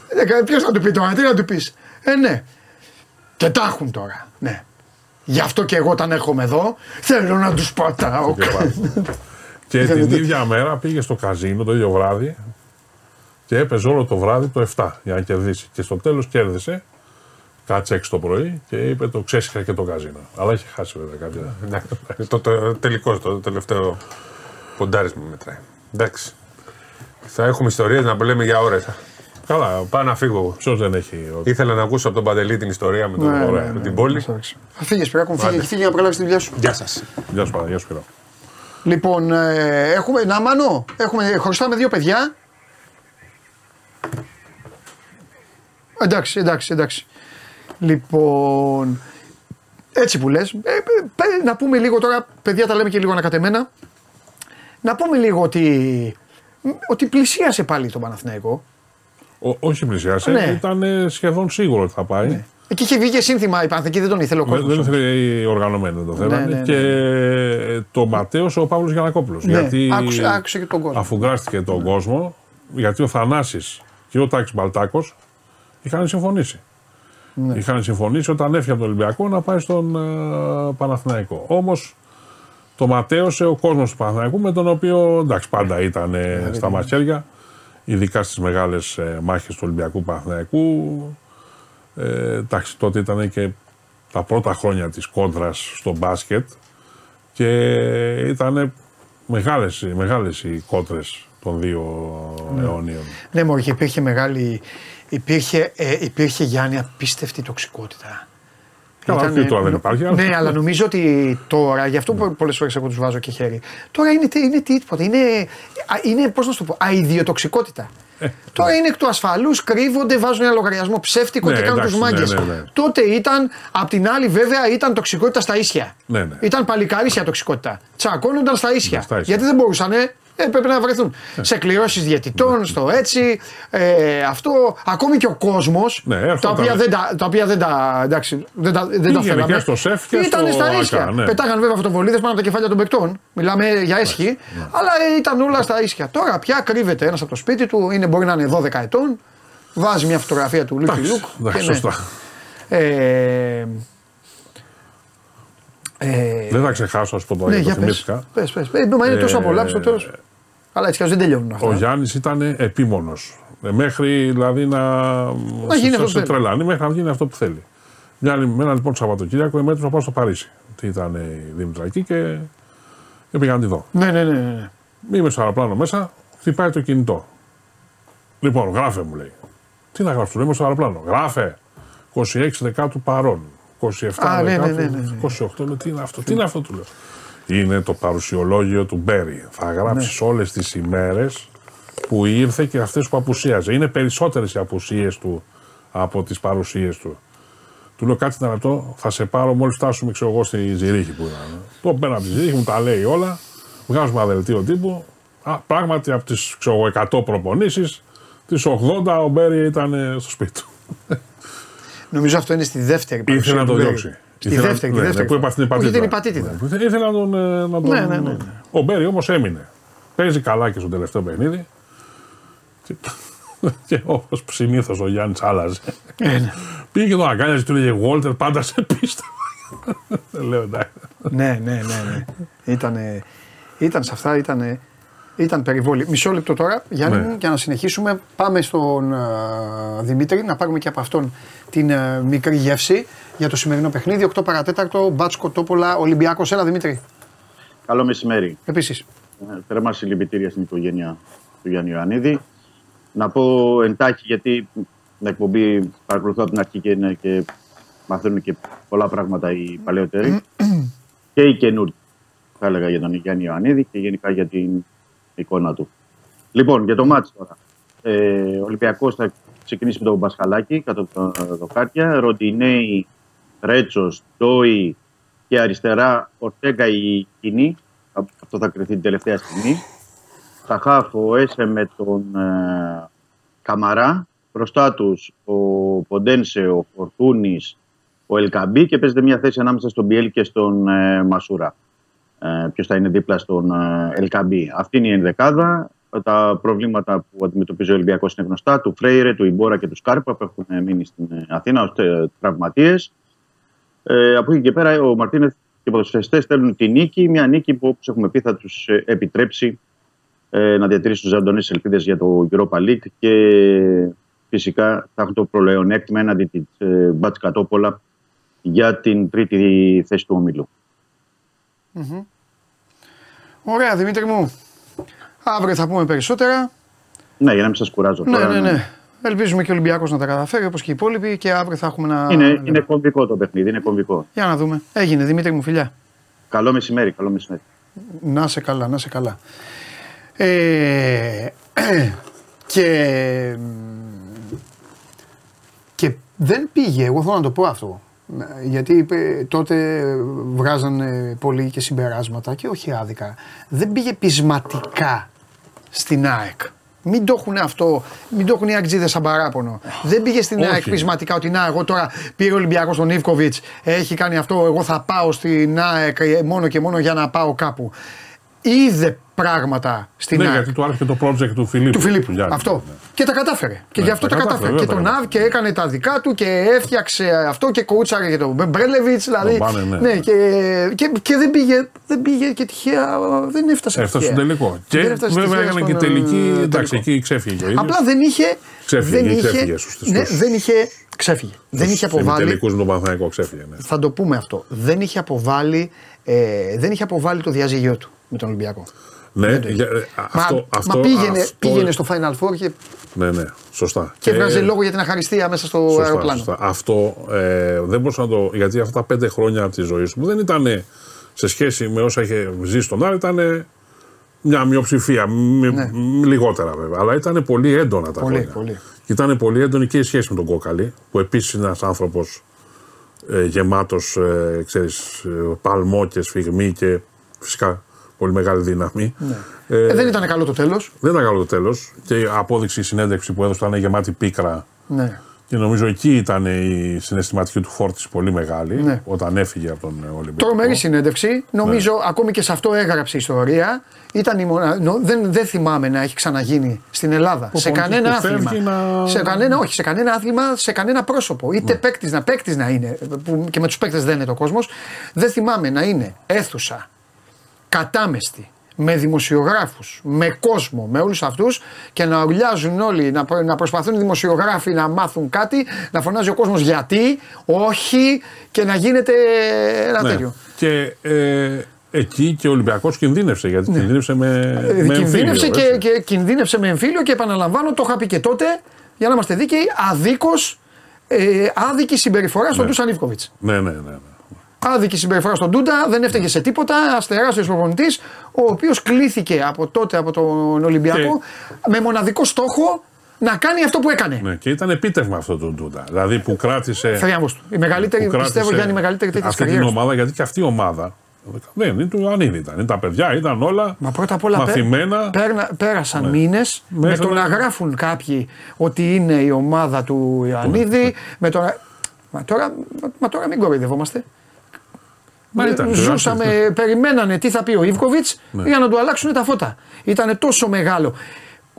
Ε, Ποιος να του πει τώρα, τι να του πεις. Ε, ναι. Και τα έχουν τώρα. Ναι. Γι' αυτό και εγώ όταν έρχομαι εδώ θέλω να τους πατάω. και την ίδια μέρα πήγε στο καζίνο το ίδιο βράδυ και έπαιζε όλο το βράδυ το 7 για να κερδίσει. Και στο τέλος κέρδισε. Κάτσε 6 το πρωί και είπε το ξέσχα και το καζίνο. Αλλά είχε χάσει βέβαια κάποια. Ναι, το, το τελικός, το τελευταίο ποντάρισμα μετράει. Εντάξει. Θα έχουμε ιστορίες να λέμε για ώρες. Καλά, πάω να φύγω. Ποιος δεν έχει. Ήθελα να ακούσω από τον Παντελή την ιστορία με, τον, ναι, ναι, ναι, την πόλη. Θα φύγεις πέρα, φύγει, φύγει να προλάβει τη δουλειά σου. Γεια σας. Γεια σου, Γεια σου, Λοιπόν, ε, έχουμε να μάνο. Έχουμε, χωριστάμε δύο παιδιά. Εντάξει, εντάξει, εντάξει. Λοιπόν, έτσι που λες, ε, ε, να πούμε λίγο τώρα, παιδιά τα λέμε και λίγο ανακατεμένα, να πούμε λίγο ότι, ότι πλησίασε πάλι το Παναθηναϊκό. Ό, όχι πλησιάσε, ναι. ήταν σχεδόν σίγουρο ότι θα πάει. Ναι. Εκεί είχε βγει και σύνθημα η Παναθηναϊκή, δεν τον ήθελε ο κόσμος. Δεν ήθελε οι οργανωμένοι το θέλανε. Ναι, ναι, ναι, και το Ματέος ο Παύλος Γιανακόπουλος. Ναι, γιατί άκουσε, άκουσε και τον κόσμο. Αφού γράφτηκε τον κόσμο, γιατί ο Θανάσης και ο Τάκης Μπαλτάκος είχαν συμφωνήσει. Ναι. Είχαν συμφωνήσει όταν έφυγε από τον Ολυμπιακό να πάει στον uh, Παναθηναϊκό. Όμως το ματέωσε ο κόσμος του Παναθηναϊκού με τον οποίο εντάξει πάντα ήταν ναι, στα μαχαίρια, ειδικά στις μεγάλες ε, μάχες του Ολυμπιακού Παναθηναϊκού. Ε, εντάξει, τότε ήταν και τα πρώτα χρόνια της κόντρας στο μπάσκετ και ήταν μεγάλες, μεγάλες οι κόντρες των δύο ναι. αιώνιων. Ναι, μόνο υπήρχε μεγάλη, υπήρχε, ε, υπήρχε Γιάννη απίστευτη τοξικότητα. Καλά, Ήταν, τώρα δεν υπάρχει. Ναι, αλλά νομίζω ότι τώρα, γι' αυτό ναι. πολλές φορές εγώ τους βάζω και χέρι. Τώρα είναι, είναι τίποτα. Είναι, είναι πώς να σου το πω, αειδιοτοξικότητα. Ε, Τώρα είναι εκ του ασφαλούς, κρύβονται, βάζουν ένα λογαριασμό ψεύτικο ναι, και κάνουν τους μάγκες. Ναι, ναι, Τότε ήταν, απ' την άλλη βέβαια, ήταν τοξικότητα στα ίσια. Ναι, ναι. Ήταν παλικάρίσια τοξικότητα. Τσακώνονταν στα ίσια. στα ίσια. Γιατί δεν μπορούσαν ε, πρέπει να βρεθούν. Ε. Σε κληρώσεις διαιτητών, ναι. στο έτσι. Ε, αυτό, ακόμη και ο κόσμος. Ναι, τα, οποία δεν τα, τα οποία δεν τα. Εντάξει, δεν τα, δεν τα φέραμε. Και στο σεφ και ήταν στα ίσια. Ναι. Πετάγαν βέβαια φωτοβολίδες πάνω από τα κεφάλια των παικτών. Μιλάμε για έσχη. Ναι. Αλλά ήταν όλα στα ίσια. Τώρα πια κρύβεται ένας από το σπίτι του, είναι, μπορεί να είναι 12 ετών. Βάζει μια φωτογραφία του Λούκι Λουκ. Ναι. Σωστά. Ε, ε, δεν θα ξεχάσω, ας πω τώρα, ναι, το θυμήθηκα. Πες, πες, πες. Ε, είναι τόσο πολλά στο τέλος. Αλλά έτσι κι δεν τελειώνουν αυτά. Ο Γιάννης ήταν επίμονος. Ε, μέχρι δηλαδή να, να γίνει αυτό σε τρελάνει, μέχρι να γίνει αυτό που θέλει. Μια, ένα λοιπόν το Σαββατοκύριακο εμέτρησα να πάω στο Παρίσι. Τι ήταν η Δήμητρα εκεί και, και πήγα να τη δω. Ναι, ναι, ναι. ναι. Είμαι στο αεροπλάνο μέσα, χτυπάει το κινητό. Λοιπόν, γράφε μου λέει. Τι να γράψω, είμαι στο αεροπλάνο. Γράφε. 26 δεκάτου παρόν. 27 Α, ναι, ναι, ναι, ναι, 28 ναι. λέει, τι είναι αυτό, τι είναι αυτό του λέω είναι το παρουσιολόγιο του Μπέρι. Θα γράψεις ναι. όλες τις ημέρες που ήρθε και αυτές που απουσίαζε. Είναι περισσότερες οι απουσίες του από τις παρουσίες του. Του λέω κάτι να το, θα σε πάρω μόλις φτάσουμε ξέρω εγώ στη Ζηρίχη που ήταν. Το παίρνω από τη Ζηρίχη, μου τα λέει όλα. Βγάζουμε ένα δελτίο τύπου. Α, πράγματι από τις 100 προπονήσεις, τις 80 ο Μπέρι ήταν στο σπίτι του. Νομίζω αυτό είναι στη δεύτερη παρουσία. Ήθελε να το διώξει. Τη δεύτερη, τη δεύτερη. Που είπα στην υπατήτηδα. Ήθελα να τον. Ε, να τον... Ναι, ναι, ναι. Ο Μπέρι όμως έμεινε. Παίζει καλά και στο τελευταίο παιχνίδι. Και όπως συνήθως ο Γιάννης άλλαζε. Ε, ναι. Πήγε και τον αγκάλιαζε του έλεγε Βόλτερ πάντα σε πίστα. Λέω εντάξει. Ναι, ναι, ναι. ναι. Ήτανε, ήταν σε αυτά, ήταν, ήταν περιβόλη. Μισό λεπτό τώρα, Γιάννη ναι. για να συνεχίσουμε. Πάμε στον uh, Δημήτρη να πάρουμε και από αυτόν την uh, μικρή γεύση για το σημερινό παιχνίδι. 8 παρατέταρτο, Μπάτσκο Τόπολα, Ολυμπιακός. Έλα Δημήτρη. Καλό μεσημέρι. Επίσης. Ε, θερμά συλληπιτήρια στην οικογένεια του Γιάννη Ιωαννίδη. Να πω εντάχει γιατί την εκπομπή παρακολουθώ από την αρχή και, είναι και μαθαίνουν και πολλά πράγματα οι παλαιότεροι και οι καινούργοι. Θα έλεγα για τον Γιάννη Ιωαννίδη και γενικά για την εικόνα του. Λοιπόν, για το μάτι τώρα. Ε, ο Ολυμπιακός θα ξεκινήσει με τον Μπασχαλάκη κατά τα δοκάρια. Ροντινέη Ρέτσος, Ντόι και αριστερά Ορτέγκα η κοινή. Αυτό θα κρυθεί την τελευταία στιγμή. Θα χάφω ο Έσε με τον ε, Καμαρά. Μπροστά τους ο Ποντένσε, ο Φορτούνης, ο Ελκαμπή και παίζεται μια θέση ανάμεσα στον Μπιέλ και στον ε, Μασούρα. Ε, Ποιος θα είναι δίπλα στον ε, Ελκαμπή. Αυτή είναι η ενδεκάδα. Τα προβλήματα που αντιμετωπίζει ο Ολυμπιακός είναι γνωστά. Του Φρέιρε, του Ιμπόρα και του Σκάρπα που έχουν μείνει στην ε, Αθήνα ως τραυματίες. Ε, από εκεί και πέρα ο Μαρτίνεθ και οι ποδοσφαιριστές στέλνουν τη νίκη, μια νίκη που όπως έχουμε πει θα τους ε, επιτρέψει ε, να διατηρήσουν τους ζωντανές ελπίδες για το Europa League και φυσικά θα έχουν το προλεονέκτημα έναντι της ε, Μπάτς Κατόπολα για την τρίτη θέση του ομιλου Ωραία Δημήτρη μου. Αύριο θα πούμε περισσότερα. Ναι, για να μην σας κουράζω. Ναι, ναι, ναι. Ελπίζουμε και ο Ολυμπιακός να τα καταφέρει όπως και οι υπόλοιποι και αύριο θα έχουμε να. Είναι, είναι κομβικό το παιχνίδι, είναι κομβικό. Για να δούμε. Έγινε Δημήτρη μου, φιλιά. Καλό μεσημέρι, καλό μεσημέρι. Να σε καλά, να σε καλά. Ε, και, και δεν πήγε, εγώ θέλω να το πω αυτό. Γιατί τότε βγάζανε πολύ και συμπεράσματα και όχι άδικα. Δεν πήγε πεισματικά στην ΑΕΚ. Μην το έχουν αυτό, μην το έχουν οι Αγγλίδες σαν παράπονο. Δεν πήγε στην ΑΕΚ πεισματικά ότι να, εγώ τώρα πήρε ο Ολυμπιακός τον Ιβκοβιτ, έχει κάνει αυτό, εγώ θα πάω στην ΑΕΚ μόνο και μόνο για να πάω κάπου. Είδε πράγματα στην ναι, γιατί του άρεσε το project του Φιλίππου. Του Φιλίππου. αυτό. Ναι. Και τα κατάφερε. Και ναι, γι' αυτό τα, κατάφερε. και τον Αβ και έκανε τα δικά του και έφτιαξε αυτό και κούτσαρε και τον Μπρέλεβιτς. Δηλαδή. ναι. ναι και, και, και, δεν, πήγε, δεν πήγε και τυχαία. Δεν έφτασε. Έφτασε στον τελικό. Και βέβαια έκανε και τελική. Ε, εντάξει, εκεί ξέφυγε. Απλά δεν είχε. Ξέφυγε. Δεν είχε, ναι, δεν είχε ξέφυγε. Δεν είχε αποβάλει. Τελικούς με τον Παναθανικό ξέφυγε. Θα το πούμε αυτό. Δεν είχε αποβάλει, ε, δεν είχε αποβάλει το διαζύγιο του με τον Ολυμπιακό. Ναι, για, ε, αυτό, μα, αυτό, μα πήγαινε, αυτό, πήγαινε στο Final Four και. Ναι, ναι, σωστά. Και έβγαζε λόγο για την αχαριστία μέσα στο σωστά, αεροπλάνο. Σωστά. Αυτό ε, δεν μπορούσα να το. Γιατί αυτά τα πέντε χρόνια από τη ζωή σου δεν ήταν σε σχέση με όσα είχε ζήσει στον Άρη, ήταν μια μειοψηφία. Ναι. λιγότερα βέβαια. Αλλά ήταν πολύ έντονα τα πολύ, χρόνια. Πολύ. Ήταν πολύ έντονη και η σχέση με τον Κόκαλη, που επίσης είναι ένας άνθρωπος ε, γεμάτος ε, ε, παλμό και σφιγμή και φυσικά πολύ μεγάλη δύναμη. Ναι. Ε, ε, δεν ήταν καλό το τέλος. Δεν ήταν καλό το τέλος. Και η απόδειξη, η συνέντευξη που έδωσε ήταν γεμάτη πίκρα. Ναι. Και νομίζω εκεί ήταν η συναισθηματική του φόρτιση πολύ μεγάλη ναι. όταν έφυγε από τον Ολυμπιακό. Τρομερή συνέντευξη. Νομίζω ναι. ακόμη και σε αυτό έγραψε ιστορία. Ήταν η μονα... δεν, δεν θυμάμαι να έχει ξαναγίνει στην Ελλάδα. σε κανένα άθλημα. Να... Σε κανένα, όχι, σε κανένα άθλημα, σε κανένα πρόσωπο. Είτε ναι. παίκτης να, παίκτης να είναι, που και με τους παίκτες δεν είναι το κόσμος. Δεν θυμάμαι να είναι αίθουσα κατάμεστη με δημοσιογράφους, με κόσμο, με όλους αυτούς και να ουρλιάζουν όλοι, να, να προσπαθούν οι δημοσιογράφοι να μάθουν κάτι, να φωνάζει ο κόσμος γιατί, όχι και να γίνεται ένα ναι. τέτοιο. Και ε, εκεί και ο Ολυμπιακός κινδύνευσε γιατί ναι. κινδύνευσε με, ε, με κινδύνευσε και, και, κινδύνευσε με εμφύλιο και επαναλαμβάνω το είχα πει και τότε για να είμαστε δίκαιοι αδίκως ε, άδικη συμπεριφορά στον ναι. Τούσαν Ναι, ναι, ναι. ναι. Άδικη συμπεριφορά στον Τούντα, δεν έφταιγε σε τίποτα. Αστεράσιος προπονητής, ο οποίος κλήθηκε από τότε από τον Ολυμπιακό με μοναδικό στόχο να κάνει αυτό που έκανε. Ναι, και ήταν επίτευγμα αυτό το Ντούντα. Δηλαδή που κράτησε. Θριάμβο του. Η μεγαλύτερη, πιστεύω, Γιάννη, η μεγαλύτερη τέτοια Αυτή την ομάδα, γιατί και αυτή η ομάδα. Δεν είναι του Ανίδη ήταν. ήταν τα παιδιά, ήταν όλα Μα πρώτα απ' όλα μαθημένα. Πέρα, πέρασαν ναι. μήνες με το να γράφουν κάποιοι ότι είναι η ομάδα του Ιωαννίδη. Ναι. Με το... Μα, τώρα, μα τώρα μην κοροϊδευόμαστε. Μα ήταν, Ζούσαμε, περιμένανε τι θα πει ο Ιβκοβιτς ναι. για να του αλλάξουν τα φώτα. Ήταν τόσο μεγάλο.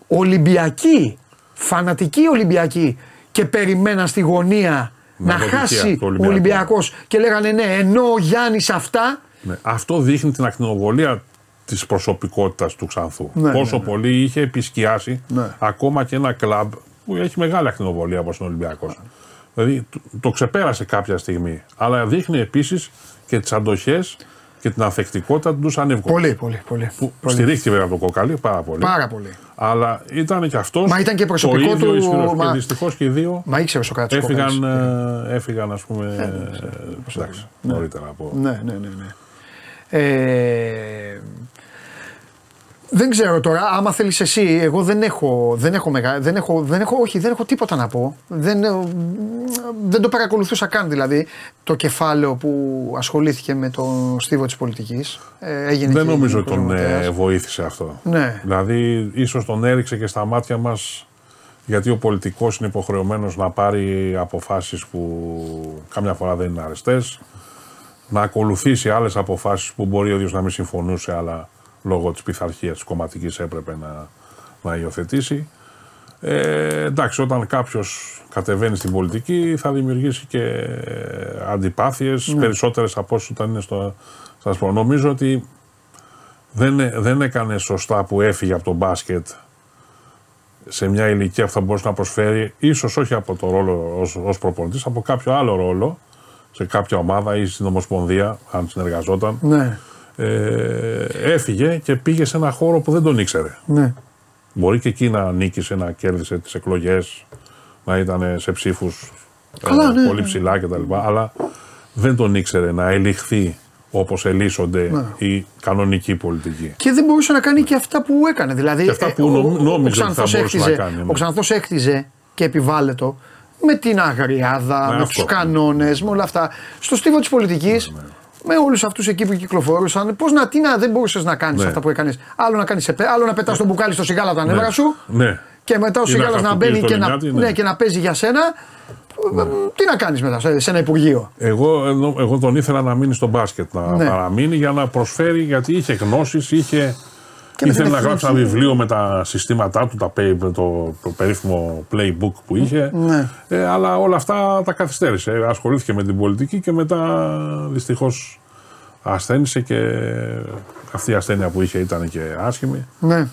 Ολυμπιακοί, φανατικοί Ολυμπιακοί και περιμέναν στη γωνία να χάσει ο Ολυμπιακός και λέγανε ναι, ενώ ο Γιάννης αυτά. Ναι. Αυτό δείχνει την ακτινοβολία της προσωπικότητας του Ξανθού. Ναι, Πόσο ναι, πολύ είχε επισκιάσει ακόμα και ένα κλαμπ που έχει μεγάλη ακτινοβολία όπως είναι ο Ολυμπιακός. Δηλαδή το ξεπέρασε κάποια στιγμή. Αλλά δείχνει επίσης και τις αντοχές και την ανθεκτικότητα του Ντούσαν Πολύ, πολύ. πολύ, που πολύ. Στηρίχθηκε βέβαια από το κοκαλί πάρα πολύ. Πάρα πολύ. Αλλά ήταν και αυτός. Μα ήταν και προσωπικό το ίδιο του. Μα... Και δυστυχώς και οι δύο. Μα ήξερε ο Κράτη. Έφυγαν, ε, έφυγαν, ας πούμε. Ε, εντάξει, ναι. νωρίτερα από. Ναι, ναι, ναι. ναι. Ε, δεν ξέρω τώρα, άμα θέλεις εσύ, εγώ δεν έχω, δεν έχω, μεγα, δεν έχω, δεν έχω, όχι, δεν έχω τίποτα να πω. Δεν, ε, δεν το παρακολουθούσα καν δηλαδή το κεφάλαιο που ασχολήθηκε με τον στίβο της πολιτικής. Ε, δεν νομίζω ότι τον ε, βοήθησε αυτό. Ναι. Δηλαδή, ίσως τον έριξε και στα μάτια μας γιατί ο πολιτικός είναι υποχρεωμένος να πάρει αποφάσεις που κάμια φορά δεν είναι αρεστές, να ακολουθήσει άλλες αποφάσεις που μπορεί ο ίδιος να μην συμφωνούσε αλλά λόγω της πειθαρχίας της κομματικής έπρεπε να, να υιοθετήσει. Ε, εντάξει, όταν κάποιος κατεβαίνει στην πολιτική θα δημιουργήσει και αντιπάθειες, ναι. περισσότερες από όσο ήταν είναι στο... Σας πω, νομίζω ότι δεν, δεν έκανε σωστά που έφυγε από το μπάσκετ σε μια ηλικία που θα μπορούσε να προσφέρει, ίσως όχι από το ρόλο ως, ως προπονητής, από κάποιο άλλο ρόλο, σε κάποια ομάδα ή στην Ομοσπονδία, αν συνεργαζόταν. Ναι ε, έφυγε και πήγε σε ένα χώρο που δεν τον ήξερε. Ναι. Μπορεί και εκεί να νίκησε, να κέρδισε τις εκλογές, να ήταν σε ψήφους ε, ναι, πολύ ναι. ψηλά κτλ. Αλλά δεν τον ήξερε να ελιχθεί όπως ελίσσονται ναι. οι κανονικοί πολιτικοί. Και δεν μπορούσε να κάνει και αυτά που έκανε. Δηλαδή, και αυτά που ε, νόμιζε ότι θα μπορούσε να κάνει. Ναι. Ο Ξανθός έκτιζε και επιβάλλετο με την αγριάδα, με τους κανόνες, με όλα αυτά. Στο στίβο της πολιτικής με όλους αυτούς εκεί που κυκλοφορούσαν. Πώς να, τι να, δεν μπορούσες να κάνεις ναι. αυτά που έκανες. Άλλο να, κάνεις, άλλο να πετάς ναι. τον μπουκάλι στο σιγάλα τα νεύρα σου. Ναι. Και μετά ο σιγάλας να μπαίνει και, να, ναι. ναι. και να παίζει για σένα. Ναι. Τι να κάνεις μετά σε ένα Υπουργείο. Εγώ, εγώ τον ήθελα να μείνει στο μπάσκετ, να ναι. παραμείνει για να προσφέρει γιατί είχε γνώσεις, είχε. Και ήθελε να γράψει ένα βιβλίο με τα συστήματά του, τα το, το περίφημο playbook που είχε. Ναι. Ε, αλλά όλα αυτά τα καθυστέρησε. Ασχολήθηκε με την πολιτική και μετά δυστυχώς ασθένησε και αυτή η ασθένεια που είχε ήταν και άσχημη. Ναι.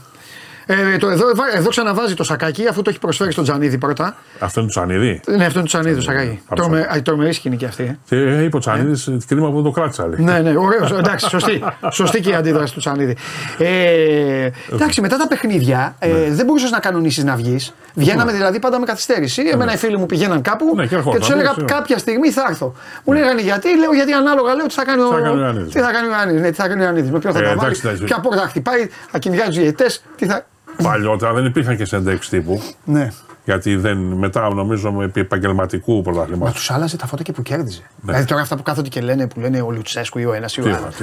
Ε, το, εδώ, εδώ ξαναβάζει το σακάκι αφού το έχει προσφέρει στον Τζανίδη πρώτα. Αυτό είναι το Τζανίδη. Ναι, αυτό είναι το Τζανίδη το σακάκι. Τρομε, τρομερή σκηνή και αυτή. Ε. Και είπε ο Τζανίδης, ε. κρίμα που δεν το κράτησα. Λέει. Ναι, ναι, ωραίος. εντάξει, σωστή, σωστή και η αντίδραση του Τζανίδη. Ε, εντάξει, μετά τα παιχνίδια ε, ναι. δεν μπορούσες να κανονίσεις να βγεις. Βγαίναμε ναι. δηλαδή πάντα με καθυστέρηση. Ναι. Εμένα οι φίλοι μου πηγαίναν κάπου ναι, και, και τους έλεγα κάποια στιγμή θα έρθω. Μου λέγανε γιατί, λέω γιατί ανάλογα λέω τι θα κάνει ο Ιωαννίδη. Τι θα κάνει ο Ιωαννίδη, ναι, τι θα κάνει ο Ιωαννίδη. Με ποιο θα τα βάλει, ποια πόρτα θα χτυπάει, θα κυνηγάει τους διαιτητές, τι θα. Παλιότερα δεν υπήρχαν και συνεντεύξει τύπου. Ναι. Γιατί δεν, μετά νομίζω με επαγγελματικού πρωταθλήματος. Μα τους άλλαζε τα φώτα και που κέρδιζε. Ναι. Δηλαδή τώρα αυτά που κάθονται και λένε που λένε ο Λουτσέσκου ή ο ένας ή ο άλλος.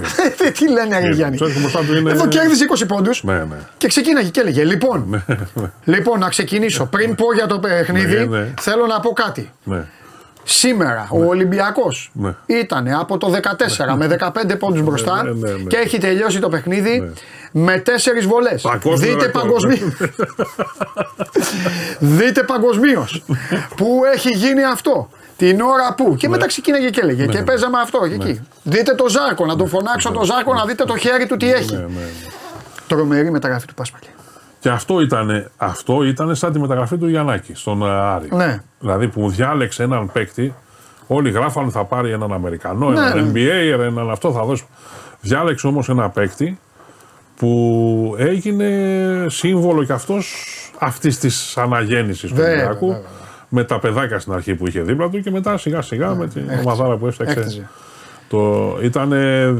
Τι λένε, Αγία Γιάννη. Εδώ κέρδιζε 20 πόντους ναι, ναι. και ξεκίναγε και έλεγε Λοιπόν, ναι, λοιπόν να ξεκινήσω. Πριν πω για το παιχνίδι, θέλω να πω κάτι. Σήμερα ο Ολυμπιακός ήταν από το 14 με 15 πόντους μπροστά και έχει τελειώσει το παιχνίδι με τέσσερις βολές. Δείτε παγκοσμίως. Δείτε παγκοσμίως. Πού έχει γίνει αυτό. Την ώρα που. Και μετά ξεκίναγε και έλεγε. Και παίζαμε αυτό και εκεί. Δείτε το Ζάρκο, να τον φωνάξω το Ζάρκο να δείτε το χέρι του τι έχει. Τρομερή μεταγραφή του Πάσπαλη. Και αυτό ήταν, αυτό ήταν σαν τη μεταγραφή του Γιαννάκη στον Άρη. Ναι. Δηλαδή που διάλεξε έναν παίκτη, όλοι γράφανε θα πάρει έναν Αμερικανό, ναι, έναν NBA, έναν αυτό θα δώσει. Διάλεξε όμως ένα παίκτη που έγινε σύμβολο κι αυτός αυτής της αναγέννησης του Ολυμπιακού με τα παιδάκια στην αρχή που είχε δίπλα του και μετά σιγά σιγά ναι, με την ομαδάρα που έφτιαξε. Το, ήτανε,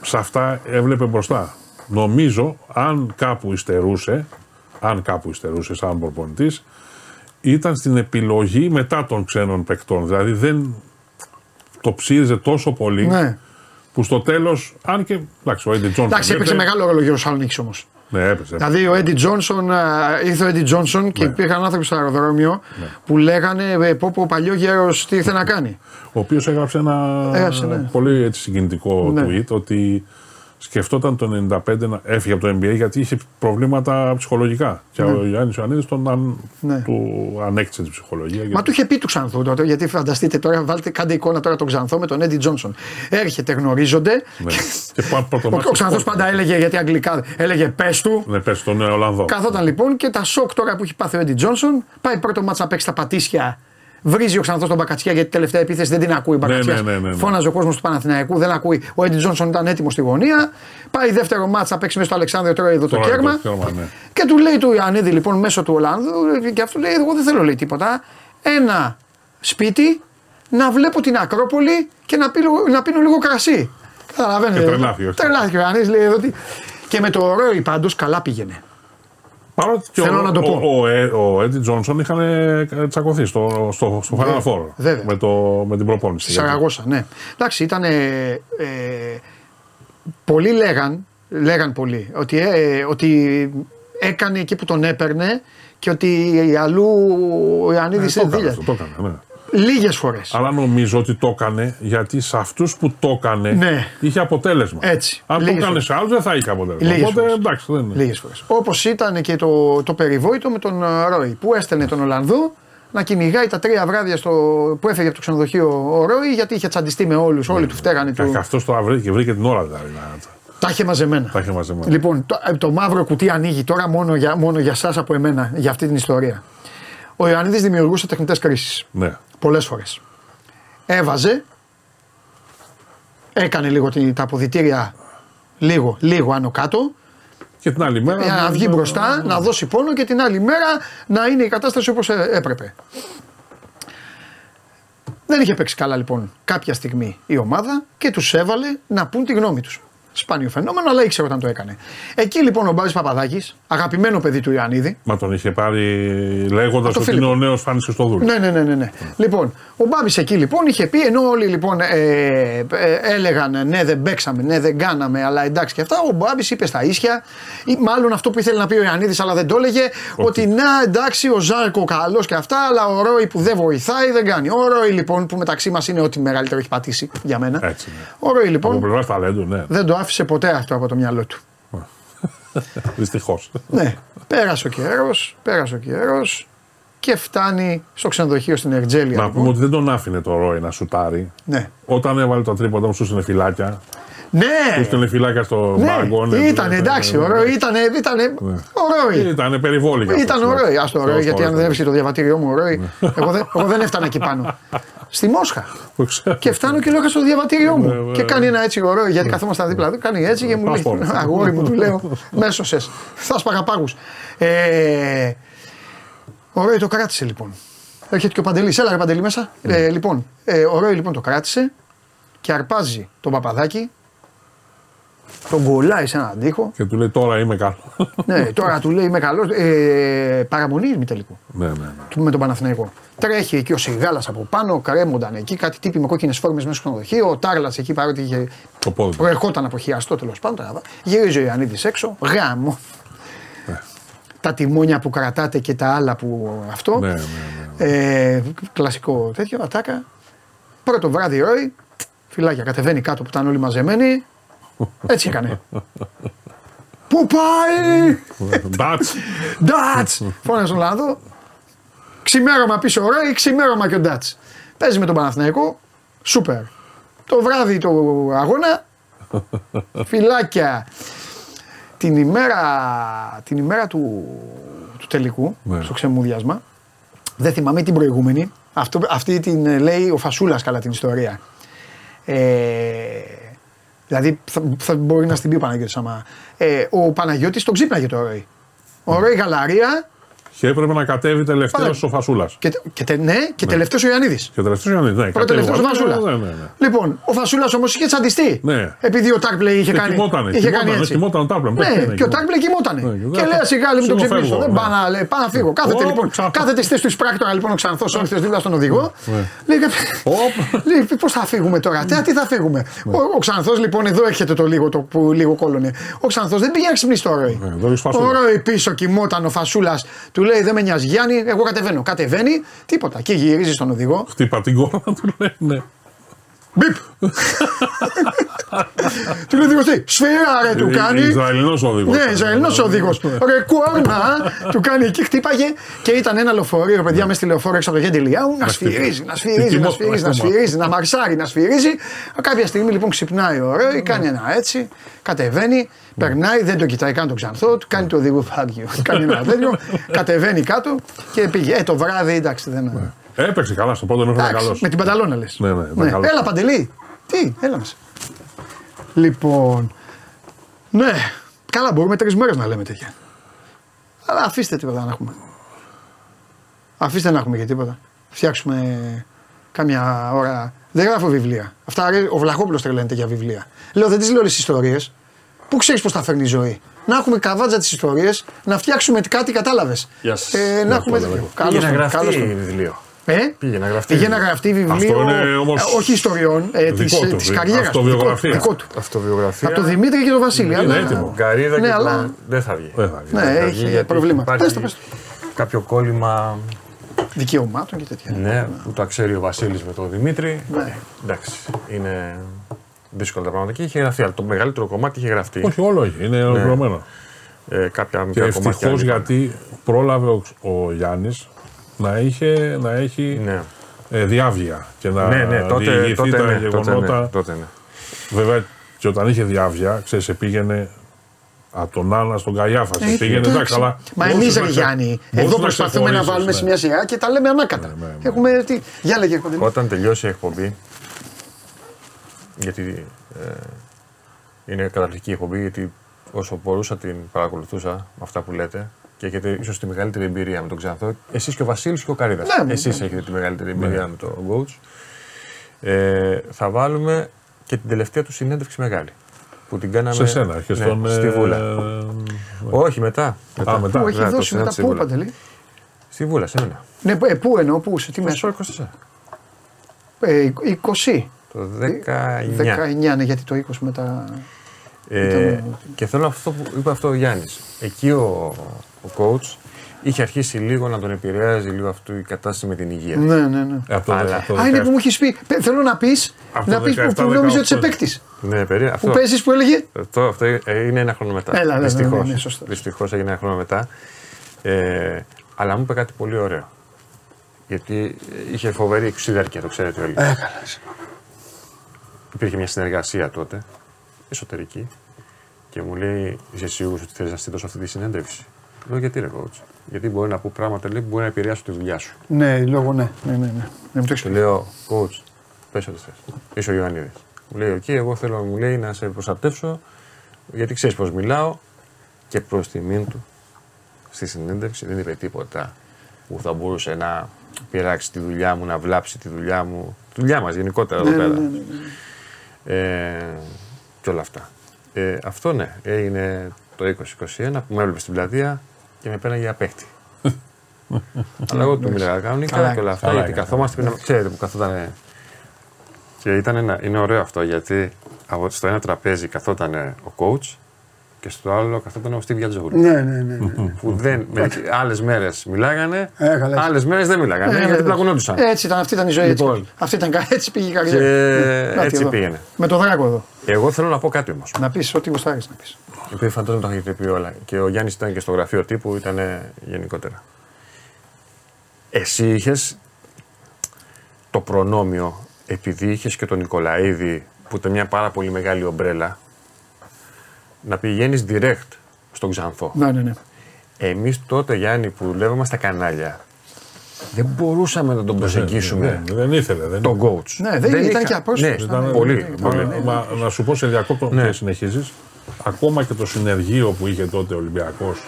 σε αυτά έβλεπε μπροστά. Νομίζω αν κάπου υστερούσε, αν κάπου υστερούσες σαν προπονητής, ήταν στην επιλογή μετά των ξένων παικτών. Δηλαδή δεν το ψήριζε τόσο πολύ ναι που στο τέλος, αν και. Εντάξει, ο Έντι Τζόνσον. Εντάξει, έπαιξε μεγάλο ρόλο για ο Σαλονίκης όμως. Ναι, έπαιζε. Δηλαδή ο Έντι Τζόνσον, ήρθε ο Έντι Τζόνσον και ναι. υπήρχαν άνθρωποι στο αεροδρόμιο ναι. που λέγανε ε, πω πω παλιό γέρος τι ήθελε να κάνει. Ο οποίος έγραψε ένα Έγραψε, ναι. πολύ έτσι, συγκινητικό ναι. tweet ότι σκεφτόταν το 95 να έφυγε από το NBA γιατί είχε προβλήματα ψυχολογικά. Και ναι. ο Γιάννης Ιωαννίδης τον αν... ναι. του ανέκτησε τη ψυχολογία. Μα του είχε πει του Ξανθού τότε, γιατί φανταστείτε τώρα, βάλτε κάντε εικόνα τώρα τον Ξανθό με τον Έντι Τζόνσον. Έρχεται, γνωρίζονται. Ναι. και ο, ο Ξανθός πάντα έλεγε γιατί αγγλικά έλεγε πες του. Ναι, πες τον Ολλανδό. Καθόταν λοιπόν και τα σοκ τώρα που έχει πάθει ο Έντι Τζόνσον, πάει πρώτο μάτσα να παίξει τα πατήσια Βρίζει ο Ξανθός τον Μπακατσιά γιατί τελευταία επίθεση δεν την ακούει. Ο Μπακατσιάς ναι, ναι, ναι, ναι, φώναζε ο κόσμος του Παναθηναϊκού, δεν ακούει. Ο Έντι Τζόνσον ήταν έτοιμος στη γωνία. Πάει δεύτερο μάτσα να παίξει μέσα στο Αλεξάνδριο, τώρα εδώ το κέρμα. Ναι. Και του λέει του Ιωαννίδη λοιπόν μέσω του Ολλάνδου, και αυτό λέει: Εγώ δεν θέλω λέει τίποτα. Ένα σπίτι να βλέπω την Ακρόπολη και να, πίνω, να πίνω λίγο κρασί. Καταλαβαίνετε. Τρελάθηκε ο Ιωαννίδη λέει ότι. Και με το Ρόι πάντως καλά πήγαινε. Παρότι και Θέλω ο, να το πω. Ο, ο, ο Έντι Τζόνσον είχαν τσακωθεί στο, στο, στο Final Four με, το, με την προπόνηση. Στη Σαραγώσα, ναι. Εντάξει, ήταν. Ε, ε, πολλοί λέγαν, λέγαν πολλοί, ότι, ε, ότι έκανε εκεί που τον έπαιρνε και ότι αλλού ο Ιωαννίδης ε, δεν Το έκανε, ναι. Λίγες φορές. Αλλά νομίζω ότι το έκανε γιατί σε αυτούς που το έκανε ναι. είχε αποτέλεσμα. Έτσι. Αν το έκανε σε άλλους δεν θα είχε αποτέλεσμα. Λίγες Οπότε φορές. εντάξει δεν είναι. Λίγες φορές. Όπως ήταν και το, το περιβόητο με τον ε, Ρόι που έστελνε τον Ολλανδό να κυνηγάει τα τρία βράδια στο, που έφεγε από το ξενοδοχείο ο Ρόι γιατί είχε τσαντιστεί με όλους. Όλοι του φταίγανε. Και του... αυτός το βρήκε, βρήκε την ώρα δηλαδή. Τα είχε μαζεμένα. Τα είχε μαζεμένα. Λοιπόν, το, ε, το μαύρο κουτί ανοίγει τώρα μόνο για, μόνο για εσά από εμένα για αυτή την ιστορία. Ο Ιωαννίδης δημιουργούσε τεχνητές κρίσεις. Ναι. Πολλές φορές. Έβαζε, έκανε λίγο τα αποδητήρια λίγο, λίγο άνω κάτω. Και την άλλη μέρα. Για να βγει μπροστά, να δώσει πόνο και την άλλη μέρα να είναι η κατάσταση όπως ε, έπρεπε. Δεν είχε παίξει καλά λοιπόν κάποια στιγμή η ομάδα και τους έβαλε να πούν τη γνώμη τους. Σπάνιο φαινόμενο, αλλά ήξερε όταν το έκανε. Εκεί λοιπόν ο Μπάρι Παπαδάκης, αγαπημένο παιδί του Ιωαννίδη. Μα τον είχε πάρει λέγοντας ότι είναι ο νέος Φάνης Χριστοδούλου. Ναι, ναι, ναι, ναι, ναι. Λοιπόν, ο Μπάμπης εκεί λοιπόν είχε πει, ενώ όλοι λοιπόν ε, ε, έλεγαν ναι, δεν παίξαμε, ναι, δεν κάναμε, αλλά εντάξει και αυτά, ο Μπάμπης είπε στα ίσια, ή μάλλον αυτό που ήθελε να πει ο Ιωαννίδης, αλλά δεν το έλεγε, ότι να εντάξει ο Ζάρκο καλός και αυτά, αλλά ο Ρόι που δεν βοηθάει δεν κάνει. Ο Ρόι λοιπόν που μεταξύ μας είναι ό,τι μεγαλύτερο έχει πατήσει για μένα. Έτσι, ναι. Ο Ρόι λοιπόν. ταλέντου, ναι. Δεν το άφησε ποτέ αυτό από το μυαλό του. Δυστυχώς. ναι, πέρασε ο καιρός, πέρασε ο καιρός και φτάνει στο ξενοδοχείο στην Ερτζέλια. Να πούμε ότι δεν τον άφηνε το Ρόι να σουτάρει. Ναι. Όταν έβαλε το τρίποντα μου στου φυλάκια. Ναι! Του στέλνε φυλάκια στο ναι. μπάγκο. Ναι, ήταν εντάξει, ωραίο. Ήταν, ήταν ωραίο. Ήταν περιβόλικα. Ήταν ωραίο. Α το ωραίο, γιατί αν δεν έβρισκε το διαβατήριό μου ωραίο. Ναι. εγώ, δεν, εγώ δεν έφτανα εκεί πάνω. Στη Μόσχα. και φτάνω και λέω στο διαβατήριό μου. Ναι, και κάνει ένα έτσι ωραίο, γιατί καθόμασταν δίπλα του. Κάνει έτσι και μου λέει: Αγόρι μου, του λέω, μέσωσες. Θα σπαγαπάγου. Ε, ωραίο το κράτησε λοιπόν. Έρχεται και ο Παντελής. Έλα, ρε Παντελή μέσα. Ε, λοιπόν, ε, ωραίο λοιπόν το κράτησε και αρπάζει τον παπαδάκι τον κολλάει σε έναν τοίχο. Και του λέει τώρα είμαι καλό. ναι, τώρα του λέει είμαι καλός. Ε, παραμονή μη τελικό. Ναι, ναι, ναι. Με τον Παναθηναϊκό. Τρέχει εκεί ο Σιγάλας από πάνω, κρέμονταν εκεί κάτι τύποι με κόκκινες φόρμες μέσα στο ξενοδοχείο. Ο Τάρλας εκεί παρότι είχε. Προερχόταν από χειαστό τέλος πάντων. Γυρίζει ο Ιωαννίδης έξω. Γάμο. Ναι. Τα τιμόνια που κρατάτε και τα άλλα που αυτό. Ναι, ναι, ναι. Ε, κλασικό τέτοιο, ατάκα. Πρώτο βράδυ ροή, φυλάκια κατεβαίνει κάτω που ήταν όλοι μαζεμένοι. Έτσι έκανε. Πού πάει! Ντάτς! Ντάτς! Φώνασε τον Λάδο. Ξημέρωμα πίσω ωραία ή ξημέρωμα και ο Ντάτς. Παίζει με τον Παναθηναϊκό. Σούπερ. Το βράδυ του αγώνα. Φυλάκια. Την ημέρα, την ημέρα του, του τελικού, ναι. στο ξεμούδιασμα, δεν θυμάμαι την προηγούμενη, αυτό, αυτή την λέει ο Φασούλας καλά την ιστορία. Ε, Δηλαδή θα, θα μπορεί να στην πει ο Παναγιώτης άμα. Ε, ο Παναγιώτης τον ξύπναγε το Ρόι. Ο Ρόι Γαλαρία και έπρεπε να κατέβει τελευταίος ο Φασούλας. Και, και, ναι, και ναι. τελευταίος ο Ιωαννίδης. Και τελευταίος ο Ιωαννίδης. Ναι, Πρώτο τελευταίος ο Φασούλας. Ναι, ναι, ναι. Λοιπόν, ο Φασούλας όμως είχε τσαντιστεί. Ναι. Επειδή ο Τάρπλε είχε κάνει. Κοιμότανε, είχε κοιμότανε, κάνει έτσι. Κοιμότανε, τάρπλε, ναι, και ο Τάρπλε κοιμότανε. Ναι, και λέει σιγά μην το ξυπνήσω. Δεν πάω να, πάω να φύγω. Κάθεται λοιπόν. Κάθεται στη του πράκτορα λοιπόν ο Ξανθός όρθιος δίπλα στον οδηγό. Λέει πώς θα φύγουμε τώρα; Τι θα φύγουμε; Ο Ξανθός λοιπόν εδώ έρχεται το λίγο το που λίγο κόλωνε. Ο Ξανθός δεν πήγε να ξυπνήσει το ρόι. Ο ρόι πίσω κοιμόταν ο Φασούλας του λέει δεν με νοιάζει κάνει, εγώ κατεβαίνω. Κατεβαίνει, τίποτα. Και γυρίζει στον οδηγό. Χτύπα την κόρνα του λέει, ναι. Μπιπ! Του λέει οδηγό τι, σφαίρα ρε του κάνει. Ισραηλινός οδηγός. Ναι, Ισραηλινός οδηγός. Ρε κόρνα του κάνει εκεί, χτύπαγε και ήταν ένα λεωφορείο, παιδιά με στη λεωφόρο έξω από το γέντι Λιάου να σφυρίζει, να σφυρίζει, να σφυρίζει, να σφυρίζει, να μαρσάρει, να σφυρίζει. Κάποια στιγμή λοιπόν ξυπνάει ωραίο, κάνει ένα έτσι, κατεβαίνει, περνάει, δεν το κοιτάει καν το ξανθό, του κάνει το οδηγό φάγιο. Κάνει ένα τέτοιο, κατεβαίνει κάτω και πήγε. Ε, το βράδυ εντάξει δεν. Ναι. Έπαιξε καλά στο πρώτο μέχρι καλό. Με την πανταλώνα λες. Ναι, ναι, ναι. Έλα παντελή. Τι, έλα μας. Λοιπόν, ναι, καλά μπορούμε τρεις μέρες να λέμε τέτοια. Αλλά αφήστε τίποτα να έχουμε. Αφήστε να έχουμε και τίποτα. Φτιάξουμε κάμια ώρα. Δεν γράφω βιβλία. Αυτά ο Βλαχόπουλος τρελαίνεται για βιβλία. Λέω δεν τις λέω όλες τις ιστορίες. Πού ξέρεις πώς θα φέρνει η ζωή. Να έχουμε καβάτζα τις ιστορίες, να φτιάξουμε κάτι, κατάλαβες. Ε, να έχουμε. Καλό να γραφτεί βιβλίο. Ε; Πήγε να γραφτεί. Πήγε να γραφτεί βιβλίο. Αυτό είναι όμως... Ε, όχι ιστοριών, ε, της της καριέρας. Αυτοβιογραφία. Δικό του. Αυτοβιογραφία. Από τον Δημήτρη και τον Βασίλη. Είναι αλλά... έτοιμο. Γκαρίδα ναι, και αλλά... τον... δεν θα βγει. Δεν θα βγει. Ναι, έχει προβλήματα. Πες το, πες το. Κάποιο κόλλημα δικαιωμάτων και τέτοια. Ναι, που τα ξέρει ο Βασίλης με τον Δημήτρη. Ναι. Εντάξει, είναι δύσκολα τα πράγματα. Και είχε γραφτεί, αλλά το μεγαλύτερο κομμάτι είχε γραφτεί. Όχι, όλο έχει, είναι ολοκληρωμένο. Ναι. Ε, κάποια μικρά και ευτυχώς γιατί πρόλαβε ο, ο Γιάννης να, είχε, να έχει ναι. ε, διάβια και να ναι, ναι, τότε, διηγηθεί τότε, τα ναι, γεγονότα. Τότε, ναι, τότε, ναι. Βέβαια και όταν είχε διάβια, ξέρεις, πήγαινε από τον Άννα στον Καϊάφα. Ε, πήγαινε εντάξει, αλλά. Μα εμείς, Ρε Γιάννη, εδώ προσπαθούμε να βάλουμε σε μια σειρά και τα λέμε ανάκατα. Ναι, ναι, ναι. Έχουμε. Τι... Για λέγε, Όταν τελειώσει η εκπομπή. Γιατί ε, είναι καταπληκτική εκπομπή, γιατί όσο μπορούσα την παρακολουθούσα με αυτά που λέτε και έχετε ίσως τη μεγαλύτερη εμπειρία με τον Ξανθό. Εσείς και ο Βασίλης και ο Καρίδας. Ναι, ναι, Εσείς έχετε τη μεγαλύτερη εμπειρία με τον coach. Ε, θα βάλουμε και την τελευταία του συνέντευξη μεγάλη. που την κάναμε. Σε σένα και ναι, στον. Ναι, στη Βούλα. Ε... Όχι, μετά. μετά. Α, μετά. Που έχει δώσει μετά. Πού, Παντελή. Στη Βούλα, σε μένα. Ναι, ε, πού εννοώ, πού, σε τι μέσο. 24. Ε, 20. Το 19. 19, ναι, γιατί το 20 μετά. Ε, και θέλω αυτό που είπε αυτό ο Γιάννης. Εκεί ο, ο coach είχε αρχίσει λίγο να τον επηρεάζει λίγο αυτή η κατάσταση με την υγεία. Ναι, ναι, ναι. Ε, αυτό Αλλά... Α, είναι που μου έχεις πει. Θέλω να πεις να πεις που, που νόμιζες ότι σε παίκτης. Ναι, περί, αυτό. Που παίζεις που έλεγε; Αυτό, αυτό είναι ένα χρόνο μετά. Έλα, Δυστυχώς. Ναι, ναι, ναι, Δυστυχώς έγινε ένα χρόνο μετά. Ε, αλλά μου είπε κάτι πολύ ωραίο. Γιατί είχε φοβερή εξουδέρκεια, το ξέρετε όλοι. Ε, Υπήρχε μια συνεργασία τότε, εσωτερική, και μου λέει: Είσαι σίγουρος ότι θέλεις να στείλω αυτή τη συνέντευξη; Λέω: Γιατί ρε coach. Γιατί μπορεί να πω πράγματα λέει, που μπορεί να επηρεάσουν τη δουλειά σου. Ναι, λόγω ναι. ναι, ναι, ναι. ναι και λέω: Coach, πες ό,τι θες. Είσαι ο Ιωαννίδης. Μου λέει: Οκ, εγώ θέλω μου λέει, να σε προστατεύσω γιατί ξέρεις πώς μιλάω και προς τιμήν του στη συνέντευξη δεν είπε τίποτα που θα μπορούσε να πειράξει τη δουλειά μου, να βλάψει τη δουλειά μου. Τη δουλειά μας γενικότερα εδώ ναι, πέρα. Ναι, ναι, ναι. Ε, και όλα αυτά. Ε, αυτό ναι, έγινε το 2021 που με έβλεπε στην πλατεία και με πέναγε για παίχτη. Αλλά εγώ του μίλαγα κανονικά και όλα αυτά. Γιατί καθόμαστε, ξέρετε που καθόταν. Και ήταν ένα, είναι ωραίο αυτό γιατί στο ένα τραπέζι καθόταν ο coach και στο άλλο καθόταν ο Στίβ Γιατζόγλου. Ναι, ναι, ναι. ναι. Που δεν. Άλλες μέρες μιλάγανε, ε, άλλες μέρες δεν μιλάγανε. Ε, γιατί πλακωνόντουσαν. Έτσι ήταν, αυτή ήταν η ζωή. Λοιπόν, έτσι. Αυτή ήταν, έτσι πήγε η καρδιά. Και... έτσι πήγαινε. Με το δράκο εδώ. Εγώ θέλω να πω κάτι όμως. Να πεις ό,τι γουστάρεις να πεις. Επειδή φαντάζομαι τα έχετε πει όλα. Και ο Γιάννης ήταν και στο γραφείο τύπου, ήταν γενικότερα. Εσύ είχες το προνόμιο, επειδή είχες και τον Νικολαίδη, που ήταν μια πάρα πολύ μεγάλη ομπρέλα, να πηγαίνεις direct στον Ξανθό. Ναι, ναι, ναι. Εμείς τότε, Γιάννη, που δουλεύαμε στα κανάλια, δεν μπορούσαμε να τον ναι, προσεγγίσουμε. Ναι, δεν ήθελε. Δεν τον coach. Ναι, δεν, δεν ήταν και απρόσωπος. Ναι, ήταν, πολύ. πολύ. Μα, να σου πω σε διακόπτω ναι. και συνεχίζεις. Ακόμα και το συνεργείο που είχε τότε ο Ολυμπιακός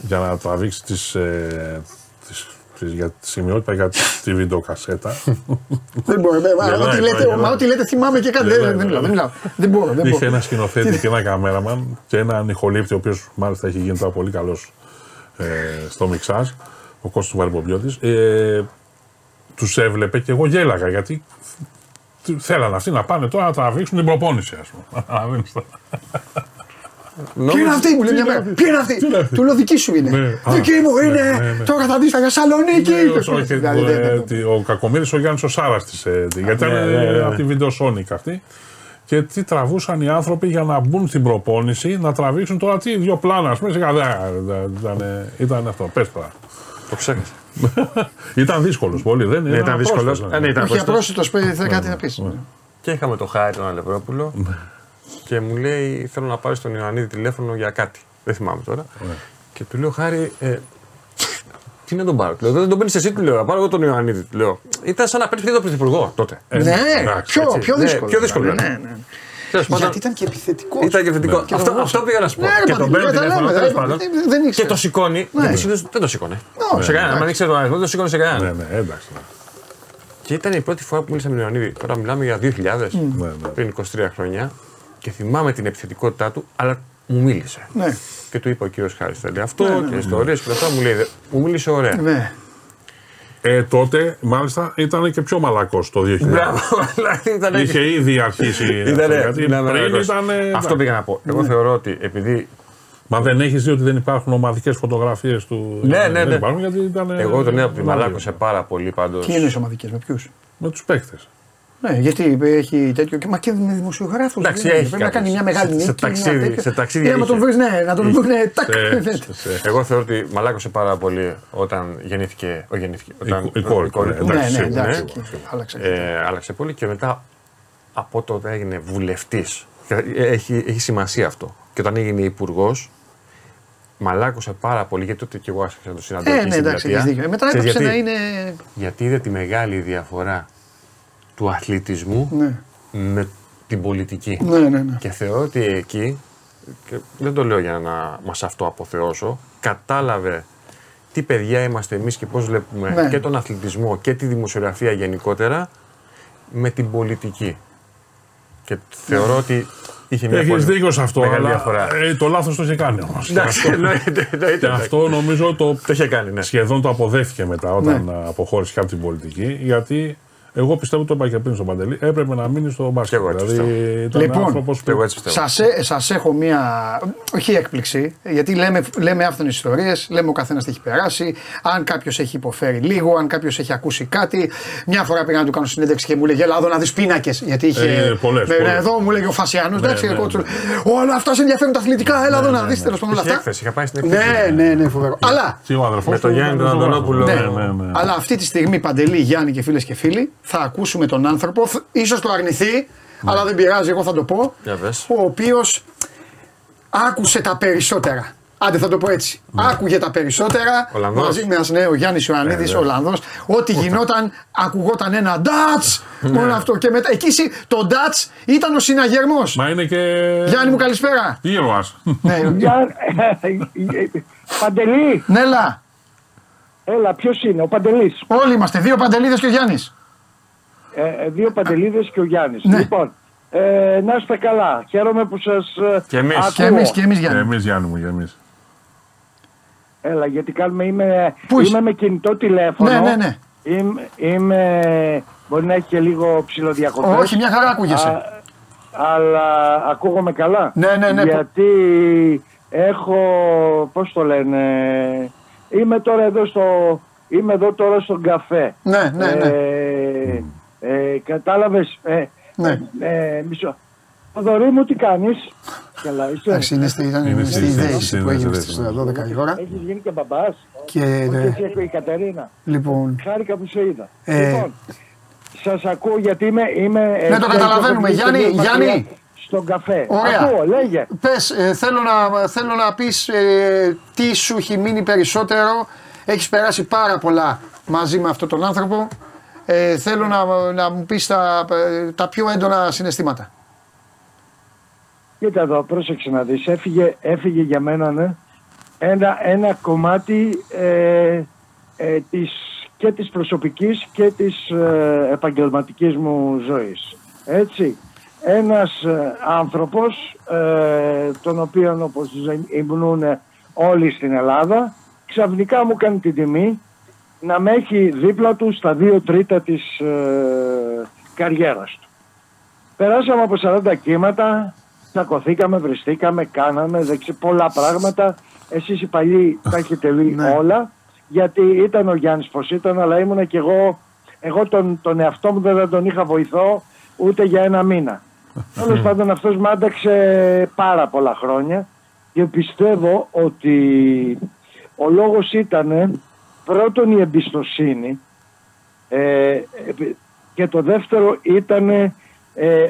για να τραβήξει τις ε, για τη σημειότητα για τη βιντεοκασέτα. δεν μπορώ. Ό,τι λέτε, μα ό,τι λέτε θυμάμαι και κάτι. Δεν μιλάω. Δεν μπορώ. Είχε ένα σκηνοθέτη και ένα καμέραμαν και έναν ηχολήπτη, ο οποίος μάλιστα έχει γίνει τώρα πολύ καλός ε, στο μιξάζ, ο Κώστας Βαρυπομπιώτης, ε, τους έβλεπε και εγώ γέλαγα γιατί θέλανε αυτοί να πάνε τώρα να τραβήξουν την προπόνηση, ας πούμε. Ποια είναι αυτή, μου λέει μια μέρα. Ποια είναι αυτή; Του λέω δική σου είναι. Ναι. Δική μου ναι, είναι. Ναι, τώρα θα δεις στα Θεσσαλονίκη. Δηλαδή, ο Κακομήρη ο Γιάννης ο Σάρας της. Ε, γιατί ήταν από τη βιντεοσόνικα αυτή. Και τι τραβούσαν οι άνθρωποι για να μπουν στην προπόνηση, να τραβήξουν τώρα τι, δύο πλάνα. Α πούμε, ήταν αυτό. Πες τώρα. Το ξέχασα. ήταν δύσκολος πολύ, δεν είναι. Ήταν δύσκολος. Όχι απρόσιτος, θέλει κάτι να πεις. Και είχαμε το Χάρη τον Αλευρόπουλο και μου λέει: Θέλω να πάρεις τον Ιωαννίδη τηλέφωνο για κάτι. Δεν θυμάμαι τώρα. Ναι. Και του λέω: Χάρη, ε, τι να τον πάρω. Λέω, δεν τον παίρνεις εσύ, του λέω. Να πάρω εγώ τον Ιωαννίδη. Του λέω. Ήταν σαν να παίρνεις τον Πρωθυπουργό τότε. Ε, ναι, πιο, πιο ναι, δύσκολο. πιο δύσκολο. Ναι, ναι. ναι. Γιατί ήταν και επιθετικός. Ήταν και επιθετικό. Και αυτό, αυτό πήγα να σου πω. Ναι, και τον παίρνει τηλέφωνο, τέλος πάντων. Και το σηκώνει. Δεν το σηκώνει. Σε κανέναν. Αν ήξερε το αριθμό, δεν το σηκώνει σε κανέναν. Ναι, ναι, εντάξει. Και ήταν η πρώτη φορά που μίλησα με τον Ιωαννίδη. Τώρα μιλάμε για 2000, πριν 23 χρόνια και θυμάμαι την επιθετικότητά του, αλλά μου μίλησε. Ναι. Και του είπα ο κύριος Χάρης θέλει αυτό ναι, ναι, και ιστορίες και αυτά. Μου λέει, μου μίλησε ωραία. Ναι. Ε, τότε μάλιστα ήταν και πιο μαλακός το 2000. Μπράβο, ήταν... Είχε ήδη αρχίσει. Ήτανε, αυτό, γιατί πριν ήταν. Αυτό πήγα να πω. Εγώ θεωρώ ότι επειδή. Μα δεν έχεις δει ότι δεν υπάρχουν ομαδικές φωτογραφίες του. Ναι, ναι, ναι. Δεν υπάρχουν γιατί ήταν. Εγώ τον είδα ότι μαλάκωσε πάρα πολύ πάντως. Τι είναι ομαδικές, με ποιους; Με τους παίκτες. Ναι, γιατί έχει τέτοιο. Μα και με δημοσιογράφου. Εντάξει, έχει. Πρέπει να κάνει μια μεγάλη νίκη. Σε ταξίδι. Σε ταξίδι να τον βρεις, ναι, να τον βρει. Εγώ θεωρώ ότι μαλάκωσε πάρα πολύ όταν γεννήθηκε. Όταν η κόρη του. Ναι, ναι, εντάξει. Άλλαξε πολύ και μετά από τότε έγινε βουλευτής. Έχει, έχει σημασία αυτό. Και όταν έγινε υπουργός, μαλάκωσε πάρα πολύ γιατί τότε και εγώ άρχισα να το συναντήσω. Ε, ναι, εντάξει, έχεις δίκιο. Μετά έπρεπε να είναι. Γιατί είδε τη μεγάλη διαφορά του αθλητισμού ναι. με την πολιτική. Ναι, ναι, ναι. Και θεωρώ ότι εκεί, και δεν το λέω για να μας αυτό αποθεώσω, κατάλαβε τι παιδιά είμαστε εμείς και πώς βλέπουμε ναι. και τον αθλητισμό και τη δημοσιογραφία γενικότερα με την πολιτική. Και θεωρώ ότι Είχε Έχεις δίκιο σε αυτό. Αλλά ε, το λάθος το είχε κάνει όμως. Και αυτό νομίζω το, το είχε κάνει, ναι. σχεδόν το αποδέχθηκε μετά όταν ναι. αποχώρησε και από την πολιτική. Γιατί εγώ πιστεύω το είπα και πριν στον Παντελή. Έπρεπε να μείνει στο μπάσκετ. Δηλαδή, λοιπόν, σας έχω μία. Όχι έκπληξη, γιατί λέμε, λέμε άφθονες ιστορίες, λέμε ο καθένας τι έχει περάσει. Αν κάποιος έχει υποφέρει λίγο, αν κάποιος έχει ακούσει κάτι. Μια φορά πήγα να του κάνω συνέντευξη και μου λέγε Ελά, να δεις πίνακες. Γιατί είχε. Ε, πολλές, ναι, πολλές. Εδώ μου λέγε ο Φασιανό. Ναι, ναι, ναι. Όλα αυτά σε ενδιαφέρουν τα αθλητικά. Έλα εδώ να δεις τέλος πάντων αυτά. Είχα πάει στην Ναι, ναι, ναι, φοβερό. Αλλά. Με το Γιάννη τον Αντωνόπουλο. Αλλά αυτή τη στιγμή Παντελή, Γιάννη και φίλες και φίλοι θα ακούσουμε τον άνθρωπο, ίσως το αρνηθεί, ναι. αλλά δεν πειράζει, εγώ θα το πω, ο οποίος άκουσε τα περισσότερα. Άντε θα το πω έτσι. Ναι. Άκουγε τα περισσότερα. Ολλανδός. Μαζί με ένας νέο Γιάννης Ιωαννίδης, ναι, Ολλανδός. Ό,τι γινόταν, ακουγόταν ένα ντάτς. Ναι. Μόνο αυτό. Και μετά, εκεί το ντάτς ήταν ο συναγερμός. Μα είναι και. Γιάννη μου, καλησπέρα. Ήρωα. Ναι. Παντελή. Νέλα. Έλα, ποιος είναι, ο Παντελής. Όλοι είμαστε. Δύο Παντελίδες και ο Γιάννης. Ε, ε, δύο Παντελίδες και ο Γιάννης. Ναι. Λοιπόν, ε, να είστε καλά. Χαίρομαι που σας ε, Και εμείς, και εμείς, και εμείς Γιάννη. Και εμείς, Γιάννη μου, και εμείς. Έλα, γιατί κάνουμε, είμαι, είμαι με κινητό τηλέφωνο. Ναι, ναι, ναι. Είμαι, είμαι μπορεί να έχει και λίγο ψηλοδιακοπές. Όχι, μια χαρά ακούγεσαι. Α, αλλά ακούγομαι καλά. Ναι, ναι, ναι. Γιατί έχω, πώς το λένε, είμαι τώρα εδώ στο, είμαι εδώ τώρα στον καφέ. Ναι, ναι, ναι. Ε, ε, κατάλαβες, ε, ναι. ε, μισό. Θοδωρή μου τι κάνεις; Καλά είσαι. Εντάξει, είναι στη, είναι στη ιδέα που έγινε στις 12 η ώρα. Έχεις γίνει και μπαμπάς. Και... Όχι η Κατερίνα. Λοιπόν. Χάρηκα που σε είδα. Ε... Λοιπόν, σας ακούω γιατί είμαι... είμαι ναι, το καταλαβαίνουμε. Γιάννη, Γιάννη, στον καφέ. Ωραία. Ακούω, λέγε. Πες, ε, θέλω, να, θέλω να πεις ε, τι σου έχει μείνει περισσότερο. Έχεις περάσει πάρα πολλά μαζί με αυτόν τον άνθρωπο. Ε, θέλω να, να μου πεις τα, τα πιο έντονα συναισθήματα. Κοίτα εδώ, πρόσεξε να δεις. Έφυγε, έφυγε για μένα ναι, ένα, ένα κομμάτι ε, ε, της, και της προσωπικής και της ε, επαγγελματικής μου ζωής. Έτσι. Ένας ε, άνθρωπος, ε, τον οποίον όπως υμνούν όλοι στην Ελλάδα, ξαφνικά μου κάνει την τιμή να με έχει δίπλα του στα δύο τρίτα της ε, καριέρας του. Περάσαμε από 40 κύματα, τσακωθήκαμε, βριστήκαμε, κάναμε δεξι, πολλά πράγματα. Εσείς οι παλιοί τα έχετε δει ναι. όλα, γιατί ήταν ο Γιάννης πως ήταν, αλλά ήμουν και εγώ, εγώ τον, τον εαυτό μου δεν τον είχα βοηθώ ούτε για ένα μήνα. Τέλος πάντων αυτός μ' άνταξε πάρα πολλά χρόνια και πιστεύω ότι ο λόγος ήταν πρώτον η εμπιστοσύνη ε, και το δεύτερο ήταν ε,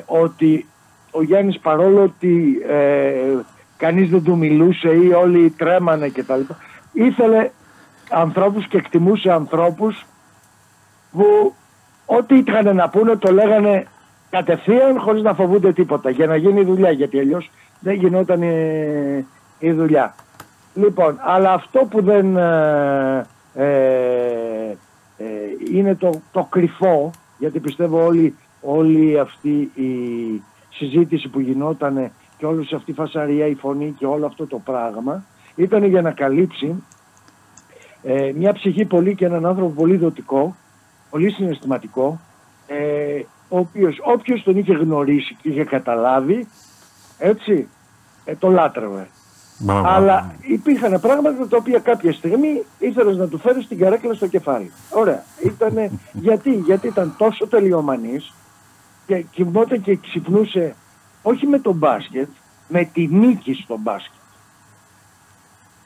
ότι ο Γιάννης παρόλο ότι ε, κανείς δεν του μιλούσε ή όλοι τρέμανε κτλ. Ήθελε ανθρώπους και εκτιμούσε ανθρώπους που ό,τι είχαν να πούνε το λέγανε κατευθείαν χωρίς να φοβούνται τίποτα για να γίνει η δουλειά γιατί αλλιώς δεν γινόταν η, η δουλειά. Λοιπόν, αλλά αυτό που δεν ε, ε, ε, είναι το, το κρυφό, γιατί πιστεύω όλη, όλη αυτή η συζήτηση που γινόταν και όλη αυτή η φασαρία, η φωνή και όλο αυτό το πράγμα ήταν για να καλύψει ε, μια ψυχή πολύ και έναν άνθρωπο πολύ δοτικό, πολύ συναισθηματικό, ε, ο οποίος όποιος τον είχε γνωρίσει και είχε καταλάβει, έτσι, ε, το λάτρευε. Αλλά υπήρχαν πράγματα τα οποία κάποια στιγμή ήθελες να του φέρεις την καρέκλα στο κεφάλι. Ωραία. Ήτανε, γιατί, γιατί ήταν τόσο τελειομανής και κοιμόταν και ξυπνούσε όχι με τον μπάσκετ, με τη νίκη στο μπάσκετ.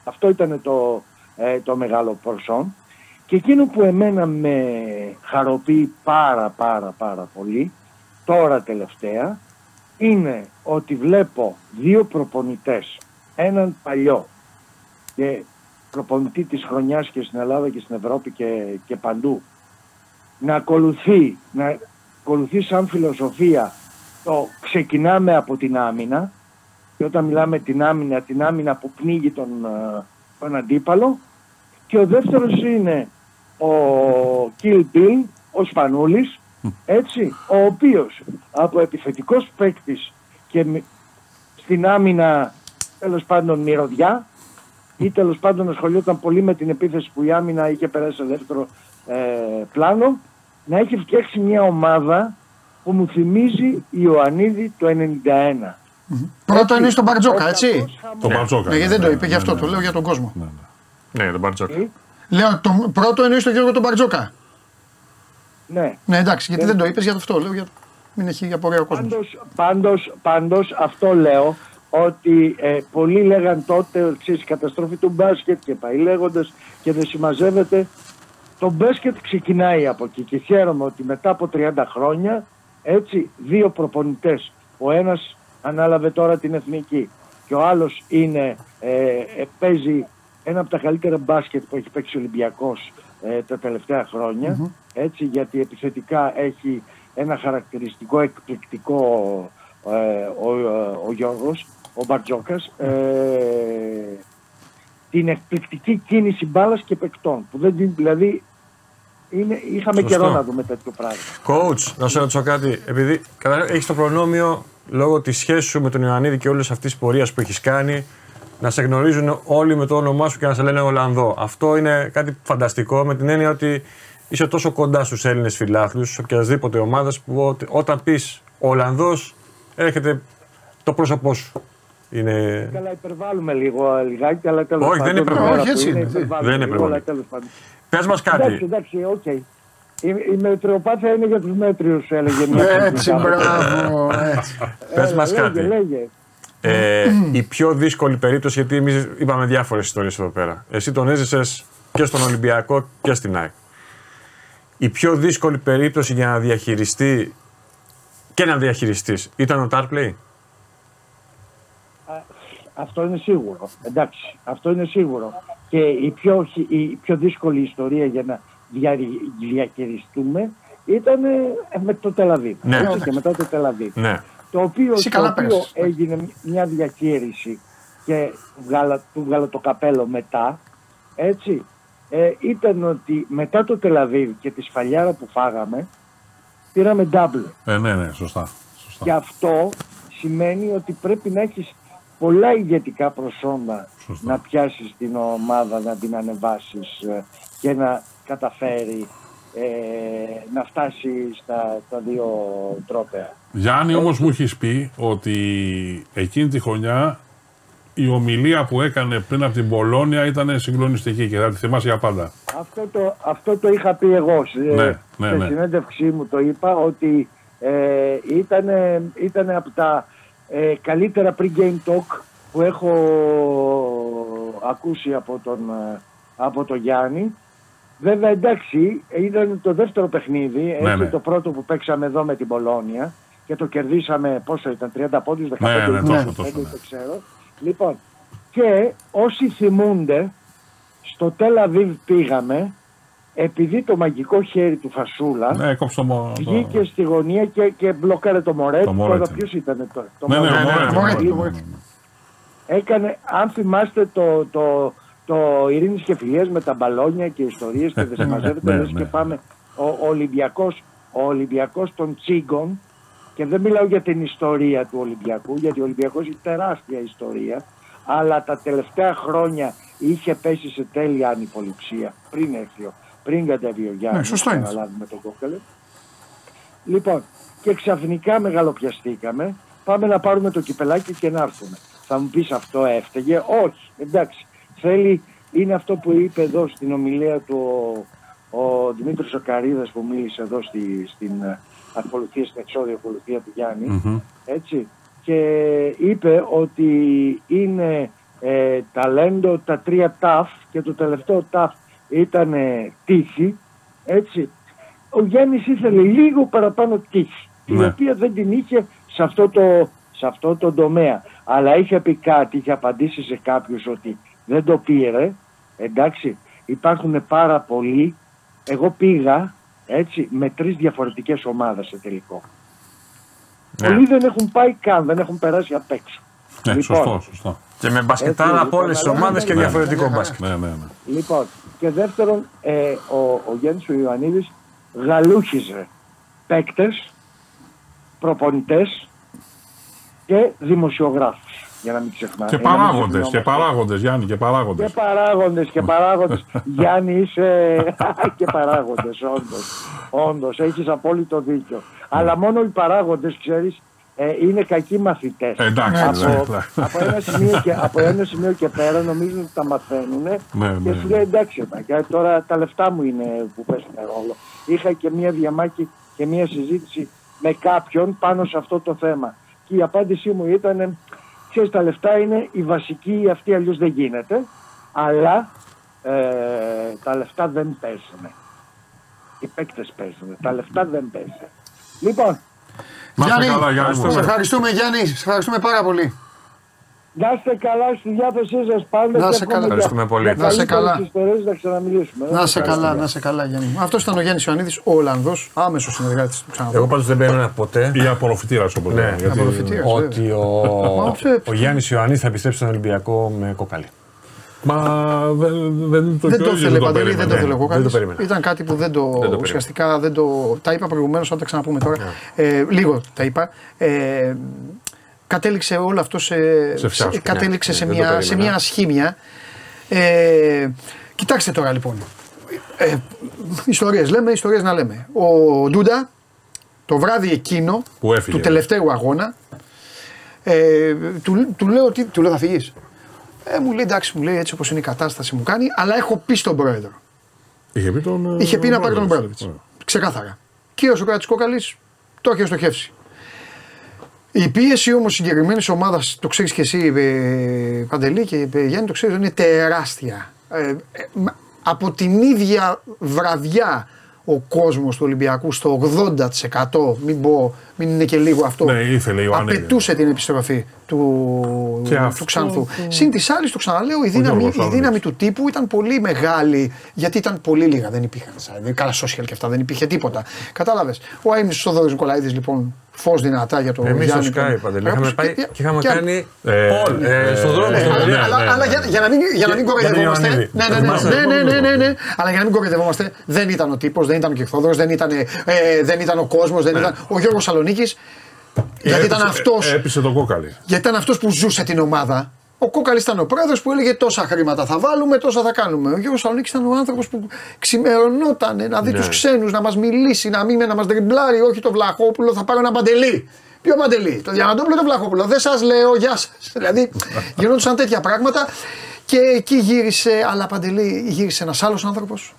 Αυτό ήταν το, ε, το μεγάλο πορσόν. Και εκείνο που εμένα με χαροποιεί πάρα πάρα πάρα πολύ, τώρα τελευταία, είναι ότι βλέπω δύο προπονητές έναν παλιό και προπονητή της χρονιάς και στην Ελλάδα και στην Ευρώπη και, και παντού να ακολουθεί, να ακολουθεί σαν φιλοσοφία το ξεκινάμε από την άμυνα και όταν μιλάμε την άμυνα, την άμυνα που πνίγει τον, ε, τον αντίπαλο. Και ο δεύτερος είναι ο Kill Bill, ο Σπανούλης, έτσι, ο οποίος από επιθετικός παίκτης και στην άμυνα τέλος πάντων μυρωδιά ή τέλος πάντων ασχολιόταν πολύ με την επίθεση που η άμυνα είχε περάσει σε δεύτερο ε, πλάνο, να έχει φτιάξει μια ομάδα που μου θυμίζει Ιωαννίδη το 91. Πρώτο είναι στον Μπαρτζόκα, έτσι; Το Μπαρτζόκα. Ναι, γιατί δεν το είπε, γι' αυτό το λέω για τον κόσμο. Ναι, ναι τον Μπαρτζόκα. Λέω, το πρώτο εννοεί τον Γιώργο τον Μπαρτζόκα. Ναι. Ναι, εντάξει, γιατί δεν το είπες, για αυτό λέω. Για... Μην έχει απορία ο κόσμος. Πάντως, πάντως, αυτό λέω ότι ε, πολλοί λέγαν τότε ξέρεις, η καταστροφή του μπάσκετ και πάει λέγοντας και δεν συμμαζεύεται. Το μπάσκετ ξεκινάει από εκεί και χαίρομαι ότι μετά από 30 χρόνια έτσι δύο προπονητές, ο ένας ανάλαβε τώρα την εθνική και ο άλλος είναι, ε, ε παίζει ένα από τα καλύτερα μπάσκετ που έχει παίξει ο Ολυμπιακός ε, τα τελευταία έτσι γιατί επιθετικά έχει ένα χαρακτηριστικό εκπληκτικό ο, ο Γιώργος ο Μπαρτζόκας ε, την εκπληκτική κίνηση μπάλας και παικτών. Που δεν, δηλαδή είναι, είχαμε Σωστό. καιρό να δούμε τέτοιο πράγμα. Coach, να σου ρωτήσω κάτι. Επειδή έχεις το προνόμιο λόγω της σχέσης σου με τον Ιωαννίδη και όλη αυτής της πορείας που έχεις κάνει να σε γνωρίζουν όλοι με το όνομά σου και να σε λένε Ολλανδό. Αυτό είναι κάτι φανταστικό με την έννοια ότι είσαι τόσο κοντά στους Έλληνες φιλάθλου, οποιασδήποτε ομάδας που όταν πεις Ολλανδός έρχεται το πρόσωπό σου. Είναι... Καλά, υπερβάλλουμε λίγο λιγάκι, αλλά τέλος πάντων. Όχι, δεν υπερβάλλουμε. Όχι, έτσι είναι. Δεν υπερβάλλουμε. Πες μας κάτι. Εντάξει, εντάξει, OK. Okay. Η, η μετριοπάθεια είναι για τους μέτριους, έλεγε μια Έτσι, μπράβο. Πες μας κάτι. Λέγε. Ε, η πιο δύσκολη περίπτωση, γιατί εμείς είπαμε διάφορες ιστορίες εδώ πέρα. Εσύ τον έζησες και στον Ολυμπιακό και στην ΑΕΚ. Η πιο δύσκολη περίπτωση για να διαχειριστεί και να διαχειριστείς ήταν ο Τάρπλεϊ; Αυτό είναι σίγουρο. Εντάξει, αυτό είναι σίγουρο. Και η πιο, η πιο δύσκολη ιστορία για να διαχειριστούμε ήταν ε, με το Τελαβή. Ναι. Και μετά το Τελαβή. Ναι. Το οποίο, το οποίο έγινε μια διαχείριση και βγάλα, του βγάλα το καπέλο μετά, έτσι, ε, ήταν ότι μετά το Τελαβίβ και τη σφαλιάρα που φάγαμε, πήραμε double. Ε, ναι, ναι, σωστά. σωστά. Και αυτό σημαίνει ότι πρέπει να έχεις πολλά ηγετικά προσόντα να πιάσεις την ομάδα, να την ανεβάσεις ε, και να καταφέρει ε, να φτάσει στα, στα δύο τρόπαια. Γιάννη όμως μου έχεις πει ότι εκείνη τη χρονιά η ομιλία που έκανε πριν από την Πολώνια ήταν συγκλονιστική και θα τη θυμάσαι για πάντα. Αυτό το, αυτό το είχα πει εγώ. Ναι, ναι, ναι. Στη συνέντευξή μου το είπα ότι ε, ήταν από τα ε, καλύτερα pre-game talk που έχω ακούσει από τον, ε, από τον Γιάννη. Βέβαια εντάξει, ήταν το δεύτερο παιχνίδι, ναι, έτσι, ναι. το πρώτο που παίξαμε εδώ με την Πολώνια και το κερδίσαμε, πόσο ήταν, 30 πόντους, 15 ναι, ναι, τόσο, τόσο, ναι. δεν ξέρω. Λοιπόν, και όσοι θυμούνται, στο Τελαβίβ πήγαμε επειδή το μαγικό χέρι του Φασούλα ναι, το... βγήκε στη γωνία και, και μπλοκάρε το Μωρέτ. Το Τώρα ποιος ήταν τώρα; Το ναι, ναι, ναι, ναι, Έκανε, αν θυμάστε το, το, το Ειρήνης και Φιλίες με τα μπαλόνια και ιστορίες και δεν συμμαζεύεται, λες και πάμε ο, Ολυμπιακός, ο Ολυμπιακός των Τσίγκων και δεν μιλάω για την ιστορία του Ολυμπιακού, γιατί ο Ολυμπιακός έχει τεράστια ιστορία, αλλά τα τελευταία χρόνια είχε πέσει σε τέλεια ανυποληψία πριν έρθει ο πριν κατέβει ο Γιάννη. Ναι, σωστό είναι. Να τον κόκκαλε. Λοιπόν, και ξαφνικά μεγαλοπιαστήκαμε. Πάμε να πάρουμε το κυπελάκι και να έρθουμε. Θα μου πεις αυτό έφταιγε; Όχι, εντάξει. Θέλει, είναι αυτό που είπε εδώ στην ομιλία του ο, ο Δημήτρης Οκαρίδας που μίλησε εδώ στη, στην ακολουθία, στην εξόδια ακολουθία του γιαννη Έτσι. Και είπε ότι είναι ε, ταλέντο τα τρία ταφ και το τελευταίο ταφ ήταν τύχη, έτσι. Ο Γιάννης ήθελε λίγο παραπάνω τύχη, ναι. η οποία δεν την είχε σε αυτό, το, σε αυτό το τομέα. Αλλά είχε πει κάτι, είχε απαντήσει σε κάποιους ότι δεν το πήρε, εντάξει, υπάρχουν πάρα πολλοί. Εγώ πήγα, έτσι, με τρεις διαφορετικές ομάδες σε τελικό. Ναι. Πολλοί δεν έχουν πάει καν, δεν έχουν περάσει απ' έξω. Ναι, λοιπόν, σωστό, σωστό. Και με μπασκετάρα από όλες τις ομάδες και διαφορετικό μπάσκετ. Ναι, ναι, ναι. Λοιπόν, και δεύτερον, ε, ο, ο Γιάννης ο Ιωαννίδης γαλούχιζε παίκτες, προπονητές και δημοσιογράφους. Για να μην ξεχνάμε. Και παράγοντες, και παράγοντες, Γιάννη, και παράγοντες. Και παράγοντες, και παράγοντες. Γιάννη, είσαι. και παράγοντες, όντως. Όντως, έχεις απόλυτο δίκιο. Αλλά μόνο οι παράγοντες, ξέρεις, ε, είναι κακοί μαθητές. Εντάξει, από, ναι, από, ένα σημείο και, από ένα σημείο και πέρα νομίζουν ότι τα μαθαίνουν ναι, και ναι, σου λέει εντάξει, γιατί τώρα τα λεφτά μου είναι που παίζουν ρόλο. Είχα και μία διαμάχη και μία συζήτηση με κάποιον πάνω σε αυτό το θέμα. Και η απάντησή μου ήταν, ξέρεις τα λεφτά είναι η βασική, αυτή αλλιώς δεν γίνεται, αλλά ε, τα λεφτά δεν παίζουν. Οι παίκτες παίζουν, τα λεφτά δεν παίζουν. Λοιπόν, Γιάννη, καλά, Γιάννη σε ευχαριστούμε Γιάννη, σε ευχαριστούμε πάρα πολύ. Να είστε καλά στη διάθεσή σας πάλι. Να είστε καλά. Ευχαριστούμε πολύ. Να είστε καλά. Να ξαναμιλήσουμε. Να είστε καλά, να είστε καλά, Γιάννη. Αυτός ήταν ο Γιάννης Ιωαννίδης, ο Ολλανδός, άμεσος συνεργάτης του ξαναδώ. Εγώ πάντως δεν παίρνω ποτέ. Ή απορροφητήρας όπως ναι, Ότι ο, ο Γιάννης Ιωαννίδης θα επιστρέψει στον Ολυμπιακό με κοκαλί. Μα δεν, δεν το Δεν το ήθελε Παντελή, δεν το ήθελε ο Ήταν κάτι που δεν το. Δεν το ουσιαστικά δεν το. Τα είπα προηγουμένως, θα τα ξαναπούμε τώρα. Ναι. Ε, λίγο τα είπα. Ε, κατέληξε όλο αυτό σε, σε, σε κατέληξε ναι, σε, μια, σε μια ασχήμια. Ε, κοιτάξτε τώρα λοιπόν. Ε, ιστορίες λέμε, ιστορίες να λέμε. Ο Ντούντα το βράδυ εκείνο του τελευταίου αγώνα ε, του, του, λέω, τι, του λέω θα φύγεις. Ε, μου λέει εντάξει, μου λέει έτσι όπως είναι η κατάσταση μου κάνει, αλλά έχω πει στον πρόεδρο. Είχε πει, τον, Είχε πει να πάρει τον πρόεδρο. Ξεκάθαρα. Και ο Σοκράτης Κόκαλης το είχε στοχεύσει. Η πίεση όμως συγκεκριμένης ομάδας, το ξέρεις και εσύ, ε, Παντελή και ε, Γιάννη, το ξέρεις, είναι τεράστια. Ε, ε, από την ίδια βραδιά ο κόσμος του Ολυμπιακού στο 80%, μην, πω, μην είναι και λίγο αυτό, ναι, ήθελε, απαιτούσε την επιστροφή του, του Ξανθού. Και... Συν της άλλης, το ξαναλέω, η δύναμη, η δύναμη του τύπου ήταν πολύ μεγάλη. Γιατί ήταν πολύ λίγα, δεν υπήρχαν. Καλά, social και αυτά, δεν υπήρχε τίποτα. Κατάλαβες. Ο Άιμνη Σόδωρο Νικολαίδης λοιπόν φως δυνατά για το Εμείς Γιάννη. Εμεί στο Sky παντελή. Είχαμε πάει και, και είχαμε και κάνει. Ε, all, ε, στον δρόμο. Ναι, αλλά για να μην, για να μην κοροϊδευόμαστε. Ναι, ναι, ναι, ναι, ναι, ναι, Αλλά για να μην κοροϊδευόμαστε, δεν ήταν ο τύπος, δεν ήταν ο Κυρθόδωρο, δεν ήταν ο κόσμος, δεν ήταν ο Γιώργος Σαλονίκης. Γιατί ήταν αυτό. Έπεισε τον κόκαλη. Γιατί ήταν αυτός που ζούσε την ομάδα. Ο Κόκαλης ήταν ο πρόεδρος που έλεγε τόσα χρήματα θα βάλουμε, τόσα θα κάνουμε. Ο Γιώργος Σαλονίκη ήταν ο άνθρωπος που ξημερωνόταν να δει ναι. τους ξένους, να μας μιλήσει, να μην να μας τριμπλάρει. Όχι το Βλαχόπουλο, θα πάρω ένα παντελή. Ποιο παντελή, το Διαμαντόπουλο το Βλαχόπουλο; Δεν σας λέω, γεια σας. δηλαδή γινόντουσαν τέτοια πράγματα και εκεί γύρισε, αλλά παντελή γύρισε ένας άλλος άνθρωπος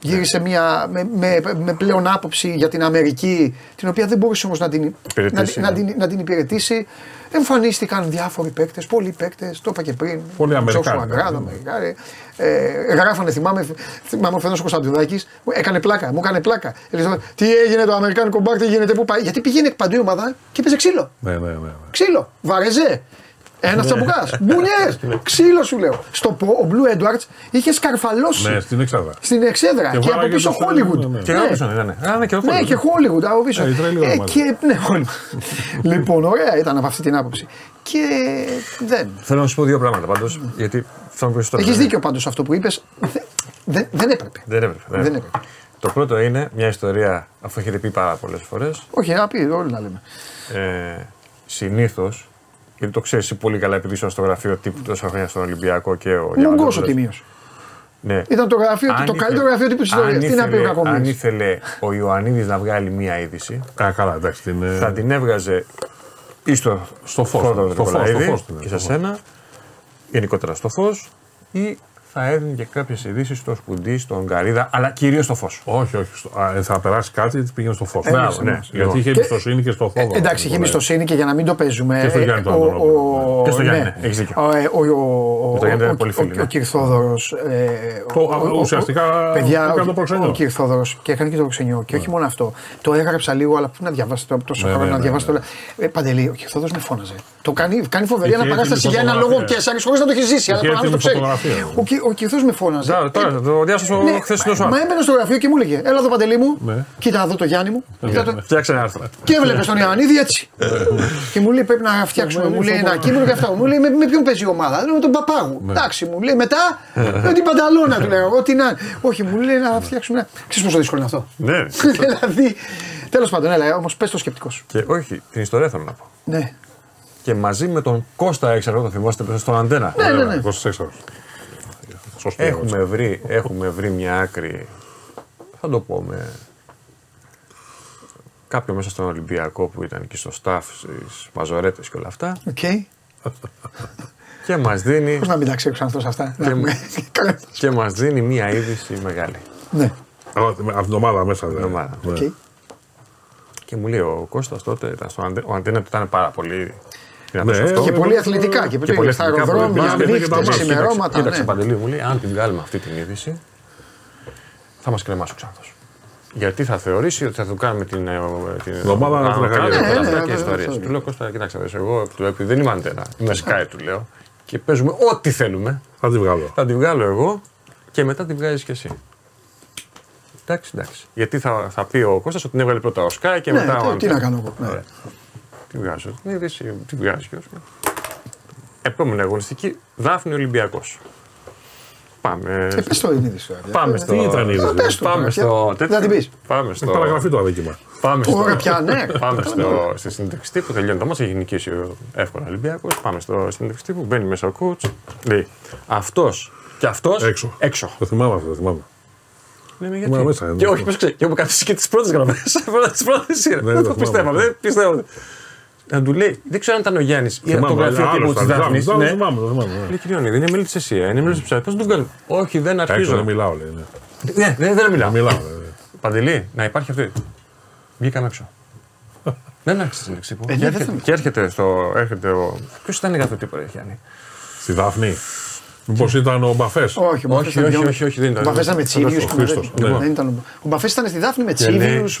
Γύρισε μια, με, με, με, πλέον άποψη για την Αμερική, την οποία δεν μπορούσε όμως να, την, να, να, την, να την υπηρετήσει. Εμφανίστηκαν διάφοροι παίκτες, πολλοί παίκτες, το είπα και πριν. Πολλοί Αμερικάνοι. Αμερικάνοι. Ε, γράφανε, θυμάμαι, θυμάμαι ο Φενός Κωνσταντινάκη, έκανε πλάκα, μου έκανε πλάκα. τι έγινε το Αμερικάνικο μπάρ, τι γίνεται, πού πάει. Γιατί πήγαινε παντού η ομάδα και παίζει ξύλο. Ναι, ναι, ναι, ναι. Ξύλο, βαρεζέ. Ένα τσαμπουκά. Μπουνιές. Ξύλο σου λέω. Στο πω, ο Blue Edwards είχε σκαρφαλώσει. Ναι, στην εξέδρα. Στην εξέδρα. Και, και από πίσω Hollywood. Ναι. Και από πίσω ήταν. Ναι, και Hollywood. Ναι, και Hollywood από πίσω. Ε, και, ναι, Hollywood. λοιπόν, ωραία ήταν από αυτή την άποψη. Και δεν. Θέλω να σου πω δύο πράγματα πάντως. Γιατί θα μου πεις τώρα. Έχεις δίκιο πάντως αυτό που είπες. Δεν, δεν έπρεπε. Δεν έπρεπε. Δεν έπρεπε. Το πρώτο είναι μια ιστορία, αφού έχετε πει πάρα πολλές φορές. Όχι, να πει, όλοι να λέμε. Ε, Συνήθως γιατί το ξέρεις πολύ καλά, επειδή ήσουν στο γραφείο τύπου τόσα χρόνια στον Ολυμπιακό και ο Μουγκό ο Τιμίο. Ναι. Ήταν το, γραφείο, το καλύτερο γραφείο τύπου της ιστορίας. Τι να πει ο Αν ήθελε ο Ιωαννίδης να βγάλει μία είδηση. Α, καλά, εντάξει, την, θα την έβγαζε ή στο, στο φως. Στο φως. Και σε σένα, γενικότερα στο φως, ή θα έδινε και κάποιες ειδήσεις στο Σκουντί, στον Γκαρίδα, αλλά κυρίως στο φως. Όχι, όχι. Στο, α, θα περάσει κάτι γιατί πήγαινε στο φως. Ναι, ναι, γιατί είχε εμπιστοσύνη και στο Θόδωρο. Ε, εντάξει, είχε εμπιστοσύνη και για να μην το παίζουμε. Και στο Γιάννη το ο, Και στο Γιάννη, ναι. έχει δίκιο. Ο Κυρθόδωρος. Ουσιαστικά παιδιά, ο Κυρθόδωρος και έκανε και το προξενιό. Και όχι μόνο αυτό. Το έγραψα λίγο, αλλά πού να διαβάσει τόσο χρόνο να διαβάσει το. Παντελή, ο Κυρθόδωρος με φώναζε. Το κάνει φοβερή αναπαράσταση για ένα λόγο και σαν χωρί να το έχει ζήσει. Αλλά το ξέρει ο Κυρθό με φώναζε. Ναι, τώρα, το διάσωσο ναι, χθες το Μα έμπαινε στο γραφείο και μου έλεγε: Έλα εδώ παντελή μου, ναι. κοίτα εδώ το Γιάννη μου. Φτιάξε ένα άρθρο. Και έβλεπε τον Ιωαννίδη έτσι. και μου λέει: Πρέπει να φτιάξουμε μου λέει, ένα κείμενο και αυτά. Μου λέει: Με ποιον παίζει η ομάδα; Λέω με τον παπάγου. Εντάξει, μου λέει μετά με την πανταλώνα του λέω. Ό,τι να. Όχι, μου λέει να φτιάξουμε. Ξέρεις πόσο δύσκολο είναι αυτό. Ναι. Δηλαδή. Τέλος πάντων, έλα, όμως πες το σκεπτικός σου. Και όχι, την ιστορία θέλω να πω. Ναι. Και και μαζί με τον Κώστα Έξαρο, το θυμάστε στον Αντένα. Ναι, ναι, ναι. Κώστας Έχουμε βρει, έχουμε βρει μια άκρη, θα το πω με κάποιο μέσα στον Ολυμπιακό που ήταν εκεί στο staff, στις μαζορέτες και όλα αυτά. Okay. Και μας δίνει. Πώς να μην τα ξέρω αυτό αυτά. Και, και μας δίνει μία είδηση μεγάλη. Ναι. Από την ομάδα μέσα δηλαδή. Ομάδα. Okay. Και μου λέει ο Κώστας τότε ήταν στο Αντε... ο Αντένα ήταν πάρα πολύ. Ναι, και πολύ αθλητικά. Και, και πολύ στα αεροδρόμια, νύχτες, σημερώματα. Κοίταξε ναι. Παντελή, μου λέει: Αν την βγάλουμε αυτή την είδηση, θα μας κρεμάσει ο Ξάνθος. Γιατί θα θεωρήσει ότι θα του κάνουμε την. Ε, την ομάδα να την κάνει. και ιστορίες. Του λέω Κώστα, κοιτάξτε, εγώ επειδή δεν είμαι αντένα, είμαι Sky, του λέω και παίζουμε ό,τι θέλουμε. Θα τη βγάλω. Θα τη βγάλω εγώ και μετά τη βγάζεις κι εσύ. Εντάξει, εντάξει. Γιατί θα, θα πει ο Κώστας ότι την έβγαλε πρώτα ο Σκάι και ναι, μετά ο Τι να κάνω εγώ. Ναι. Τι βγάζω. Ναι, τι βγάζει κι Επόμενη αγωνιστική, Δάφνη Ολυμπιακό. Πάμε. Ε, πες το είναι Πάμε στο. Τι ήταν είδηση. Πάμε στο. Δεν την πεις. Πάμε στο. Παραγραφή το αδίκημα. Πάμε στο. Ωραία, πια, ναι. Πάμε στο, στη συνέντευξη που τελειώνει το μα. Έχει νικήσει εύκολα Ολυμπιακό. Πάμε στο συνέντευξη που μπαίνει μέσα ο κούτ. Λέει αυτό και αυτό έξω. έξω. Το θυμάμαι αυτό, το θυμάμαι. Λέμε γιατί. Μέσα, και όχι, και έχω καθίσει και τι πρώτε γραμμέ. Τι πρώτε σειρέ. Δεν το πιστεύω. Δεν πιστεύω να του λέει, δεν ξέρω αν ήταν ο Γιάννης ή το γραφείο τύπου της Δάφνης. Ναι, λέει κύριε Ιωνίδη, είναι μέλη της ΕΣΥΑ, είναι μέλη της ψάρια. Πώ τον κάνει. Όχι, δεν αρχίζω. δεν μιλάω, λέει. Ναι, ναι δεν μιλάω. μιλάω. Παντελή, να υπάρχει αυτή. Βγήκαμε έξω. Δεν άρχισε τη λέξη. Και έρχεται στο. Ποιος ήταν για αυτό το τύπο, Γιάννη; Στη Δάφνη. Μήπως ήταν ο Μπαφές; Όχι, όχι, όχι, όχι, όχι, δεν ήταν. Ο Μπαφές ήταν με τσίβιους. Ο Μπαφές ήταν στη Δάφνη με τσίβιους.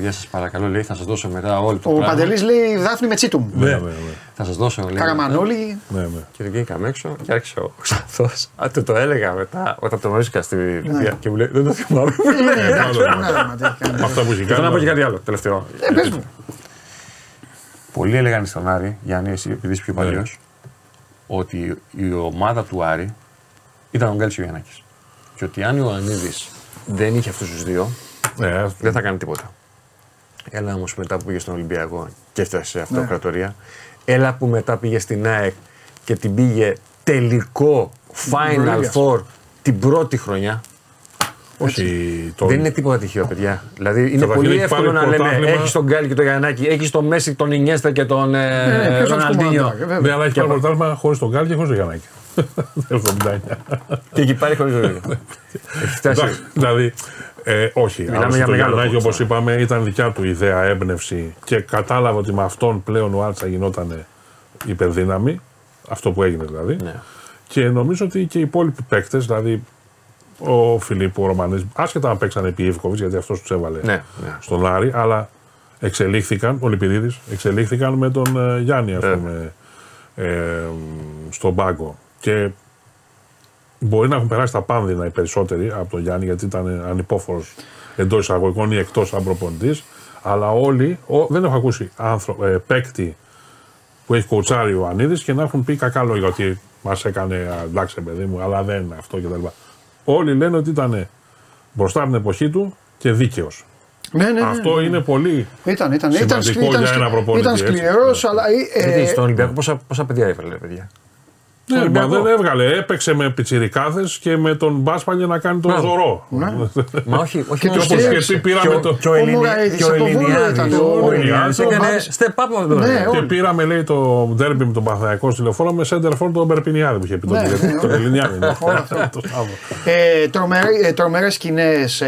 Γεια σας παρακαλώ, λέει, θα σας δώσω μετά όλο το. Ο Παντελής λέει Δάφνη με τσίτουμ. Ναι, ναι, ναι. Θα σας δώσω. Καραμανόλη. Ναι, ναι. Και δεν βγήκαμε έξω και άρχισε ο Ξανθό. Αν το έλεγα μετά, όταν το βρίσκα στη βία και μου λέει Δεν το θυμάμαι. Αυτά που είχε κάνει. να πω και κάτι άλλο τελευταίο. Ε, Πολλοί έλεγαν στον Άρη, Γιάννη, εσύ επειδή είσαι πιο παλιός, ότι η ομάδα του Άρη ήταν ο Γκάλης και ο Γιαννάκης. Και ότι αν ο Ιωαννίδης δεν είχε αυτούς τους δύο, ναι, δεν θα κάνει τίποτα. Έλα όμως μετά που πήγε στον Ολυμπιακό και έφτασε σε αυτοκρατορία. Ναι. Έλα που μετά πήγε στην ΑΕΚ και την πήγε τελικό Final Four την πρώτη χρονιά. Όχι, το... Δεν είναι τίποτα τυχαίο, παιδιά. Δηλαδή είναι πολύ εύκολο να λέμε έχεις τον Γκάλι και τον Γιαννάκη, έχεις τον Μέση, τον Ινιέστα και τον ε, Ροναλντίνιο. Ναι, αλλά έχει πάρει πρωτάθλημα χωρίς τον Γκάλι και χωρίς τον Γιαννάκη. και εκεί πάρει χωρίς τον Γιαννάκη. Δηλαδή, ε, όχι. Μιλάμε το Γιαννάκη, όπως είπαμε, ήταν δικιά του ιδέα, έμπνευση και κατάλαβε ότι με αυτόν πλέον ο Άλτσα γινόταν υπερδύναμη. Αυτό που έγινε δηλαδή. Ναι. Και νομίζω ότι και οι υπόλοιποι παίκτες, δηλαδή ο Φιλίππου, ο Ρωμανής, άσχετα αν παίξαν επί Ιβκοβιτς, γιατί αυτός τους έβαλε ναι, ναι. στον Άρη, αλλά εξελίχθηκαν, ο Λυπηδίδη, εξελίχθηκαν με τον ε, Γιάννη, ας πούμε, ε, στον πάγκο. Και μπορεί να έχουν περάσει τα πάνδυνα οι περισσότεροι από τον Γιάννη, γιατί ήταν ανυπόφορος εντός εισαγωγικών ή εκτός αν προπονητής. Αλλά όλοι, ο, δεν έχω ακούσει άνθρω, ε, παίκτη που έχει κοουτσάρει ο Ανίδης και να έχουν πει κακά λόγια ότι μας έκανε εντάξει, παιδί μου, αλλά δεν είναι αυτό κτλ. Όλοι λένε ότι ήταν μπροστά από την εποχή του και δίκαιος. Ναι, ναι, ναι, Αυτό ναι, ναι. είναι πολύ ήταν, ήταν, σημαντικό ήταν, για ένα προπονητή. Ήταν σκληρός, αλλά. Ε, Γιατί στον Ολυμπιακό πόσα, πόσα παιδιά έβαλε, παιδιά; Ναι, μα δεν έβγαλε. Έπαιξε με πιτσιρικάδες και με τον Μπάσπα για να κάνει τον ναι. ζωρό. Ναι. Μα όχι, όχι και όπως και εσύ πήραμε το. Και ο Ελληνιάδη έκανε step up ναι, Και πήραμε, λέει, το ντέρμπι με τον Παθαϊκό στη λεωφόρο με σέντερ φόρ τον Μπερπινιάδη που είχε πει τον Ελληνιάδη. Τρομερέ σκηνές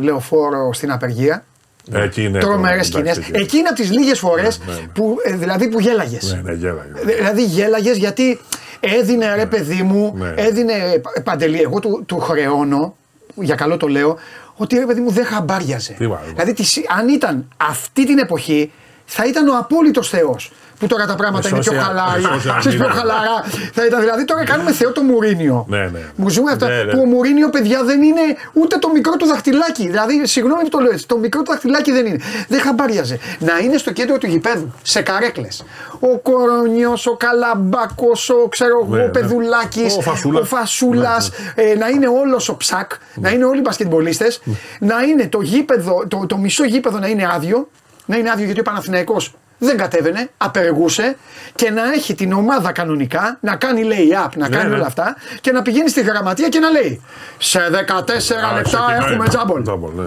λεωφόρο στην απεργία. Εκεί είναι. Τρομερές σκηνές. Εκεί είναι από τις λίγες φορές που, δηλαδή, που γέλαγες. Ναι, ναι, γέλαγε. Δηλαδή γέλαγες γιατί έδινε ρε ναι. παιδί μου, ναι. έδινε παντελή. Εγώ του, του χρεώνω, για καλό το λέω, ότι ρε παιδί μου δεν χαμπάριαζε. Δηλαδή αν ήταν αυτή την εποχή θα ήταν ο απόλυτος Θεός που τώρα τα πράγματα είναι πιο χαλαρά. Ξέρεις πιο χαλαρά. Θα ήταν δηλαδή τώρα κάνουμε Θεό το Μουρίνιο. Ναι, ναι. Μου ζούμε αυτά ναι, ναι. που ο Μουρίνιο, παιδιά, δεν είναι ούτε το μικρό του δαχτυλάκι. Δηλαδή, συγγνώμη που το λέω έτσι, το μικρό του δαχτυλάκι δεν είναι. Δεν χαμπάριαζε. Να είναι στο κέντρο του γηπέδου, σε καρέκλες. Ο Κορονιός, ο Καλαμπάκος, ο ξέρω εγώ, ναι, ο Πεδουλάκης, ο Φασούλας. Ε, να είναι όλος ο ψακ, να είναι όλοι οι μπασκετμπολίστες, να είναι το γήπεδο, το, το μισό γήπεδο να είναι άδειο. Να είναι άδειο γιατί ο Παναθηναϊκός δεν κατέβαινε, απεργούσε και να έχει την ομάδα κανονικά, να κάνει lay-up, να ναι, κάνει ναι. όλα αυτά και να πηγαίνει στη γραμματεία και να λέει Σε 14 λεπτά έχουμε τζάμπολ. Ναι.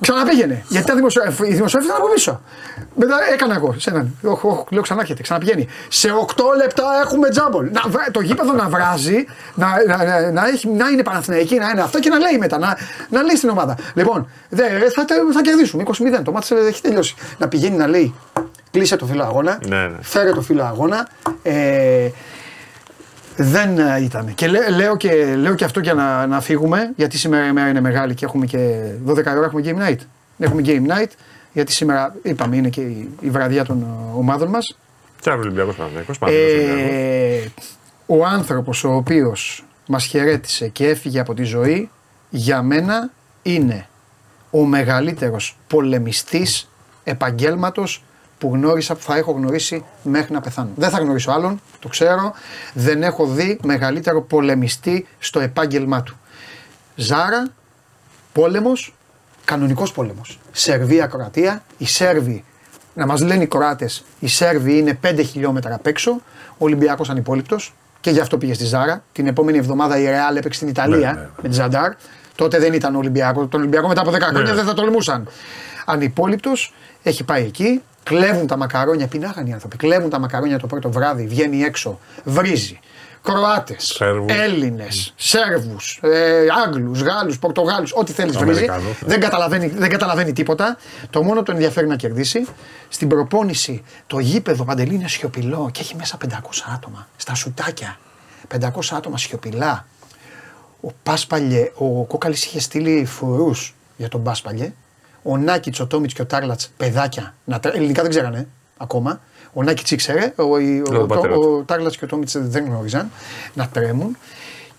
Ξαναπήγαινε. Γιατί τα δημοσιογράφη, οι δημοσιογράφοι ήταν από πίσω. Μετά έκανα εγώ σε έναν. Όχι, λέω ξανάρχεται, ξαναπηγαίνει. Σε 8 λεπτά έχουμε τζάμπολ. Να, το γήπεδο να βράζει, να, να, να, να, έχει, να είναι Παναθηναϊκή, να είναι αυτό και να λέει μετά. Να, να λέει στην ομάδα. Λοιπόν, δε, θα, θα κερδίσουμε 20-0. Το μάτι έχει τελειώσει. Να πηγαίνει να λέει κλείσε το φύλλο αγώνα, ναι, ναι. φέρε το φύλλο αγώνα. Ε, δεν ε, ήταν. Και λέω, και λέω και αυτό για να, να φύγουμε, γιατί σήμερα η μέρα είναι μεγάλη και έχουμε και 12 ώρα έχουμε game night. Έχουμε game night, γιατί σήμερα είπαμε είναι και η, η βραδιά των ε, ομάδων μας. Και αύριο Ολυμπιακός ε, Ο άνθρωπος ο οποίος μας χαιρέτησε και έφυγε από τη ζωή, για μένα είναι ο μεγαλύτερος πολεμιστής επαγγέλματος που γνώρισα, που θα έχω γνωρίσει μέχρι να πεθάνω. Δεν θα γνωρίσω άλλον, το ξέρω. Δεν έχω δει μεγαλύτερο πολεμιστή στο επάγγελμά του. Ζάρα, πόλεμος, κανονικός πόλεμος. Σερβία-Κροατία. Οι Σέρβοι, να μας λένε οι Κροάτες, οι Σέρβοι είναι 5 χιλιόμετρα απ' έξω. Ο Ολυμπιακός ανυπόλοιπτο και γι' αυτό πήγε στη Ζάρα. Την επόμενη εβδομάδα η Ρεάλ έπαιξε στην Ιταλία ναι, ναι, με τη Ζαντάρ. Τότε δεν ήταν Ολυμπιακός. Τον Ολυμπιακό μετά από 10 χρόνια ναι. δεν θα τολμούσαν. Ανυπόλοιπτο, έχει πάει εκεί, Κλέβουν τα μακαρόνια, πεινάγαν οι άνθρωποι. Κλέβουν τα μακαρόνια το πρώτο βράδυ, βγαίνει έξω, βρίζει. Κροάτες, Έλληνες, Σέρβους, ε, Άγγλους, Γάλλους, Πορτογάλους, ό,τι θέλεις βρίζει. Δεν καταλαβαίνει, δεν καταλαβαίνει τίποτα. Το μόνο το ενδιαφέρει να κερδίσει. Στην προπόνηση το γήπεδο παντελή είναι σιωπηλό και έχει μέσα 500 άτομα. Στα σουτάκια. 500 άτομα σιωπηλά. Ο Πάσπαλιε, ο Κόκαλης είχε στείλει φουρούς για τον Πάσπαλιε ο Νάκης, ο Τόμιτς και ο Τάρλατς παιδάκια. Να, ελληνικά δεν ξέρανε ακόμα. Ο Νάκης ήξερε, ο, ο, ο, ο Τάρλατς και ο Τόμιτς δεν γνώριζαν να τρέμουν.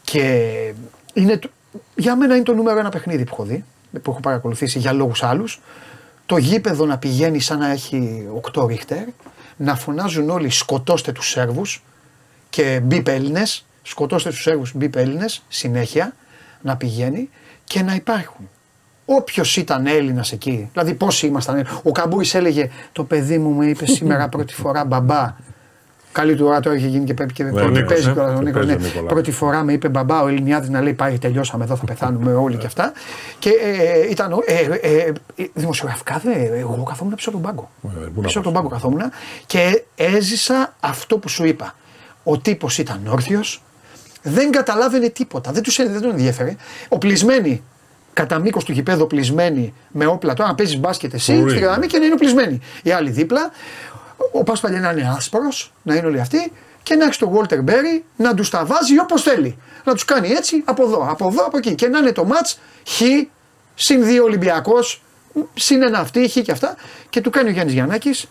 Και είναι, για μένα είναι το νούμερο ένα παιχνίδι που έχω δει, που έχω παρακολουθήσει για λόγους άλλους. Το γήπεδο να πηγαίνει σαν να έχει 8 ρίχτερ, να φωνάζουν όλοι σκοτώστε τους Σέρβους και μπίπ Έλληνες, σκοτώστε τους Σέρβους μπίπ Έλληνες, συνέχεια να πηγαίνει και να υπάρχουν Όποιος ήταν Έλληνας εκεί, δηλαδή πόσοι ήμασταν. Ο Καμπούρη έλεγε: Το παιδί μου μου είπε σήμερα πρώτη φορά μπαμπά. Καλή του ώρα τώρα είχε γίνει και πρέπει και ναι, παίζει κιόλα ο Νίκος. Ναι. Πρώτη φορά με είπε μπαμπά ο Ελληνιάδης να λέει πάει τελειώσαμε εδώ θα πεθάνουμε όλοι και αυτά. Και ε, ε ήταν ε, ε, ε, δημοσιογραφικά δε, εγώ καθόμουν πίσω από τον πάγκο. Ε, πίσω από τον πάγκο καθόμουν και έζησα αυτό που σου είπα. Ο τύπος ήταν όρθιος, δεν καταλάβαινε τίποτα, δεν, τους, δεν τον ενδιαφέρε. Οπλισμένοι κατά μήκος του γηπέδου πλισμένοι με όπλα. Τώρα να παίζεις μπάσκετ εσύ στη γραμμή και να είναι πλισμένοι. Οι άλλοι δίπλα. Ο Πάσπαλια να είναι άσπρος, να είναι όλοι αυτοί και να έχεις τον Walter Berry να τους τα βάζει όπως θέλει. Να τους κάνει έτσι από εδώ, από εδώ, από εκεί. Και να είναι το ματ χ, συν δύο Ολυμπιακός, συν ένα αυτή, χ και αυτά. Και του κάνει ο Γιάννης Γιαννάκης,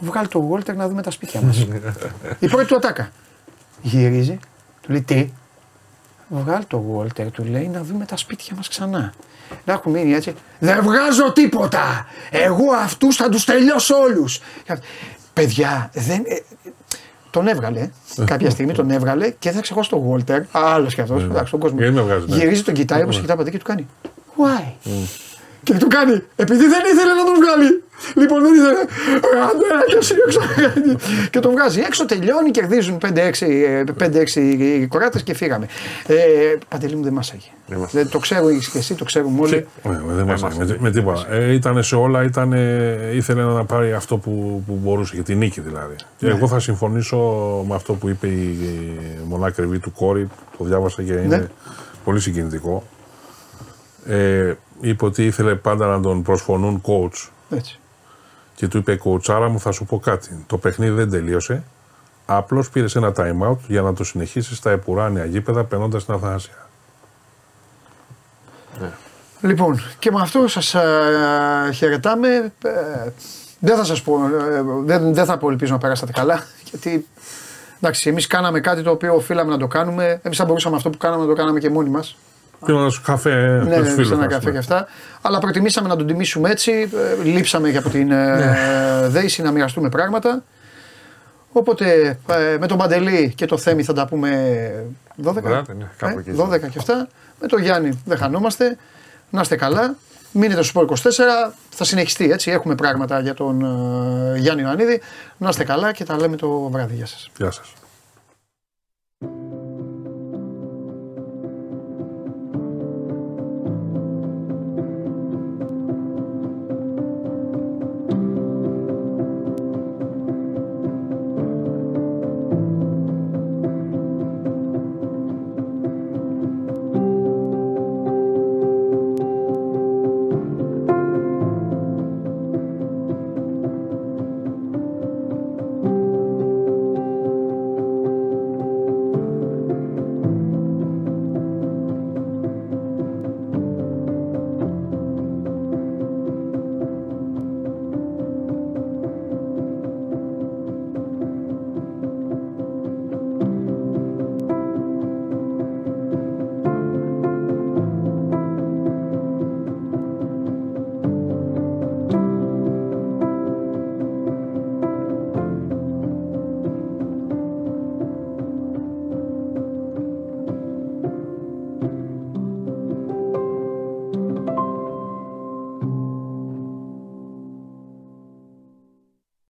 βγάλει τον Walter να δούμε τα σπίτια μας. Η πρώτη του ατάκα. Γυρίζει, του λέει τι, Βγάλει το Walter, του λέει να δούμε τα σπίτια μας ξανά. Να έχουν μείνει έτσι. Δεν βγάζω τίποτα. Εγώ αυτούς θα τους τελειώσω όλους. Παιδιά, δεν. Ε, τον έβγαλε. Κάποια στιγμή τον έβγαλε και θα ξεχώσει τον Walter. Άλλος κι αυτός. Ναι. Εντάξει, τον κόσμο. Ναι. Γυρίζει τον κοιτάει όπως κοιτάει ποτέ και του κάνει. Why? Και του κάνει. Επειδή δεν ήθελε να τον βγάλει. Λοιπόν, δεν ήθελε. και Και τον βγάζει έξω, τελειώνει, κερδίζουν 5-6 ε, κοράτες και φύγαμε. Ε, Παντελή μου δεν μάσαγε. Δεν το ξέρω και εσύ, το ξέρουμε όλοι. Δεν μάσαγε με τίποτα. Ε, ήταν σε όλα, ήταν, ήθελε να πάρει αυτό που, που μπορούσε, για την νίκη δηλαδή. Και ναι. εγώ θα συμφωνήσω με αυτό που είπε η μονάκριβη του κόρη, το διάβασα και είναι ναι. πολύ συγκινητικό. Ε, είπε ότι ήθελε πάντα να τον προσφωνούν coach. Έτσι και του είπε: Κοουτσάρα μου, θα σου πω κάτι. Το παιχνίδι δεν τελείωσε. Απλώς πήρες ένα time out για να το συνεχίσεις στα επουράνια γήπεδα περνώντας την Αθανασία. Ναι. Λοιπόν, και με αυτό σας ε, χαιρετάμε. Ε, δεν θα σας πω, ε, δεν, δεν θα πω ελπίζω να περάσατε καλά, γιατί εντάξει, εμείς κάναμε κάτι το οποίο οφείλαμε να το κάνουμε. Εμείς θα μπορούσαμε αυτό που κάναμε να το κάναμε και μόνοι μας. Πήραμε ένα καφέ. Ναι, ναι, ναι ένα καφέ και αυτά. Αλλά προτιμήσαμε να τον τιμήσουμε έτσι. Ε, λείψαμε και από την ε, ναι. δέηση να μοιραστούμε πράγματα. Οπότε ε, με τον Παντελή και το Θέμη θα τα πούμε 12. ναι, 12 και αυτά. Με τον Γιάννη δεν χανόμαστε. Να είστε καλά. Μείνετε στο 24, θα συνεχιστεί έτσι. Έχουμε πράγματα για τον uh, Γιάννη Ιωαννίδη. Να είστε καλά και τα λέμε το βράδυ. Γεια σας. Γεια σας.